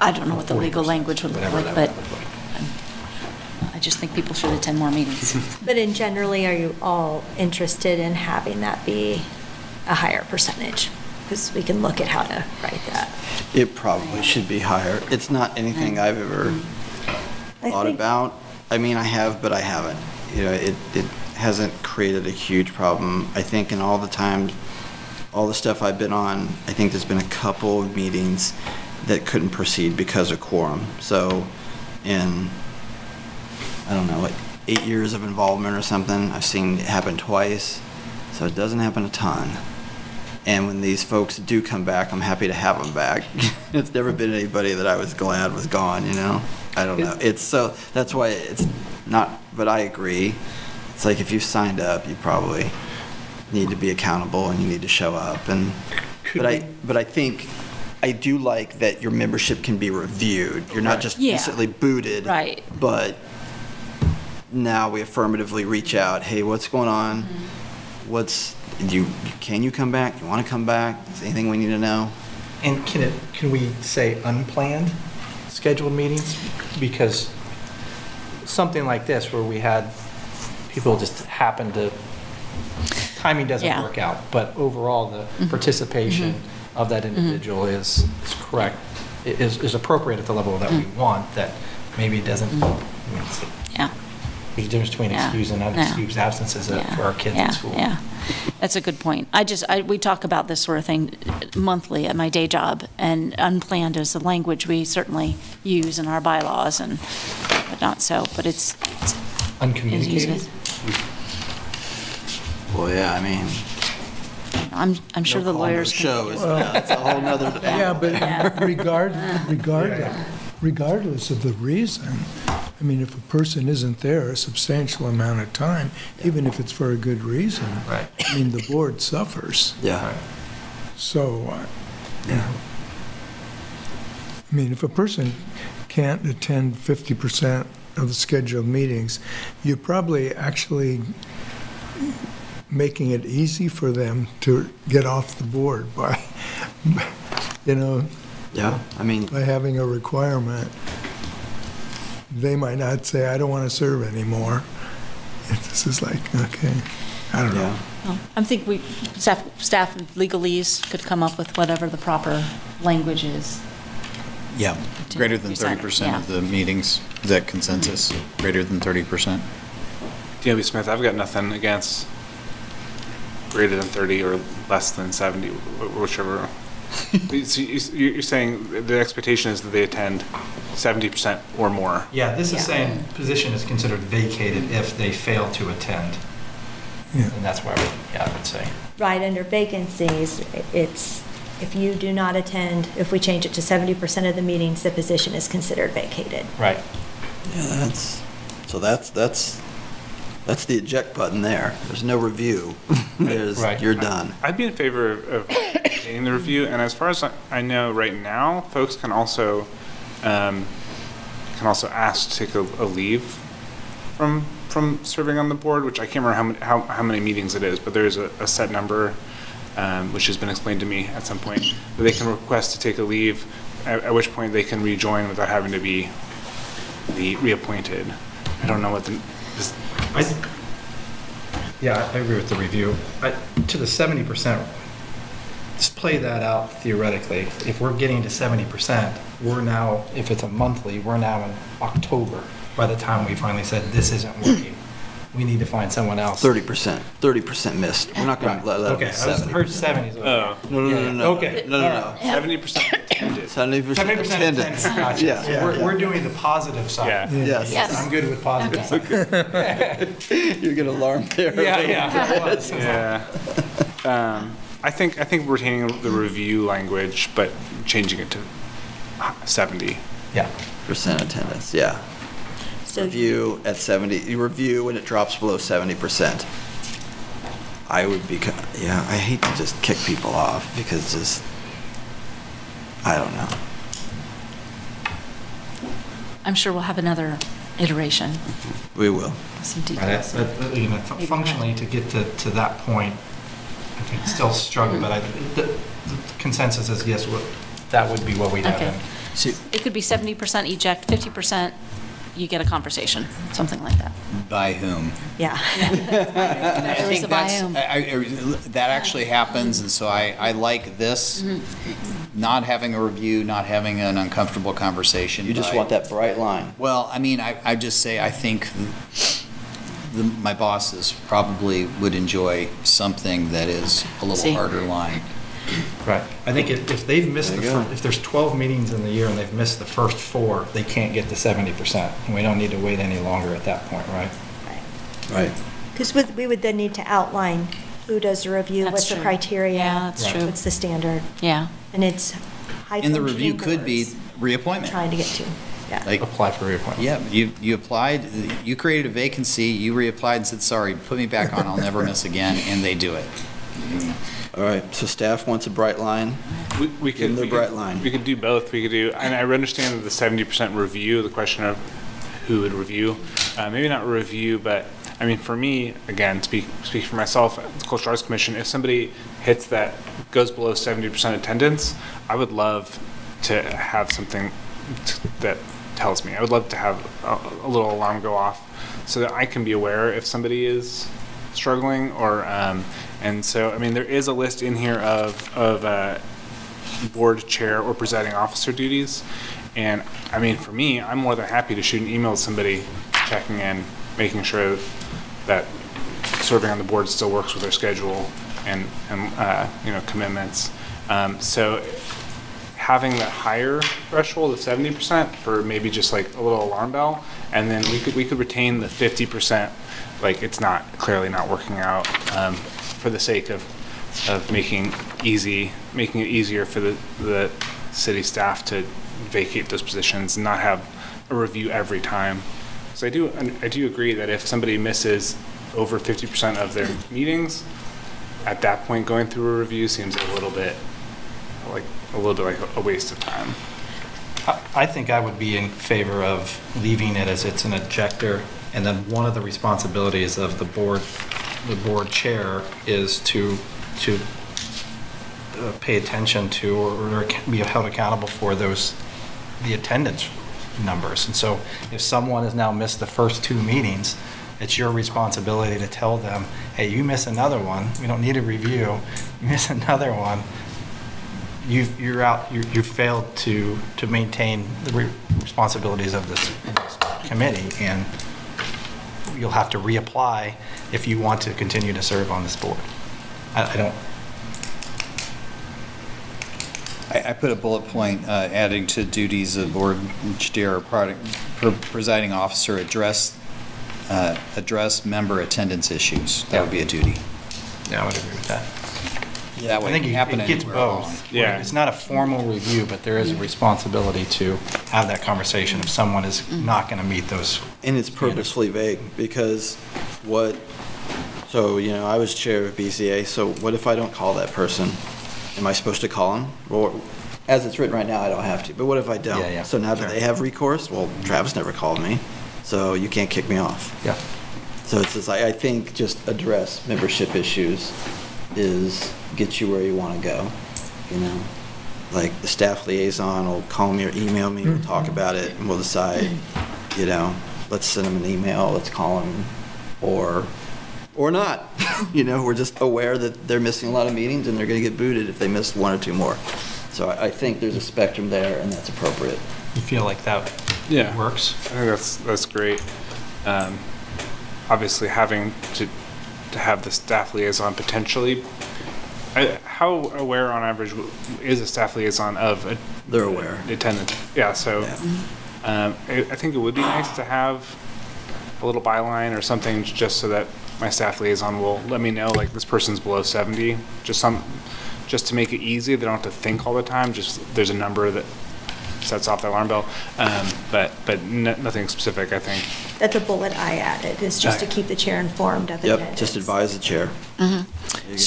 I don't know what the legal 40%, language would look like, but would look like. I just think people should attend more meetings. But in generally, are you all interested in having that be a higher percentage? Because we can look at how to write that. It probably should be higher. It's not anything I've ever mm-hmm. I thought think- about. I mean, I have, but I haven't. You know, it, it hasn't created a huge problem. I think in all the times, all the stuff I've been on, I think there's been a couple of meetings that couldn't proceed because of quorum. So in, I don't know, like eight years of involvement or something, I've seen it happen twice. So it doesn't happen a ton. And when these folks do come back, I'm happy to have them back. it's never been anybody that I was glad was gone, you know? I don't know. It's so, that's why it's not, but I agree. It's like if you've signed up, you probably need to be accountable and you need to show up and, but I, but I think, I do like that your membership can be reviewed. You're not just Yeah. instantly booted. Right. But now we affirmatively reach out, hey, what's going on? Mm-hmm. What's, you, can you come back? You want to come back? Is there anything we need to know? And can it, can we say unplanned scheduled meetings? Because something like this where we had people just happen to, timing doesn't Yeah. work out, but overall, the mm-hmm. participation mm-hmm. of that individual is, is correct, is, is appropriate at the level that we mm. want, that maybe it doesn't, I mean, Yeah. There's a difference between Yeah. excused and Yeah. unexcused absences uh, Yeah, for our kids yeah, in school. Yeah, that's a good point. I just, I, we talk about this sort of thing monthly at my day job, and unplanned is the language we certainly use in our bylaws and but not so, but it's, it's Uncommunicated? Well, yeah, I mean. I'm, I'm sure the no call, no lawyers. Show is, that's a whole nother. Yeah, but Yeah. regard, regardless, regardless of the reason, I mean, if a person isn't there a substantial amount of time, even if it's for a good reason, Right. I mean, the board suffers. Yeah, So, uh, you know, I mean, if a person can't attend 50% of the scheduled meetings, you're probably actually making it easy for them to get off the board by, you know, yeah, I mean, by having a requirement. They might not say, I don't want to serve anymore. If This is like, okay, I don't know. Well, I think we, staff, staff and legalese could come up with whatever the proper language is. Yeah, greater than 30% of the meetings, is that consensus? Greater than 30%? DLB Smith, I've got nothing against greater than 30 or less than 70, whichever. So you- you- You're saying the expectation is that they attend 70% or more? Yeah, this Yeah. is saying position is considered vacated if they fail to attend. Yeah. And that's why, I would- yeah, I would say. Right, under vacancies, it's, if you do not attend, if we change it to 70% of the meetings, the position is considered vacated. Right. Yeah, that's, so that's, that's, that's the eject button there. There's no review. There's, Right. you're done. I'd be in favor of of getting the review, and as far as I- I know right now, folks can also, um, can also ask to take a a leave from, from serving on the board, which I can't remember how many, how, how many meetings it is, but there is a, a set number, um, which has been explained to me at some point, that they can request to take a leave, at, at which point they can rejoin without having to be, be reappointed. I don't know what the, this, I- Yeah, I agree with the review. I- To the seventy percent, just play that out theoretically. If we're getting to seventy percent, we're now, if it's a monthly, we're now in October by the time we finally said, this isn't working. We need to find someone else. Thirty percent, thirty percent missed. We're not gonna Right. let, let it Okay, be I was- seventy. heard seventies. Oh no no, yeah. no no no Okay. No no no. Seventy percent attended. Seventy percent attendance. attendance, gotcha. Yeah, So we're, yeah. we're doing the positive side. Yeah. Yes. Yes. I'm good with positive. Okay. You get alarmed there. Yeah, yeah. Yeah. Um, I think, I think retaining the review language, but changing it to seventy. Yeah. Percent attendance, yeah. So Review at seventy, you review when it drops below seventy percent. I would be, co- yeah, I hate to just kick people off because just, I don't know. I'm sure we'll have another iteration, We will. some Right, details. that- that- you know, fu- Functionally, to get to, to that point, I think still struggle, but I, mm-hmm. the the consensus is yes, what- that would be what we'd have. Okay. in. See, It could be 70% eject, 50% you get a conversation, something like that. By whom? Yeah. I think that's. I- I- that actually happens, and so I, I like this, Mm-hmm. not having a review, not having an uncomfortable conversation. You just by- want that bright line. Well, I mean, I, I just say, I think the, my bosses probably would enjoy something that is a little See. harder line. Right. I think if, if they've missed the, There you fir- if there's 12 meetings in the year and they've missed the first four, they can't get to 70%. And we don't need to wait any longer at that point, right? Right. Right. Because we would then need to outline who does the review, That's what's the true. criteria. Yeah, that's Right. true. What's the standard, Yeah. and it's high And the review could be reappointment. Trying reappointment. to get to, yeah. Like, Apply for reappointment. yeah, you, you applied, you created a vacancy, you reapplied and said, sorry, put me back on, I'll never miss again, and they do it. All right, so staff wants a bright line. We, we could. the we bright could- line. We could do both. We could do, and I understand that the seventy percent review, the question of who would review, uh, maybe not review, but, I mean, for me, again, speak, speak for myself, the Cultural Arts Commission, if somebody hits that, goes below seventy percent attendance, I would love to have something t- that tells me. I would love to have a, a little alarm go off so that I can be aware if somebody is struggling or, um, and so, I mean, there is a list in here of, of, uh, board chair or presiding officer duties. And I mean, for me, I'm more than happy to shoot an email to somebody checking in making sure that serving on the board still works with their schedule and, and, uh, you know, commitments. Um, so having that higher threshold of seventy percent for maybe just like a little alarm bell, and then we could, we could retain the fifty percent, like it's not, clearly not working out, um, for the sake of, of making easy, making it easier for the, the city staff to vacate those positions and not have a review every time. So I do, I do agree that if somebody misses over fifty percent of their meetings, at that point, going through a review seems a little bit, like, a little bit like a waste of time. I I think I would be in favor of leaving it as it's an objector, and then one of the responsibilities of the board, the board chair, is to, to uh, pay attention to or or be held accountable for those, the attendance numbers. And so if someone has now missed the first two meetings, it's your responsibility to tell them, hey, you miss another one, we don't need a review, you miss another one, you've, you're out, you you failed to, to maintain the re- responsibilities of this this committee, and you'll have to reapply if you want to continue to serve on this board. I I don't, I, I put a bullet point, uh, adding to duties of board chair or product, per- presiding officer, address, uh, address member attendance issues. That would be a duty. yeah, I would agree with that. That I way it think can it happen it gets anywhere along. both. Yeah. It's not a formal review, but there is a responsibility to have that conversation if someone is mm-hmm. not going to meet those. And it's purposefully vague, because what, so, you know, I was chair of BCA, so what if I don't call that person? Am I supposed to call him? Or, as it's written right now, I don't have to, but what if I don't? Yeah, yeah, So now that they have recourse, well, Travis never called me, so you can't kick me off. Yeah. So it's just, I, I think just address membership issues is, get you where you want to go, you know? Like, the staff liaison will call me or email me, we'll talk about it, and we'll decide, you know, let's send them an email, let's call them, or, or not. You know, we're just aware that they're missing a lot of meetings and they're gonna get booted if they miss one or two more. So I, I think there's a spectrum there, and that's appropriate. You feel like that Yeah. works? I think that's, that's great. Um, Obviously, having to, to have the staff liaison potentially, I- how aware on average is a staff liaison of a- They're aware. attendance? Yeah, so Yeah. um, I I think it would be nice to have a little byline or something just so that my staff liaison will let me know, like, this person's below 70, just some, just to make it easy, they don't have to think all the time, just, there's a number that sets off the alarm bell. Um, But, but n- nothing specific, I think. That's a bullet I added, is just to keep the chair informed of attendance. Yep, just advise the chair. There you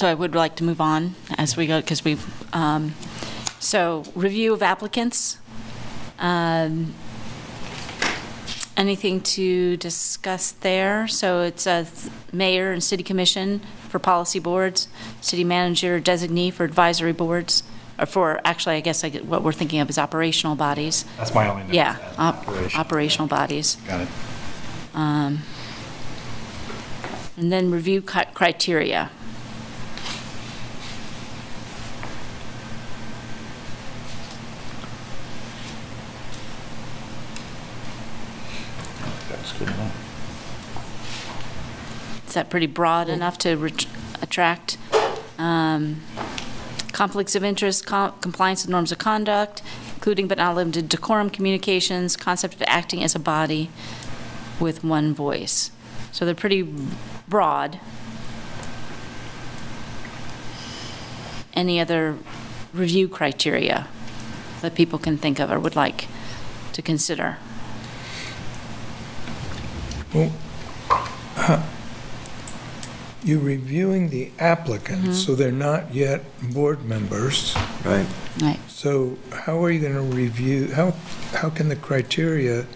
So- I would like to move on as we go, because we've, um, so review of applicants. Um, Anything to discuss there? So it's a mayor and city commission for policy boards, city manager designee for advisory boards, or for, actually, I guess I what we're thinking of is operational bodies. That's my only. Yeah, op- operation. operational bodies. Got it. Um, And then review criteria. That's good enough. Is that pretty broad enough to ret- attract um, conflicts of interest, com- compliance with norms of conduct, including but not limited to decorum communications, concept of acting as a body with one voice? So they're pretty broad. Any other review criteria that people can think of or would like to consider? Well, uh, You're reviewing the applicants, mm-hmm. so they're not yet board members. Right. Right. So how are you going to review, how, how can the criteria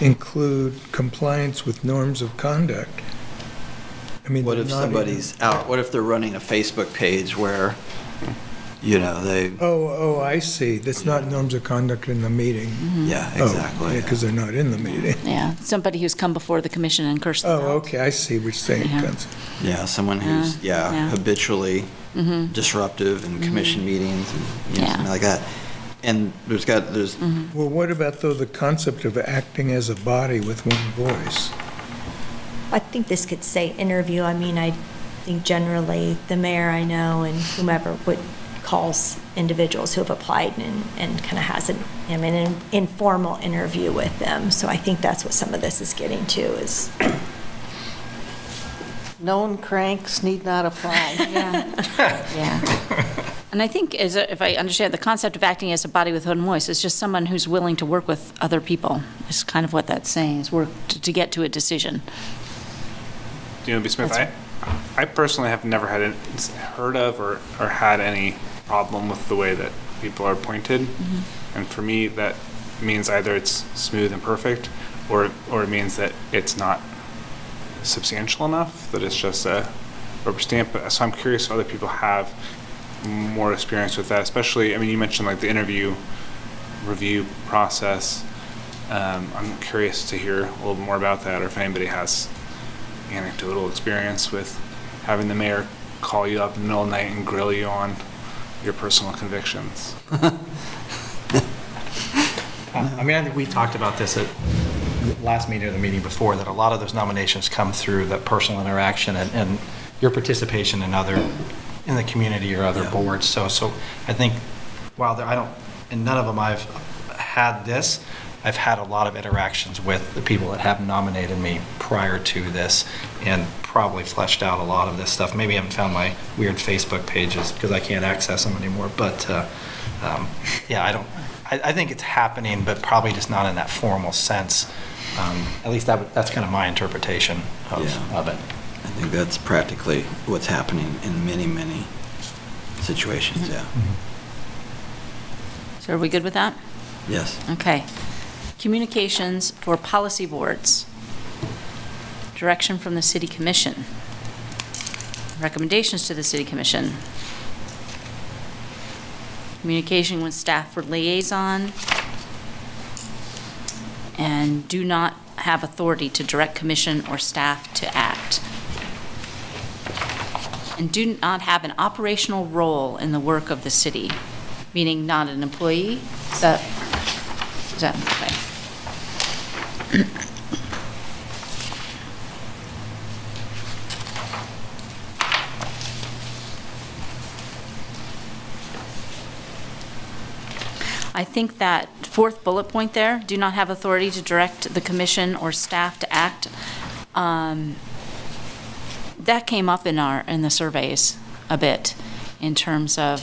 include compliance with norms of conduct? I mean, What if not even- somebody's out, what if they're running a Facebook page where, you know, they, Oh, oh, I see. That's not norms of conduct in the meeting. Mm-hmm. yeah, Oh, exactly. Yeah, because they're not in the meeting. Yeah, somebody who's come before the commission and cursed them Oh, out. okay, I see what you're saying. Yeah. Vince. Yeah, someone who's, Yeah, yeah, yeah. habitually mm-hmm. disruptive in commission mm-hmm. meetings and, you know, Yeah. something like that. And there's got, there's, Well, what about though the concept of acting as a body with one voice? I think this could say interview. I mean, I think generally the mayor I know and whomever would calls individuals who have applied and, and kind of has an, I mean, an informal interview with them. So I think that's what some of this is getting to is, Known cranks need not apply. Yeah. Yeah. And I think, as a- if I understand, the concept of acting as a body with one voice is just someone who's willing to work with other people, is kind of what that's saying, is work to to get to a decision. Dean B. Smith, I, I personally have never had, it- heard of or, or had any problem with the way that people are appointed. And for me, that means either it's smooth and perfect, or, or it means that it's not substantial enough, that it's just a rubber stamp. But- So I'm curious if other people have more experience with that, especially, I mean, you mentioned like the interview review process. Um, I'm curious to hear a little more about that, or if anybody has anecdotal experience with having the mayor call you up in the middle of the night and grill you on your personal convictions. Uh, I mean, I think we talked about this at last meeting or the meeting before, that a lot of those nominations come through that personal interaction and, and your participation in other, in the community or other boards. So, so I think, while there, I don't, in none of them I've had this, I've had a lot of interactions with the people that have nominated me prior to this and probably fleshed out a lot of this stuff. Maybe I haven't found my weird Facebook pages because I can't access them anymore, but, uh, um, yeah, I don't, I, I think it's happening, but probably just not in that formal sense. Um, At least that, that's kind of my interpretation Yeah. of, of it. I think that's practically what's happening in many, many situations, yeah. So are we good with that? Yes. Okay. Communications for policy boards. Direction from the city commission. Recommendations to the city commission. Communication with staff for liaison. And do not have authority to direct commission or staff to act. And do not have an operational role in the work of the city, meaning not an employee. Is that, is that, okay. I think that fourth bullet point there, do not have authority to direct the commission or staff to act. um, That came up in our, in the surveys a bit, in terms of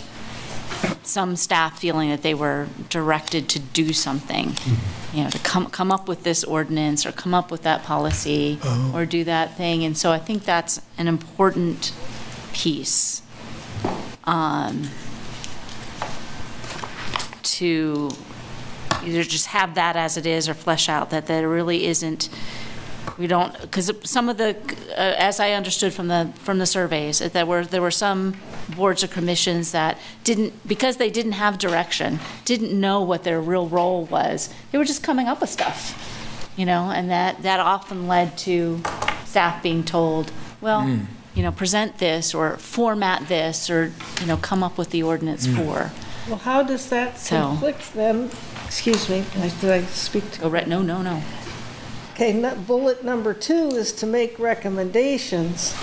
some staff feeling that they were directed to do something, you know, to come, come up with this ordinance, or come up with that policy, or do that thing, and so I think that's an important piece. um, To either just have that as it is, or flesh out that there really isn't, we don't, because some of the, uh, as I understood from the, from the surveys, that there were, there were some boards or commissions that didn't, because they didn't have direction, didn't know what their real role was, they were just coming up with stuff, you know, and that, that often led to staff being told, well, you know, present this, or format this, or, you know, come up with the ordinance for. Well, how does that So- conflict then, excuse me, did I speak to? Go right, no, no, no. Okay, bullet number two is to make recommendations,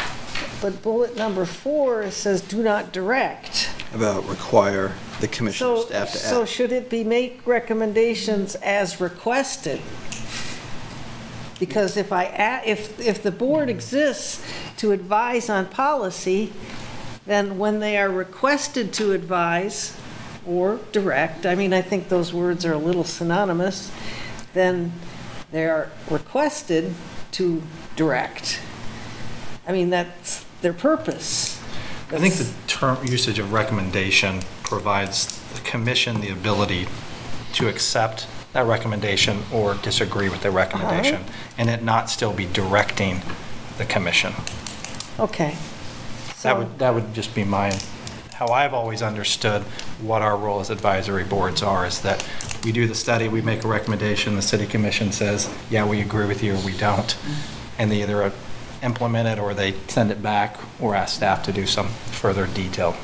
but bullet number four says do not direct. About require the commissioner So, staff to so act. should it be make recommendations as requested? Because if I, if, if the board exists to advise on policy, then when they are requested to advise or direct, I mean, I think those words are a little synonymous, then they are requested to direct. I mean, that's their purpose. I think the term usage of recommendation provides the commission the ability to accept that recommendation or disagree with the recommendation, uh-huh. and it not still be directing the commission. Okay. That would, that would just be my, how I've always understood what our role as advisory boards are, is that we do the study, we make a recommendation, the city commission says, yeah, we agree with you, or we don't. And they either implement it, or they send it back, or ask staff to do some further detail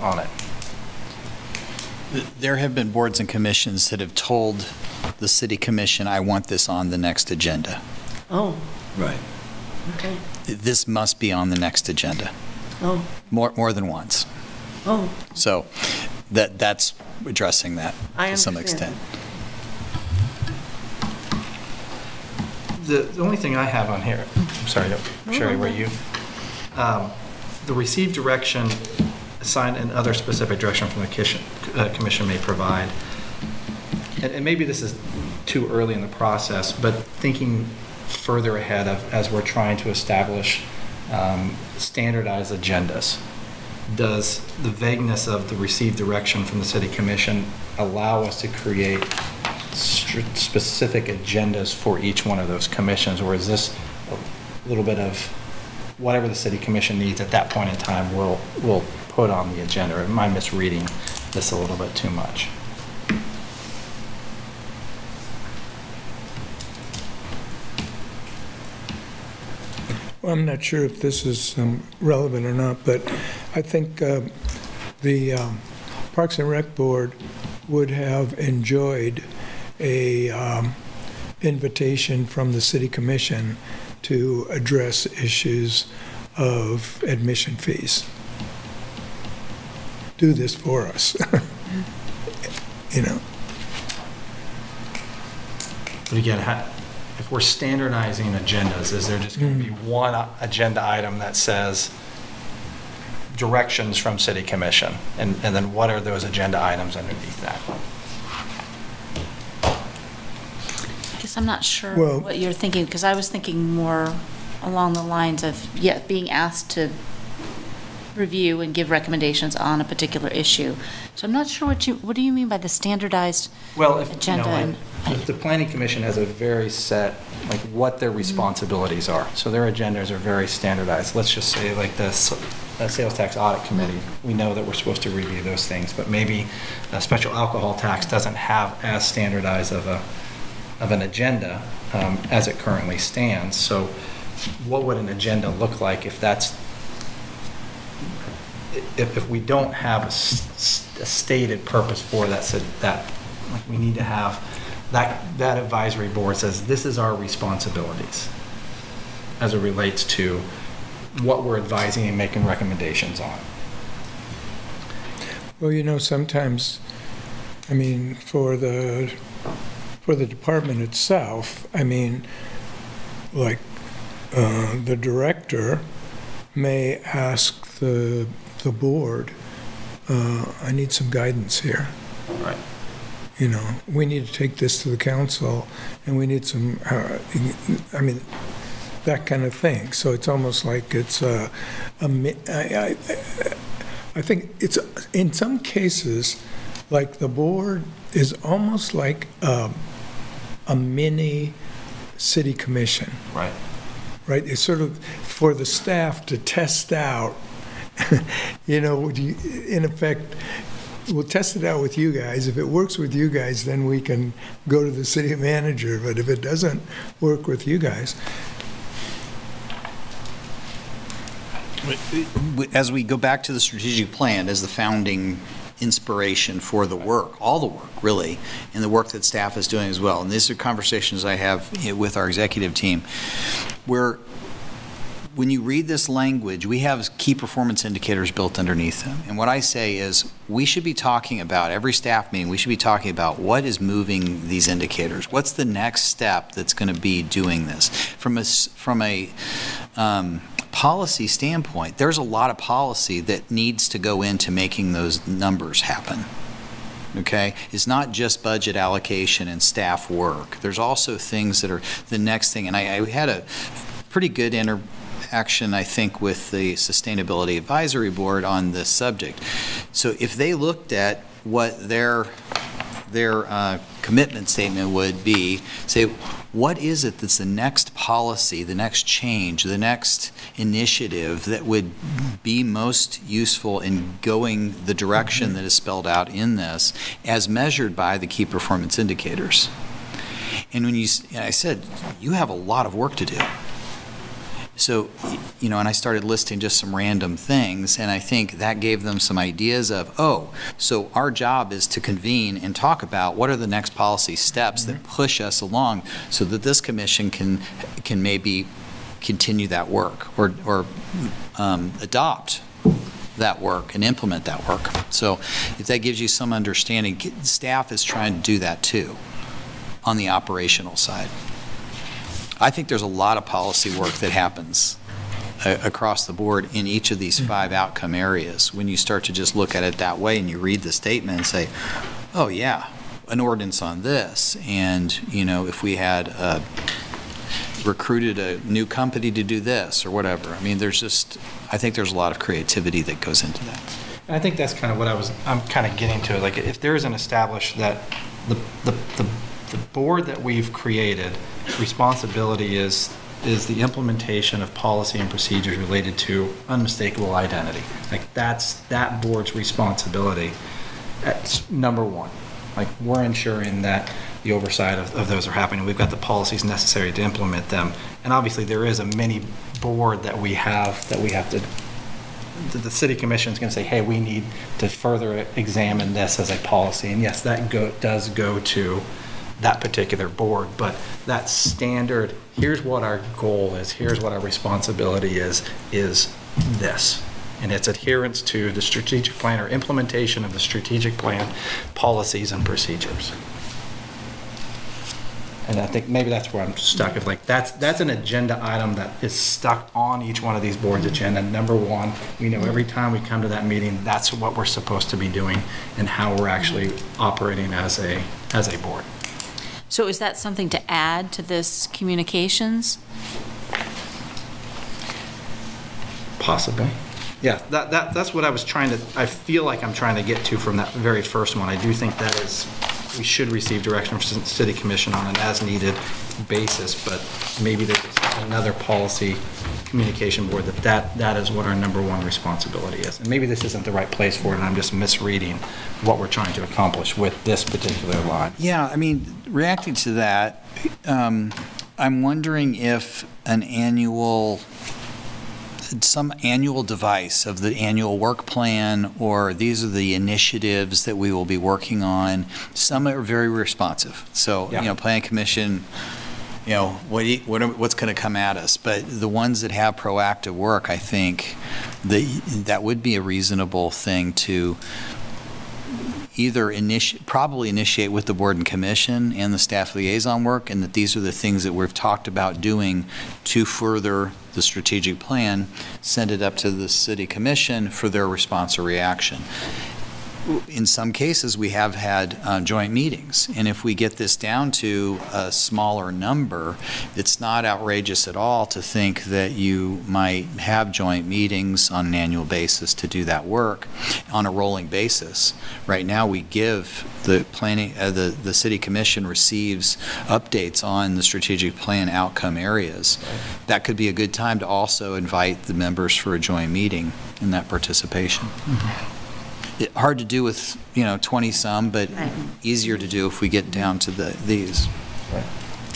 on it. There have been boards and commissions that have told the city commission, I want this on the next agenda. Oh, Right. okay. This must be on the next agenda, Oh, more, more than once. oh, So that, that's addressing that I to some extent. The, the only thing I have on here, I'm sorry, Sherry, were you? Um, The received direction assigned and other specific direction from the commission, uh, commission may provide. And, and maybe this is too early in the process, but thinking further ahead of, as we're trying to establish um, standardized agendas, does the vagueness of the received direction from the city commission allow us to create specific agendas for each one of those commissions, or is this a little bit of whatever the city commission needs at that point in time, we'll, we'll put on the agenda? Or am I misreading this a little bit too much? Well, I'm not sure if this is um, relevant or not, but I think uh, the um, Parks and Rec Board would have enjoyed a um, invitation from the city commission to address issues of admission fees. Do this for us. You know, But again, if we're standardizing agendas, is there just going to be one uh, agenda item that says directions from city commission? And, and then what are those agenda items underneath that? I guess I'm not sure Well- what you're thinking, because I was thinking more along the lines of, yeah, being asked to review and give recommendations on a particular issue. So I'm not sure what you, what do you mean by the standardized? Well, if, you Agenda know, and- if the planning commission has a very set, like, what their responsibilities are, so their agendas are very standardized. Let's just say, like, the uh, sales tax audit committee, we know that we're supposed to review those things, but maybe a special alcohol tax doesn't have as standardized of a, of an agenda um, as it currently stands. So what would an agenda look like if that's, if, if we don't have a stated purpose for that, said that, like, we need to have, that, that advisory board says, this is our responsibilities as it relates to what we're advising and making recommendations on. well, you know, sometimes, I mean, for the, for the department itself, I mean, like, uh, the director may ask the, the board, uh, I need some guidance here. Right. You know, we need to take this to the council, and we need some, uh, I mean, that kind of thing. So it's almost like it's a, a I, I, I think it's, in some cases, like the board is almost like a, a mini city commission Right. right? It's sort of for the staff to test out, you know, you- in effect, we'll test it out with you guys. If it works with you guys, then we can go to the city manager. But if it doesn't work with you guys, As we go back to the strategic plan as the founding inspiration for the work, all the work, really, and the work that staff is doing as well, and these are conversations I have with our executive team, where when you read this language, we have key performance indicators built underneath them. And what I say is, we should be talking about, every staff meeting, we should be talking about what is moving these indicators? What's the next step that's going to be doing this? From a, from a um, policy standpoint, there's a lot of policy that needs to go into making those numbers happen okay? It's not just budget allocation and staff work. There's also things that are the next thing, and I, I had a pretty good interaction, I think, with the Sustainability Advisory Board on this subject. So if they looked at what their their uh, commitment statement would be, say, what is it that's the next policy, the next change, the next initiative that would be most useful in going the direction that is spelled out in this as measured by the key performance indicators? And when you, and I said, you have a lot of work to do. So, you know, and I started listing just some random things, and I think that gave them some ideas of, oh, so our job is to convene and talk about what are the next policy steps that push us along so that this commission can, can maybe continue that work or, or um, adopt that work and implement that work. So if that gives you some understanding, staff is trying to do that too on the operational side. I think there's a lot of policy work that happens across the board in each of these five outcome areas. When you start to just look at it that way and you read the statement and say, oh, yeah, an ordinance on this, and, you know, if we had uh, recruited a new company to do this or whatever. I mean, there's just, I think there's a lot of creativity that goes into that. And I think that's kind of what I was, I'm kind of getting to, like, if there is an established that the, the, the, the board that we've created, responsibility is, is the implementation of policy and procedures related to unmistakable identity. Like, that's that board's responsibility. That's number one. Like, we're ensuring that the oversight of, of those are happening. We've got the policies necessary to implement them. And obviously, there is a mini board that we have, that we have to the, city commission is going to say, hey, we need to further examine this as a policy. And yes, that go, does go to that particular board, but that standard, here's what our goal is, here's what our responsibility is, is this. And it's adherence to the strategic plan or implementation of the strategic plan, policies and procedures. And I think maybe that's where I'm stuck, if like, that's, that's an agenda item that is stuck on each one of these boards' agenda. Number one, we know every time we come to that meeting, that's what we're supposed to be doing and how we're actually operating as a, as a board. So is that something to add to this communications? Possibly. Yeah, that, that, that's what I was trying to, I feel like I'm trying to get to from that very first one. I do think that is, we should receive direction from city commission on an as-needed basis, but maybe there's another policy communication board that that, that is what our number one responsibility is. And maybe this isn't the right place for it, and I'm just misreading what we're trying to accomplish with this particular line. Yeah, I mean, reacting to that, um, I'm wondering if an annual, some annual device of the annual work plan, or these are the initiatives that we will be working on. Some are very responsive. So, Yeah. you know, Plan Commission, you know, what, what are- what's going to come at us? But the ones that have proactive work, I think, that, that would be a reasonable thing to either initiate, probably initiate with the board and commission and the staff liaison work, and that these are the things that we've talked about doing to further the strategic plan, send it up to the city commission for their response or reaction. In some cases, we have had uh, joint meetings, and if we get this down to a smaller number, it's not outrageous at all to think that you might have joint meetings on an annual basis to do that work on a rolling basis. Right now, we give the planning, uh, the, the city commission receives updates on the strategic plan outcome areas. That could be a good time to also invite the members for a joint meeting in that participation. It- Hard to do with, you know, 20-some, but Right. easier to do if we get down to the, these.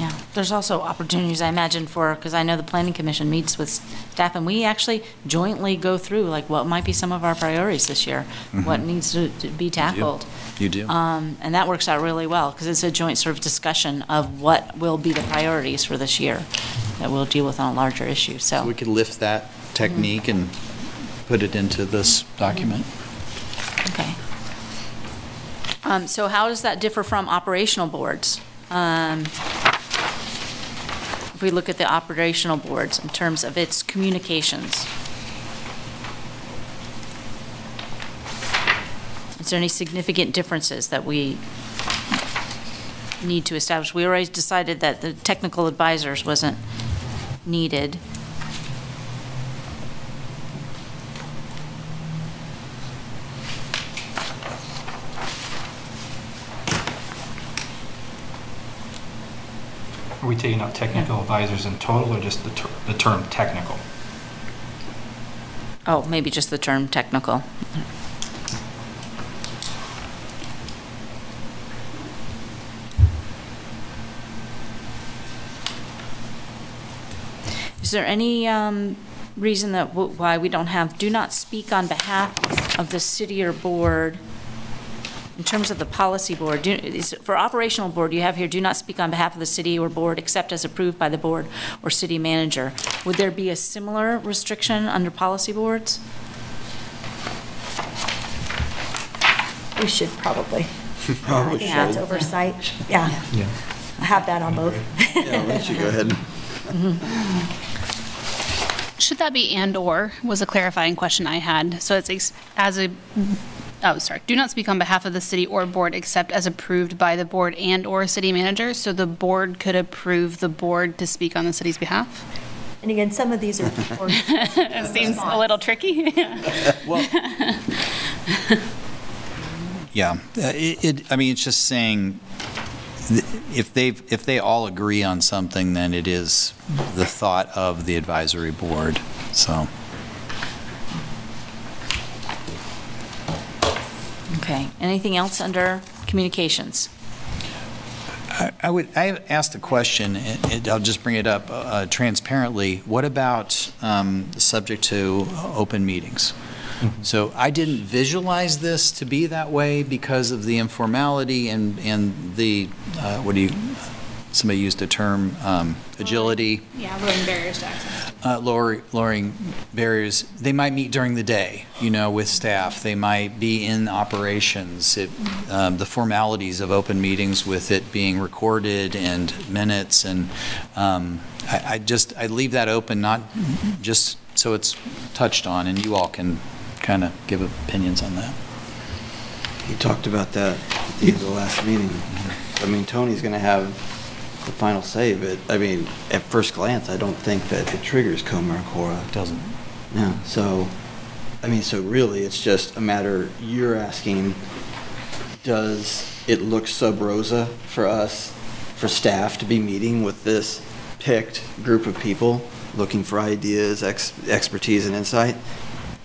Yeah, there's also opportunities, I imagine, for, because I know the planning commission meets with staff, and we actually jointly go through, like, what might be some of our priorities this year? What needs to to be tackled? You do. You Um, And that works out really well, because it's a joint sort of discussion of what will be the priorities for this year that we'll deal with on a larger issue, So we could lift that technique and put it into this document. Okay. Um, So how does that differ from operational boards? Um, If we look at the operational boards in terms of its communications? Is there any significant differences that we need to establish? We already decided that the technical advisors wasn't needed. Are we taking out technical advisors in total or just the ter- the term technical? Oh, maybe just the term technical. Is Is there any um, reason that, w- why we don't have, do not speak on behalf of the city or board in terms of the policy board? do- is- For operational board, you have here, do not speak on behalf of the city or board except as approved by the board or city manager. Would there be a similar restriction under policy boards? We should probably. I Probably think that's should. oversight. Yeah. I have that on both. Yeah, why don't you go ahead? Mm-hmm. Should that be and/or was a clarifying question I had. So it's ex- as a, oh, sorry, do not speak on behalf of the city or board except as approved by the board and/or city manager. So the board could approve the board to speak on the city's behalf? And again, some of these are. It seems a little tricky. well. Yeah, uh, it, it, I mean, it's just saying, if they've, if they all agree on something, then it is the thought of the advisory board, so. Okay, anything else under communications? I I would, I asked a question, and and I'll just bring it up uh, transparently. What about um, subject to open meetings? So I didn't visualize this to be that way because of the informality and, and the, uh, what do you, somebody used the term, um, agility. Yeah, lowering barriers to access. uh, lower- lowering barriers. They might meet during the day, you know, with staff. They might be in operations. It- um, The formalities of open meetings with it being recorded and minutes, and um, I I just, I leave that open, not just so it's touched on, and you all can kind of give opinions on that. He talked about that at the end of the last meeting. I mean, Toni's going to have the final say, but, I mean, at first glance, I don't think that it triggers KOMA or KORA. Doesn't. Yeah, so, I mean, so really, it's just a matter, you're asking, does it look sub rosa for us, for staff to be meeting with this picked group of people, looking for ideas, ex- expertise, and insight?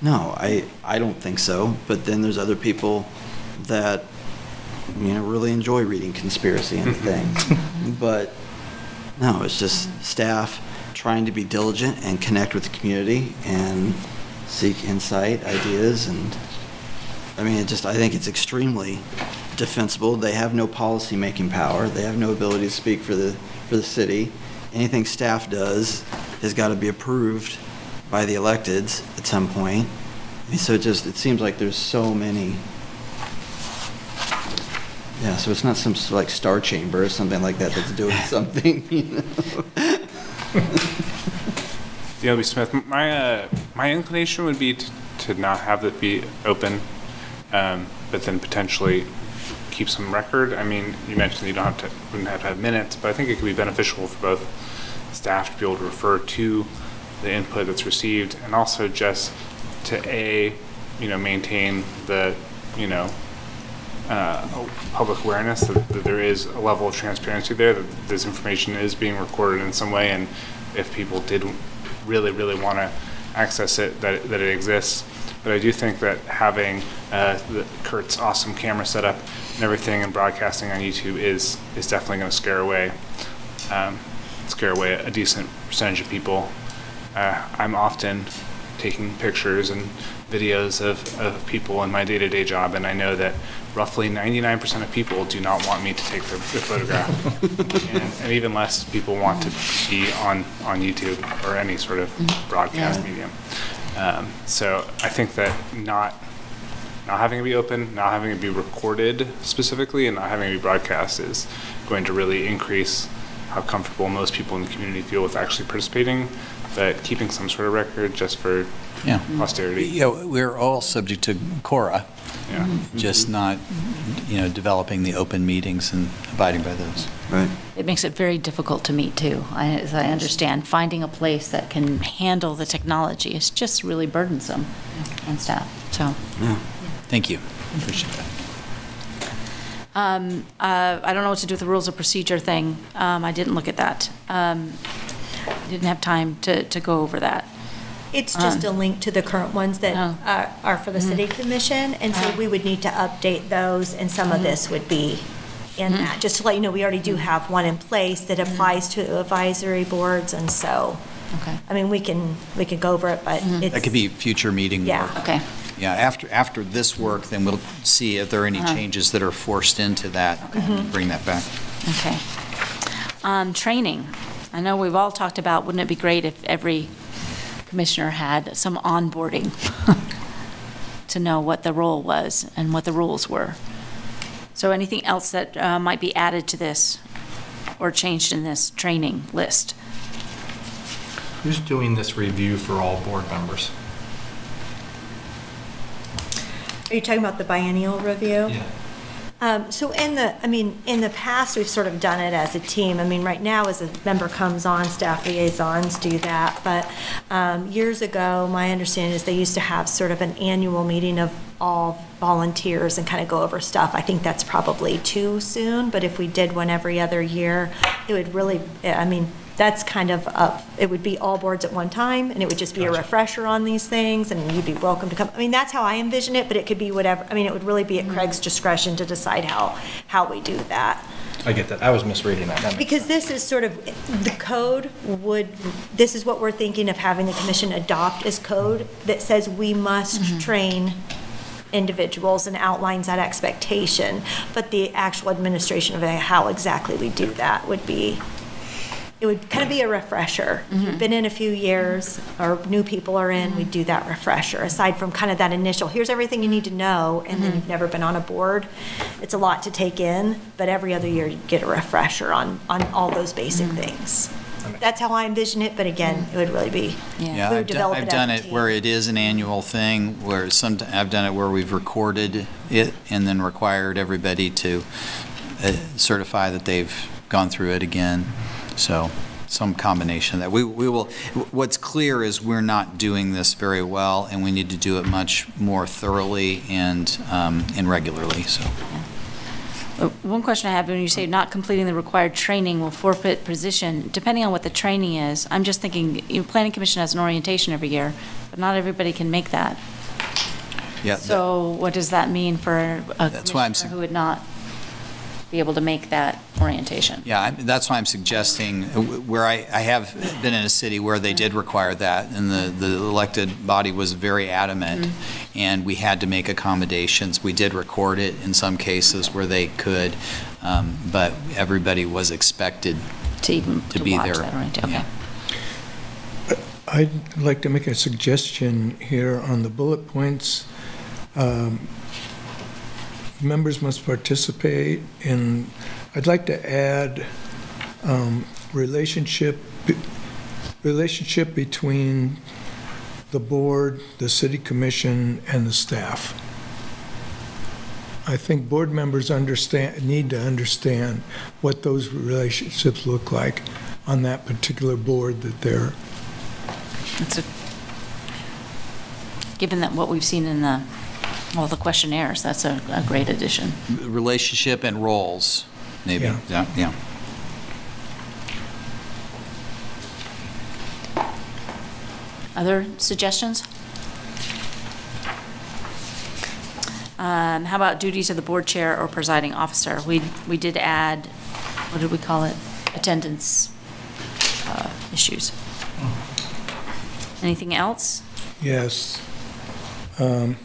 No, I, I don't think so, but then there's other people that, you know, really enjoy reading conspiracy and things. But, no, it's just staff trying to be diligent and connect with the community and seek insight, ideas, and, I mean, it just, I think it's extremely defensible. They have no policy-making power. They have no ability to speak for the, for the city. Anything staff does has got to be approved by the electeds at some point. Mean, So it just, it seems like there's so many, yeah, so it's not some s- like star chamber or something like that that's doing something, you know? DLB Smith, my, uh, my inclination would be to, to not have it be open, um, but then potentially keep some record. I mean, you mentioned you don't have to, wouldn't have to have minutes, but I think it could be beneficial for both staff to be able to refer to the input that's received and also just to A, you know, maintain the, you know, uh, public awareness that, that there is a level of transparency there, that this information is being recorded in some way, and if people did really, really want to access it, that, that it exists. But I do think that having uh, the- Kurt's awesome camera setup and everything and broadcasting on YouTube is, is definitely going to scare away, um, scare away a decent percentage of people. Uh, I'm often taking pictures and videos of, of people in my day-to-day job, and I know that roughly 99% of people do not want me to take their, their photograph. and, and even less people want to be on, on YouTube or any sort of broadcast medium. Um, so I think that not not having it be open, not having it be recorded specifically, and not having it be broadcast is going to really increase how comfortable most people in the community feel with actually participating. But keeping some sort of record just for Yeah. posterity. Yeah, we're all subject to KORA, Yeah. just not, you know, developing the open meetings and abiding by those. Right. It makes it very difficult to meet, too, I- as I understand. Finding a place that can handle the technology is just really burdensome on staff, so. Yeah. Thank you. Appreciate that. Um, uh, I don't know what to do with the rules of procedure thing. Um, I didn't look at that. Um, Didn't have time to, to go over that. It's just ah. a link to the current ones that Oh. uh, are for the mm-hmm. city commission, and so ah. we would need to update those, and some of mm-hmm. this would be in mm-hmm. that. Just to let you know, we already do have one in place that applies to advisory boards, and so Okay. I mean, we can, we can go over it, but it's. That could be future meeting. Yeah. work. Okay. Yeah, after, after this work, then we'll see if there are any Uh-huh. changes that are forced into that, and bring that back. Okay. Um, Training. I know we've all talked about, wouldn't it be great if every commissioner had some onboarding to know what the role was and what the rules were? So anything else that uh, might be added to this or changed in this training list? Who's doing this review for all board members? Are you talking about the biennial review? Um, so in the, I mean, in the past, we've sort of done it as a team. I mean, right now, as a member comes on, staff liaisons do that. But um, years ago, my understanding is they used to have sort of an annual meeting of all volunteers and kind of go over stuff. I think that's probably too soon, but if we did one every other year, it would really, I mean, that's kind of, a- it would be all boards at one time, and it would just be a refresher on these things, and you'd be welcome to come. I mean, that's how I envision it, but it could be whatever, I mean, it would really be at mm-hmm. Craig's discretion to decide how, how we do that. I get that. I was misreading that. That makes Because this is sort of, the code would, this is what we're thinking of having the commission adopt as code that says we must mm-hmm. train individuals and outlines that expectation. But the actual administration of how exactly we do that would be, it would kind of be a refresher. If You've been in a few years, or new people are in, we do that refresher, aside from kind of that initial, here's everything you need to know, and then mm-hmm. you've never been on a board. It's a lot to take in, but every other year you get a refresher on, on all those basic mm-hmm. things. That's how I envision it, but again, it would really be, Yeah, we would I've done, I've it done it where it is an annual thing, where some, I've done it where we've recorded it and then required everybody to uh, certify that they've gone through it again. So, some combination of that. We, we will, what's clear is we're not doing this very well, and we need to do it much more thoroughly and, um, and regularly, so. Uh, One question I have, when you say not completing the required training will forfeit position, depending on what the training is, I'm just thinking, you know, planning commission has an orientation every year, but not everybody can make that. Yeah, So what does that mean for a That's why I'm who would not be able to make that orientation? Yeah, I- that's why I'm suggesting, uh, where I, I have been in a city where they did require that, and the, the elected body was very adamant, and we had to make accommodations. We did record it in some cases where they could, um, but everybody was expected To even, to to be there. that Yeah. okay. I'd like to make a suggestion here on the bullet points. Um, Members must participate in, I'd like to add um, relationship, relationship between the board, the city commission, and the staff. I think board members understand, need to understand what those relationships look like on that particular board that they're It's a, given that what we've seen in the, all the questionnaires, that's a, a great addition. Relationship and roles, maybe, Yeah. yeah, yeah. Other suggestions? Um, How about duties of the board chair or presiding officer? We, we did add, what did we call it? Attendance uh, issues. Anything else? Yes. Um,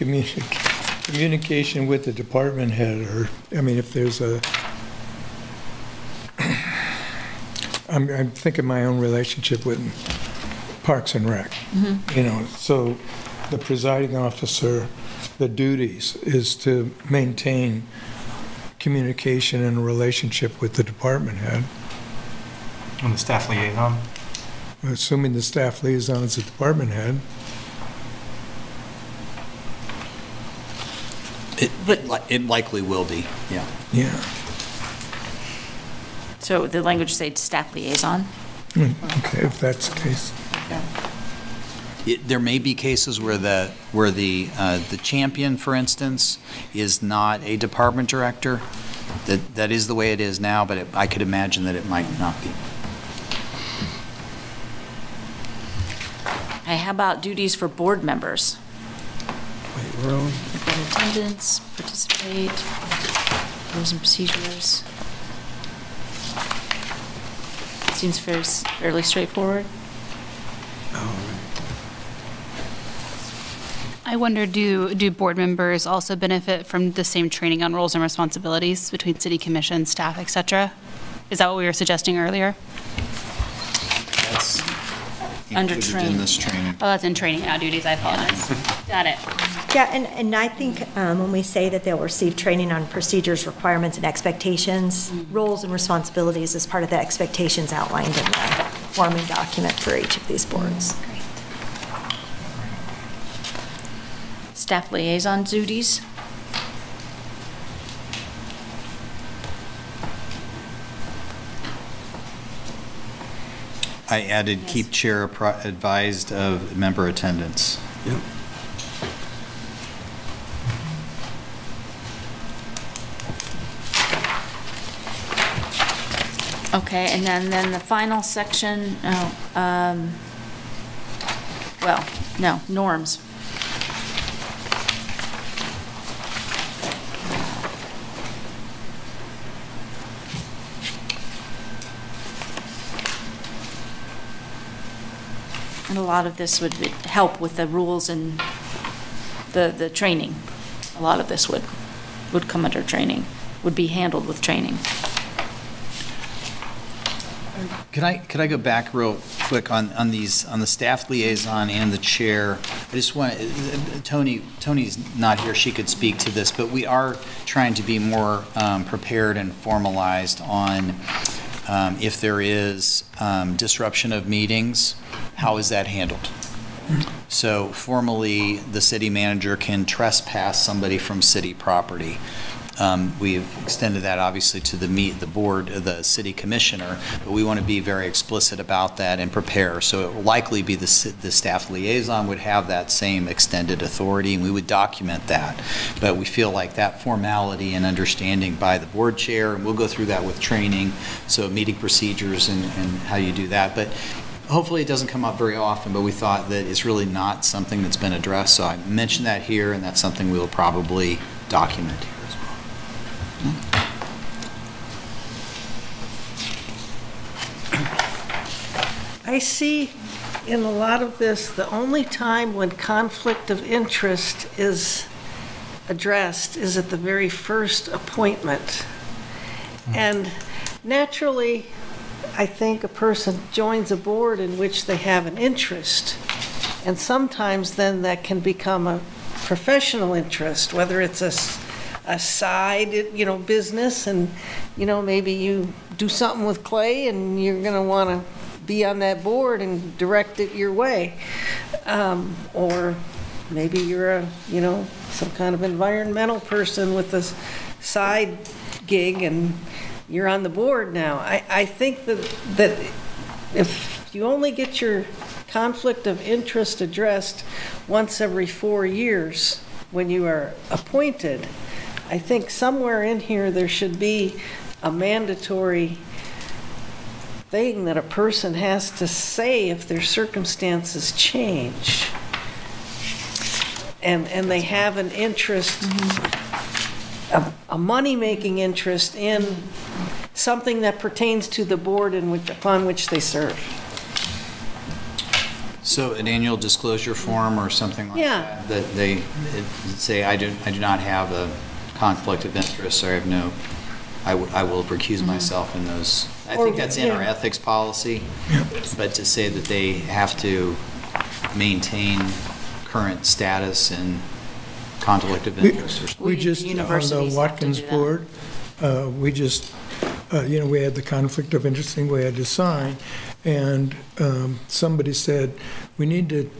communic- Communication with the department head, or, I mean, if there's a, I'm, I'm thinking my own relationship with Parks and Rec. Mm-hmm. You know, so the presiding officer, the duties is to maintain communication and relationship with the department head. And the staff liaison? Assuming the staff liaison is the department head. It, it li- it likely will be, yeah. Yeah. So the language say staff liaison? Hmm, Okay, if that's the case. It- There may be cases where the, where the, uh, the champion, for instance, is not a department director. That, that is the way it is now, but it- I could imagine that it might not be. Okay, how about duties for board members? Wait, we're on- We've attendance, participate, rules and procedures. Seems fairly fairly straightforward. Oh, I wonder, do, do board members also benefit from the same training on roles and responsibilities between city commission, staff, et cetera? Is that what we were suggesting earlier? That's Under included train. in this training. Oh, that's in training, not duties, I apologize. Got it. Yeah, and, and I think um, when we say that they'll receive training on procedures, requirements, and expectations, roles and responsibilities is part of the expectations outlined in the forming document for each of these boards. Staff liaison duties. I added keep chair advised of member attendance. Yep. Okay, and then, then the final section, oh, um, well, no, norms. And a lot of this would help with the rules and the, the training. A lot of this would, would come under training, would be handled with training. Could I, could I go back real quick on, on these, on the staff liaison and the chair? I just want, Toni, Toni's not here, she could speak to this, but we are trying to be more um, prepared and formalized on um, if there is um, disruption of meetings, how is that handled? So formally, the city manager can trespass somebody from city property. Um, We've extended that obviously to the meet, the board, the city commissioner, but we want to be very explicit about that and prepare. So it will likely be the, the staff liaison would have that same extended authority, and we would document that. But we feel like that formality and understanding by the board chair, and we'll go through that with training, so meeting procedures and, and how you do that. But hopefully it doesn't come up very often, but we thought that it's really not something that's been addressed. So I mentioned that here, and that's something we'll probably document here as well. I see in a lot of this, the only time when conflict of interest is addressed is at the very first appointment. Mm-hmm. And naturally, I think a person joins a board in which they have an interest. And sometimes then that can become a professional interest, whether it's a side, you know, business and, you know, maybe you do something with clay and you're gonna wanna be on that board and direct it your way. Um, Or maybe you're a, you know, some kind of environmental person with a side gig and you're on the board now. I, I think that, that if you only get your conflict of interest addressed once every four years when you are appointed, I think somewhere in here there should be a mandatory thing that a person has to say if their circumstances change. And, and they have an interest, mm-hmm. A, a money-making interest in something that pertains to the board in which, upon which they serve. So an annual disclosure form or something like Yeah. that? That they it- say, I do, I do not have a conflict of interest, or I have no, I w- I will recuse mm-hmm. myself in those. I think that's in our ethics policy, but to say that they have to maintain current status and conflict of interest or something. We We- just, on the universities have to Watkins do that. board, uh, we just, uh, you know, we had the conflict of interest thing we had to sign, and um, somebody said, we need to,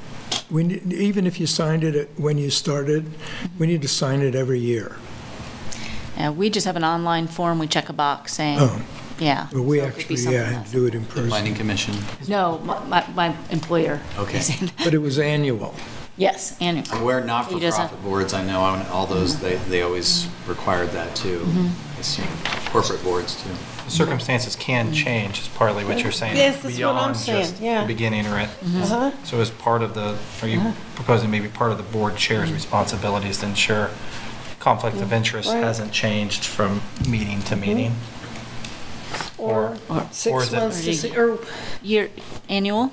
we, need- even if you signed it when you started, we need to sign it every year. And we just have an online form, we check a box saying, Oh, yeah. but we So it could be actually, something yeah, had else. to do it in Planning person. Commission? No, my, my- my employer. Okay. is in- But it was annual. Yes, and, Where He doesn't- not-for-profit boards, I know, on all those, they, they always required that too. Mm-hmm. I assume Corporate boards too. Circumstances can mm-hmm. change, is partly what you're saying. Yes, that's what I'm beyond saying, just yeah. the Beginning or it. Mm-hmm. Uh-huh. So as part of the, are you uh-huh. proposing maybe part of the board chair's responsibilities to ensure conflict of interest Right. hasn't changed from meeting to meeting? Or or six is it- months to see, or, Year, annual?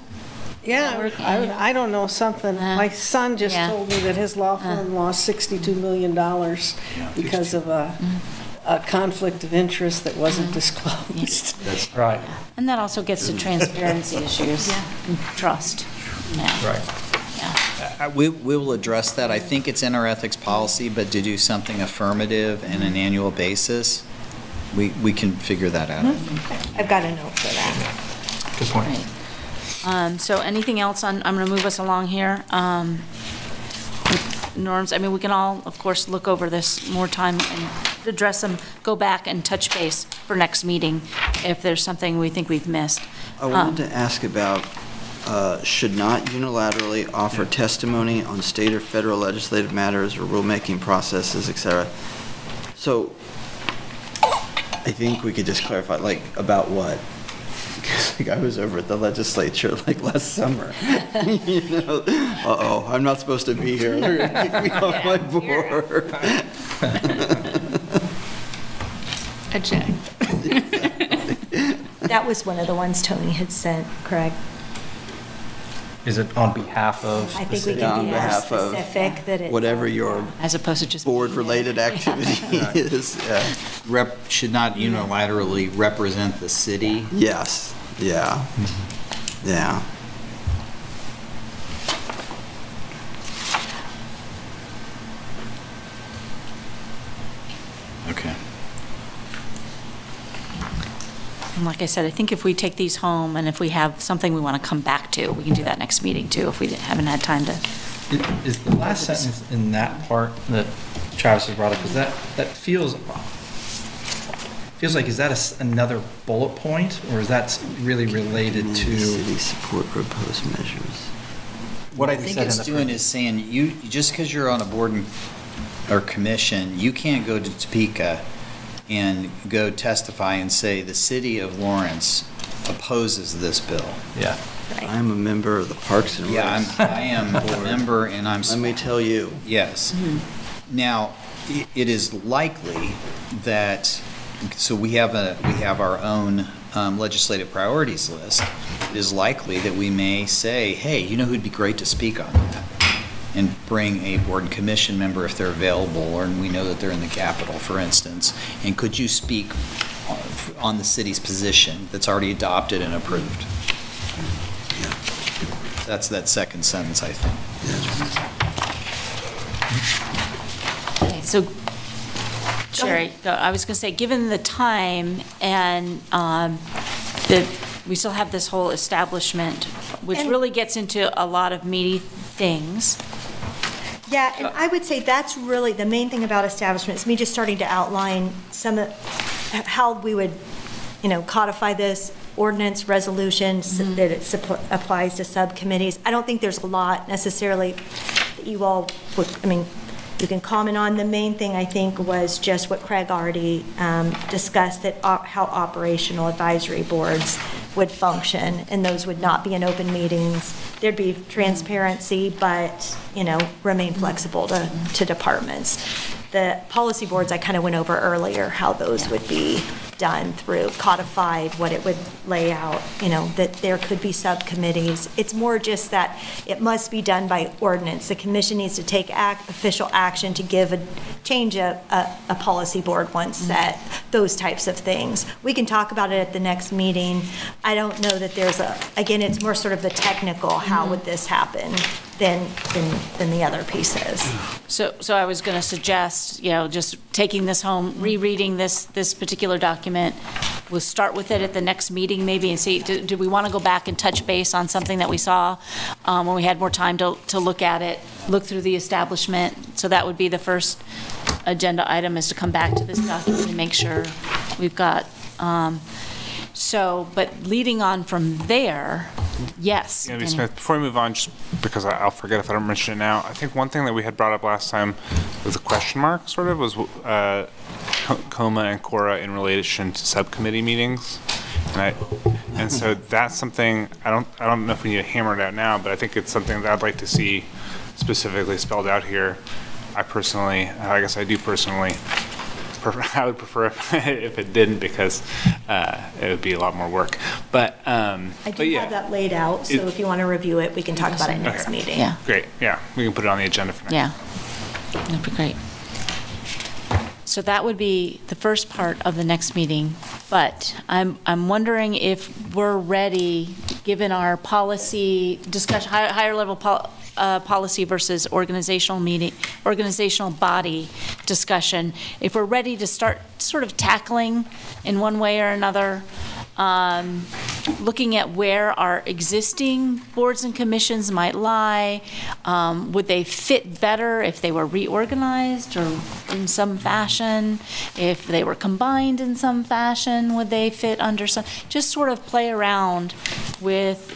Yeah, work I. I don't know, something. Uh, My son just yeah. told me that his law uh. firm lost $62 million because of a, mm-hmm. a conflict of interest that wasn't uh-huh. disclosed. That's right, And that also gets to transparency issues, and trust. Yeah, right. yeah. Uh, uh, We, we will address that. I think it's in our ethics policy, but to do something affirmative and an annual basis, we, we can figure that out. Mm-hmm. I've got a note for that. Good point. Um, So anything else on, I'm going to move us along here. Um, Norms, I mean, we can all, of course, look over this more time and address them, go back and touch base for next meeting if there's something we think we've missed. I wanted to ask about, uh, should not unilaterally offer testimony on state or federal legislative matters or rulemaking processes, et cetera. So I think we could just clarify, like, about what? Because like, I was over at the legislature like last summer. You know, uh-oh, I'm not supposed to be here. They're gonna kick me off my board. A check. That was one of the ones Toni had sent, Craig. Is it on behalf of I the think we city? can On be more behalf of specific that it's. Whatever your As opposed to just. board-related activity is, yeah. Rep, should not unilaterally represent the city. Yes, yeah, yeah. Okay. And like I said, I think if we take these home and if we have something we want to come back to, we can do that next meeting too, if we haven't had time to. Is the last sentence in that part that Travis has brought up, is that, that feels, feels like, is that a s- another bullet point? Or is that really related Community to, City support proposed measures. What I think said in it's doing is saying, you, just because you're on a board and- or commission, you can't go to Topeka and go testify and say, the city of Lawrence opposes this bill. yeah, I'm a member of the Parks and Yeah, I'm, I am a member and I'm. Let me tell you, Yes. Mm-hmm. Now, i- it is likely that, so we have a, we have our own um, legislative priorities list. It is likely that we may say, hey, you know who'd be great to speak on that? And bring a board and commission member if they're available, or we know that they're in the capital, for instance. And could you speak on- on the city's position that's already adopted and approved? That's that second sentence, I think. Okay, So, Sherry, go- I was going to say, given the time and um, that we still have this whole establishment, which And- really gets into a lot of meaty things. Yeah, and I would say that's really the main thing about establishments, me just starting to outline some of, how we would, you know, codify this ordinance, resolutions, that it applies to subcommittees. I don't think there's a lot necessarily that you all would, I mean, you can comment on. The main thing, I think, was just what Craig already um, discussed, that op- how operational advisory boards would function, and those would not be in open meetings. There'd be transparency, but, you know, remain flexible to, to departments. The policy boards, I kind of went over earlier, how those would be done through codified, what it would lay out, you know, that there could be subcommittees. It's more just that it must be done by ordinance. The commission needs to take act, official action to give a, change a, a, a policy board once mm-hmm. set, those types of things. We can talk about it at the next meeting. I don't know that there's a, again, it's more sort of the technical, how mm-hmm. would this happen, than, than, than the other pieces. So, so I was going to suggest, you know, just taking this home, rereading this, this particular document. We'll start with it at the next meeting maybe and see, do, do we want to go back and touch base on something that we saw um, when we had more time to, to look at it, look through the establishment? So that would be the first agenda item is to come back to this document and make sure we've got, um, so, but leading on from there, yes. Andy. Smith, before we move on, just because I- I'll forget if I don't mention it now, I think one thing that we had brought up last time with a question mark, sort of, was uh, KOMA and KORA in relation to subcommittee meetings. And I, and so that's something, I don't, I don't know if we need to hammer it out now, but I think it's something that I'd like to see specifically spelled out here. I personally, I guess I do personally prefer, I would prefer if, if it didn't because uh, it would be a lot more work. But um, I but do yeah. have that laid out, so It- if you want to review it, we can talk about it next Okay. meeting. Yeah, Great. Yeah, we can put it on the agenda for next. yeah. That'd be great. So that would be the first part of the next meeting, but I'm, I'm wondering if we're ready, given our policy discussion, higher, higher level pol, uh, policy versus organizational meeting, organizational body discussion, if we're ready to start sort of tackling in one way or another, um, looking at where our existing boards and commissions might lie. Um, Would they fit better if they were reorganized or in some fashion? If they were combined in some fashion, would they fit under some, just sort of play around with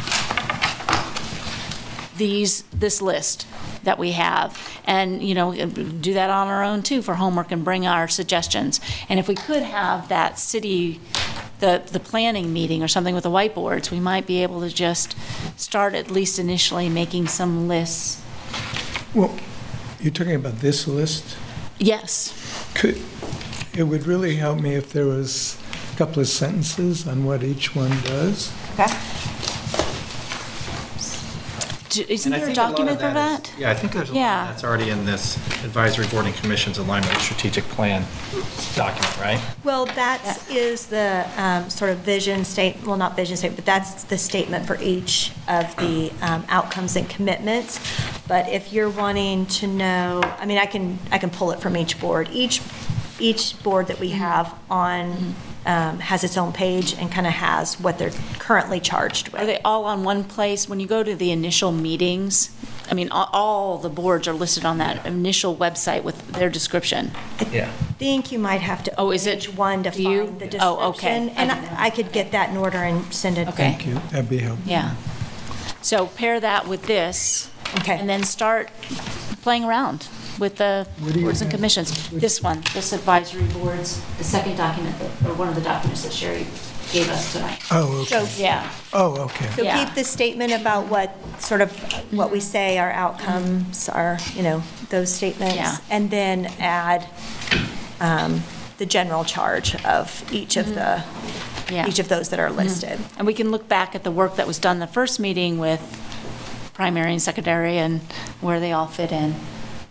these, this list that we have. And, you know, do that on our own too for homework and bring our suggestions. And if we could have that city, the, the planning meeting or something with the whiteboards, we might be able to just start at least initially making some lists. Well, you're talking about this list? Yes. Could, it would really help me if there was a couple of sentences on what each one does. Okay. Do- Isn't And there a think lot of document for is- that? Yeah, I think there's a lot Yeah. that's already in this advisory board and commissions alignment strategic plan document, right? Well, that is the um, sort of vision state, well, not vision state, but that's the statement for each of the um, outcomes and commitments. But if you're wanting to know, I mean, I can, I can pull it from each board. Each, each board that we have on um, has its own page and kind of has what they're currently charged with. Are they all on one place? When you go to the initial meetings, I mean, all, all the boards are listed on that initial website with their description. Yeah. I think you might have to. Oh, is it- one to do you? find the description. Oh, okay. description. And I I could get that in order and send it. Okay. Thank you, that'd be helpful. Yeah. So pair that with this. Okay. And then start playing around with the What do you boards and commissions. This one, this advisory boards, the second document, that- or one of the documents that Sherry gave us tonight. Oh, okay. So Yeah. Oh, okay. So Yeah. keep the statement about what, sort of, what we say our outcomes are, you know, those statements. Yeah. And then add um, the general charge of each of the, Yeah. each of those that are listed. And we can look back at the work that was done the first meeting with primary and secondary and where they all fit in.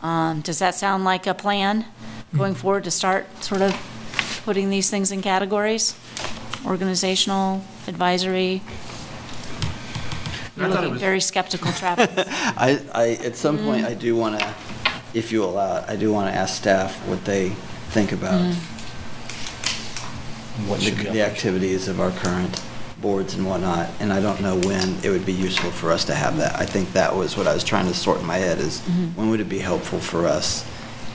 Um, Does that sound like a plan going mm-hmm. forward to start sort of putting these things in categories? Organizational, advisory? You're I thought it looking was- very skeptical, Travis. I, I, at some mm. point, I do want to, if you allow it, I do want to ask staff what they think about mm. What the should be on the activities of our current boards and whatnot, and I don't know when it would be useful for us to have that. I think that was what I was trying to sort in my head, is when would it be helpful for us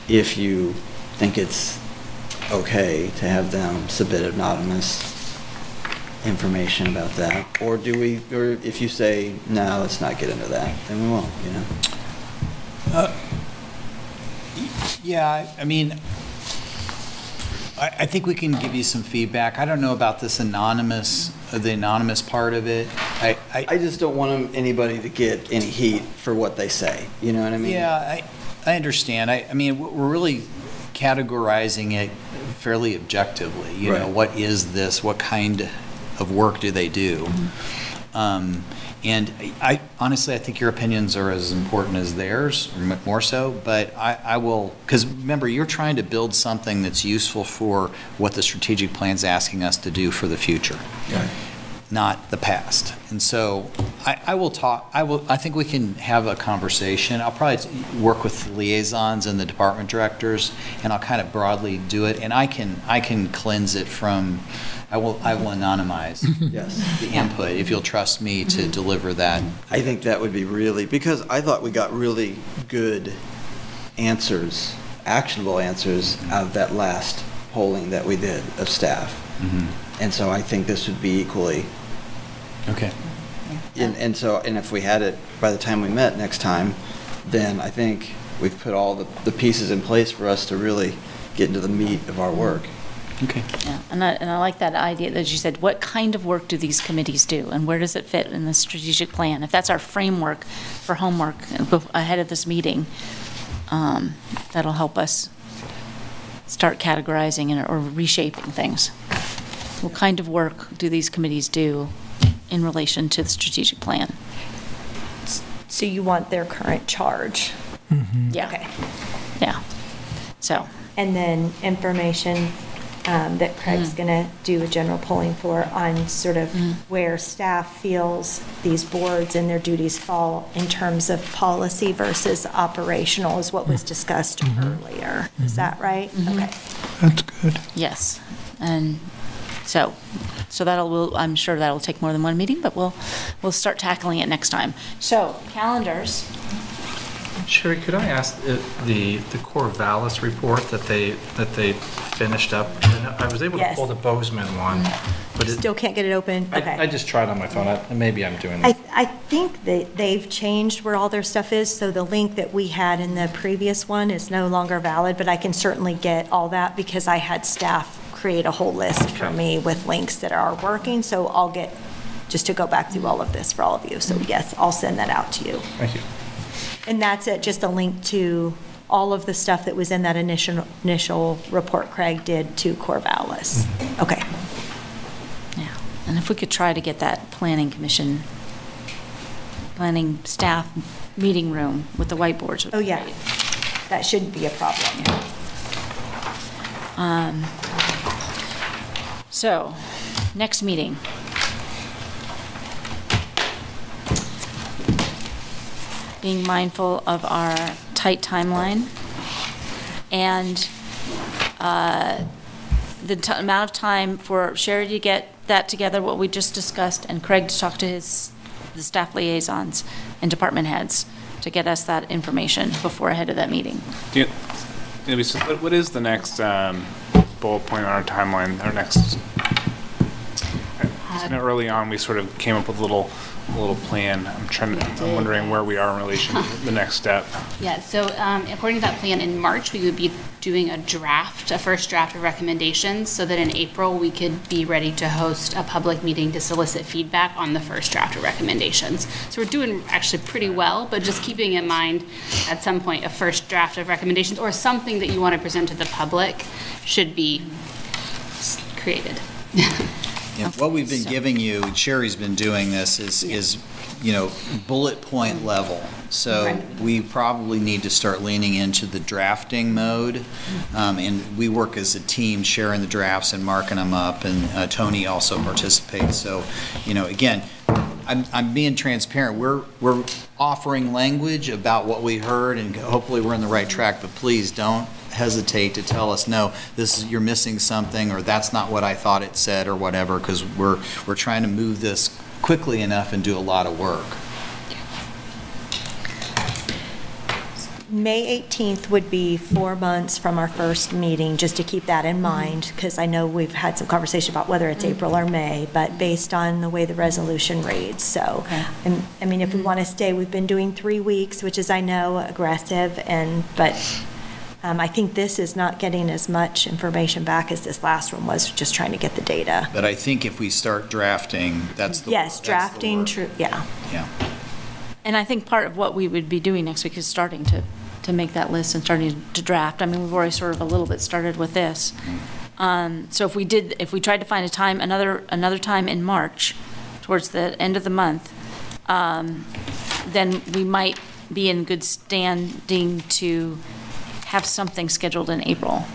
if you think it's okay to have them submit anonymous information about that? Or do we, or if you say, no, let's not get into that, then we won't, you know? Yeah, I- I mean, I, I think we can give you some feedback. I don't know about this anonymous, uh, the anonymous part of it. I, I I, just don't want anybody to get any heat for what they say, you know what I mean? yeah, I, I understand. I, I mean, we're really categorizing it fairly objectively. You know, what is this? What kind of work do they do? Um, And I, honestly, I think your opinions are as important as theirs, or more so, but I, I will, because remember, you're trying to build something that's useful for what the strategic plan's asking us to do for the future, Right. not the past. And so I, I will talk, I will, I think we can have a conversation. I'll probably work with the liaisons and the department directors, and I'll kind of broadly do it, and I can, I can cleanse it from, I will, I will anonymize Yes. the input, if you'll trust me to mm-hmm. deliver that. I think that would be really, because I thought we got really good answers, actionable answers out of that last polling that we did of staff. Mm-hmm. And so I think this would be equally, Okay. and, and so, and if we had it by the time we met next time, then I think we've put all the, the pieces in place for us to really get into the meat of our work. Okay. Yeah, and I, and I like that idea that you said, what kind of work do these committees do? And where does it fit in the strategic plan? If that's our framework for homework ahead of this meeting, um, that'll help us start categorizing and- or reshaping things. What kind of work do these committees do in relation to the strategic plan? So you want their current charge? Yeah, Okay. yeah. So, And then information um, that Craig's Mm. going to do a general polling for on sort of mm. where staff feels these boards and their duties fall in terms of policy versus operational is what was mm. discussed mm-hmm. earlier. Is that mm-hmm. right? Mm-hmm. Okay. That's good. yes. And so, so that'll, we'll- I'm sure that'll take more than one meeting, but we'll, we'll start tackling it next time. So, calendars. Sherry, could I ask uh, the, the Corvallis report that they, that they finished up? I was able to pull the Bozeman one, but it, Still can't get it open? Okay. I, I just tried on my phone, I- maybe I'm doing. I, I think that they've changed where all their stuff is, so the link that we had in the previous one is no longer valid, but I can certainly get all that because I had staff create a whole list for Okay. me with links that are working, so I'll get, just to go back through all of this for all of you. So yes, I'll send that out to you. Thank you. And that's it, just a link to all of the stuff that was in that initial, initial report Craig did to Corvallis. Okay. Yeah, and if we could try to get that planning commission, planning staff meeting room with the whiteboards. Oh, yeah. great. That shouldn't be a problem. Um, So, next meeting. Being mindful of our tight timeline and uh, the amount of time for Sherry to get that together, what we just discussed, and Craig to talk to his, the staff liaisons and department heads to get us that information before ahead of that meeting. Do you- what- what is the next um, bullet point on our timeline, our next? Know early on, we sort of came up with a little, a little plan. I'm trying, to. I'm wondering where we are in relation to the next step. Yeah, so um, according to that plan, in March, we would be doing a draft, a first draft of recommendations, so that in April, we could be ready to host a public meeting to solicit feedback on the first draft of recommendations. So we're doing actually pretty well, but just keeping in mind, at some point, a first draft of recommendations, or something that you want to present to the public, should be created. Yeah, What we've been giving you, and Sherry's been doing this, is, is, you know, bullet point level. So Right. we probably need to start leaning into the drafting mode. Um, And we work as a team, sharing the drafts and marking them up, and uh, Toni also participates. So, you know, again, I'm, I'm being transparent. We're, we're offering language about what we heard, and hopefully we're in the right track, but please don't hesitate to tell us, no, this is, you're missing something, or that's not what I thought it said, or whatever, because we're, we're trying to move this quickly enough and do a lot of work. May 18th would be four months from our first meeting, just to keep that in mm-hmm. mind, because I know we've had some conversation about whether it's April or mm-hmm. May, but based on the way the resolution reads, so. Okay. and, I mean, if we mm-hmm. want to stay, we've been doing three weeks, which is, I know, aggressive, and, but um, I think this is not getting as much information back as this last one was, just trying to get the data. But I think if we start drafting, that's the. Yes, that's drafting, true, yeah. Yeah. And I think part of what we would be doing next week is starting to, to make that list and starting to draft. I mean, we've already sort of a little bit started with this. Um, So if we did, if we tried to find a time, another, another time in March, towards the end of the month, um, then we might be in good standing to have something scheduled in April.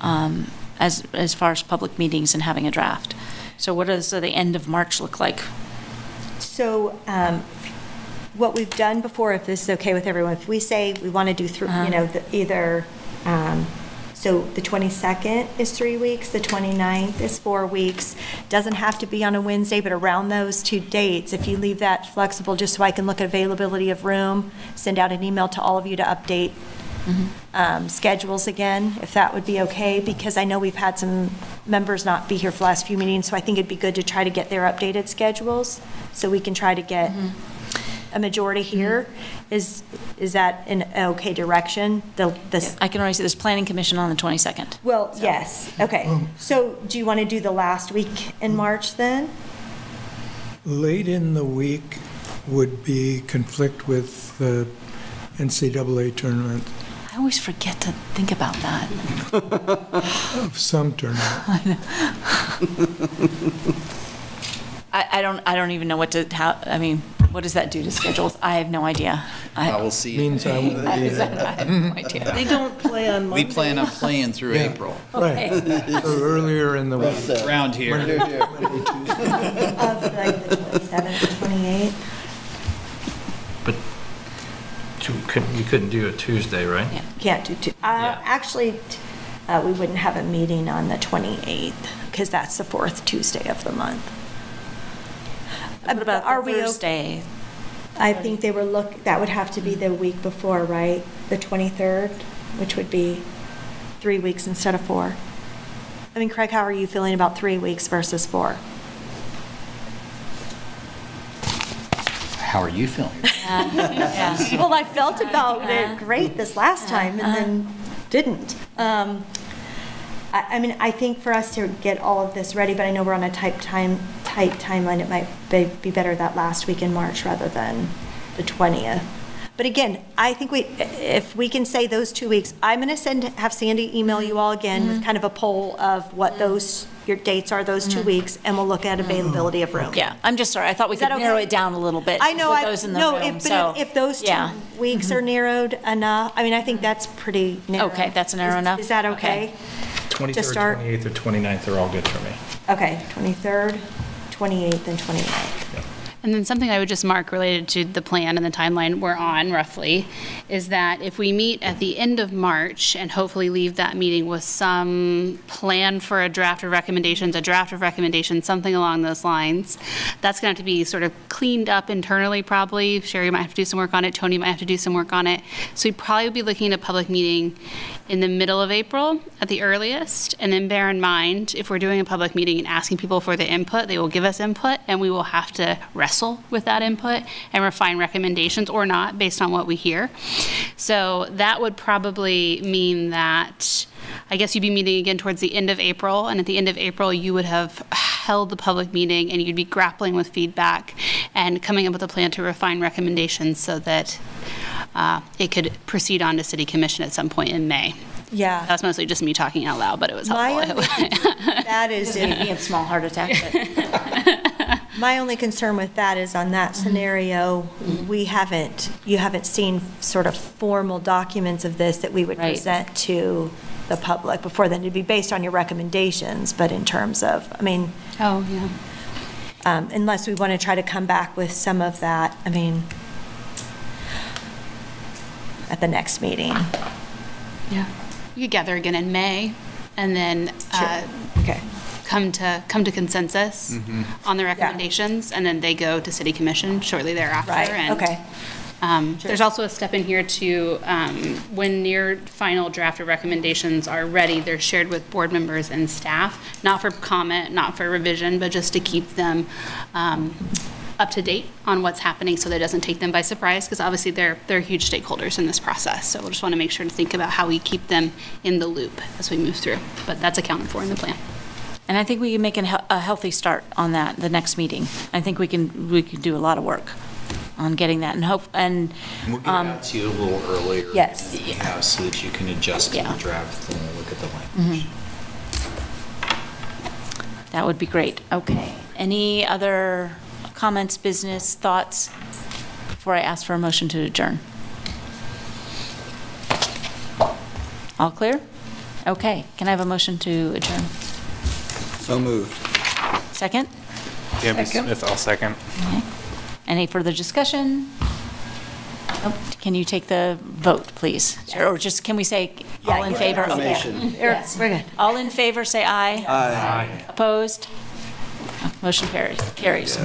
Um, As, as far as public meetings and having a draft. So what does the end of March look like? So um, what we've done before, if this is okay with everyone, if we say we want to do, through, Uh-huh. you know, the- either, um, so the 22nd is three weeks, the 29th is four weeks, doesn't have to be on a Wednesday, but around those two dates, if you leave that flexible, just so I can look at availability of room, send out an email to all of you to update um, schedules again, if that would be okay, because I know we've had some members not be here for the last few meetings, so I think it'd be good to try to get their updated schedules, so we can try to get a majority mm-hmm. here. Is, is that an okay direction? The, the, I can already see this planning commission on the 22nd. well, yes, okay. Oh. So do you want to do the last week in mm. March then? Late in the week would be conflict with the NCAA tournament. I always forget to think about that. of Some turn out. I, I don't, I don't even know what to, how, I mean, what does that do to schedules? I have no idea. I I will see. Means I won't I be there. have no idea. They don't play on We Monday. plan on playing through Yeah. April, Right, so earlier in the week. around here. Of like the 27th, 28th. But two- couldn't- you couldn't do a Tuesday, right? Yeah. Can't do two. Uh, Yeah. Actually, t- uh, we wouldn't have a meeting on the 28th because that's the fourth Tuesday of the month. What about Are the we Thursday? I think they were look, that would have to be the week before, right? The 23rd, which would be three weeks instead of four. I mean, Craig, how are you feeling about three weeks versus four? How are you feeling? Yeah. Well, I felt about it great this last time and then didn't. Um, I, I mean, I think for us to get all of this ready, but I know we're on a tight time, tight timeline, it might be, be better that last week in March rather than the 20th. But again, I think we, if we can say those two weeks, I'm going to send, have Sandy email you all again with mm-hmm. kind of a poll of what mm-hmm. those, your dates are those two mm-hmm. weeks, and we'll look at availability of room. Yeah, I'm just sorry. I thought we Is could that narrow it down a little bit. I know, with I, those in the no, room, if, so, but if those yeah. Mm-hmm. two weeks are narrowed enough, I mean, I think that's pretty narrow. Okay, that's narrow Is- enough? Is that Okay. okay? 23rd, 28th, or 29th are all good for me. Okay, 23rd, 28th, and 29th. And then something I would just mark related to the plan and the timeline we're on roughly is that if we meet at the end of March and hopefully leave that meeting with some plan for a draft of recommendations, a draft of recommendations, something along those lines, that's going to have to be sort of cleaned up internally probably. Sherry might have to do some work on it, Toni might have to do some work on it. So we'd probably be looking at a public meeting in the middle of April at the earliest. And then bear in mind, if we're doing a public meeting and asking people for their input, they will give us input and we will have to wrestle with that input and refine recommendations or not based on what we hear. So that would probably mean that I guess you'd be meeting again towards the end of April, and at the end of April, you would have held the public meeting and you'd be grappling with feedback and coming up with a plan to refine recommendations so that uh, it could proceed on to City Commission at some point in May. Yeah. That's mostly just me talking out loud, but it was My helpful. only- That is, Give me a small heart attack, but my only concern with that is on that scenario, we haven't, you haven't seen sort of formal documents of this that we would Right. present to the public before then. It'd be based on your recommendations, but in terms of, I mean, Oh, yeah. um, unless we want to try to come back with some of that, I mean, at the next meeting. Yeah. You gather again in May and then uh, Okay. come to, come to consensus Mm-hmm. on the recommendations, and then they go to City Commission shortly thereafter. Right, and, okay. Um, There's also a step in here to, um, when near final draft of recommendations are ready, they're shared with board members and staff, not for comment, not for revision, but just to keep them um, up to date on what's happening so that it doesn't take them by surprise, because obviously they're, they're huge stakeholders in this process. So we'll just want to make sure to think about how we keep them in the loop as we move through. But that's accounted for in the plan. And I think we can make a healthy start on that, the next meeting. I think we can, we can do a lot of work on getting that and hope, and, We'll get um, out to you a little earlier. Yes. than we have So that you can adjust to Yeah. the draft and look at the language. that would be great. Okay. Any other comments, business, thoughts, before I ask for a motion to adjourn? All clear? Okay. Can I have a motion to adjourn? So moved. Second? Danby Smith, I'll second. Any further discussion? Nope. Can you take the vote, please? Or just, can we say all in favor? Okay. Acclamation. Yes. We're good. All in favor, say aye. Aye. Opposed? Motion carries. Carries.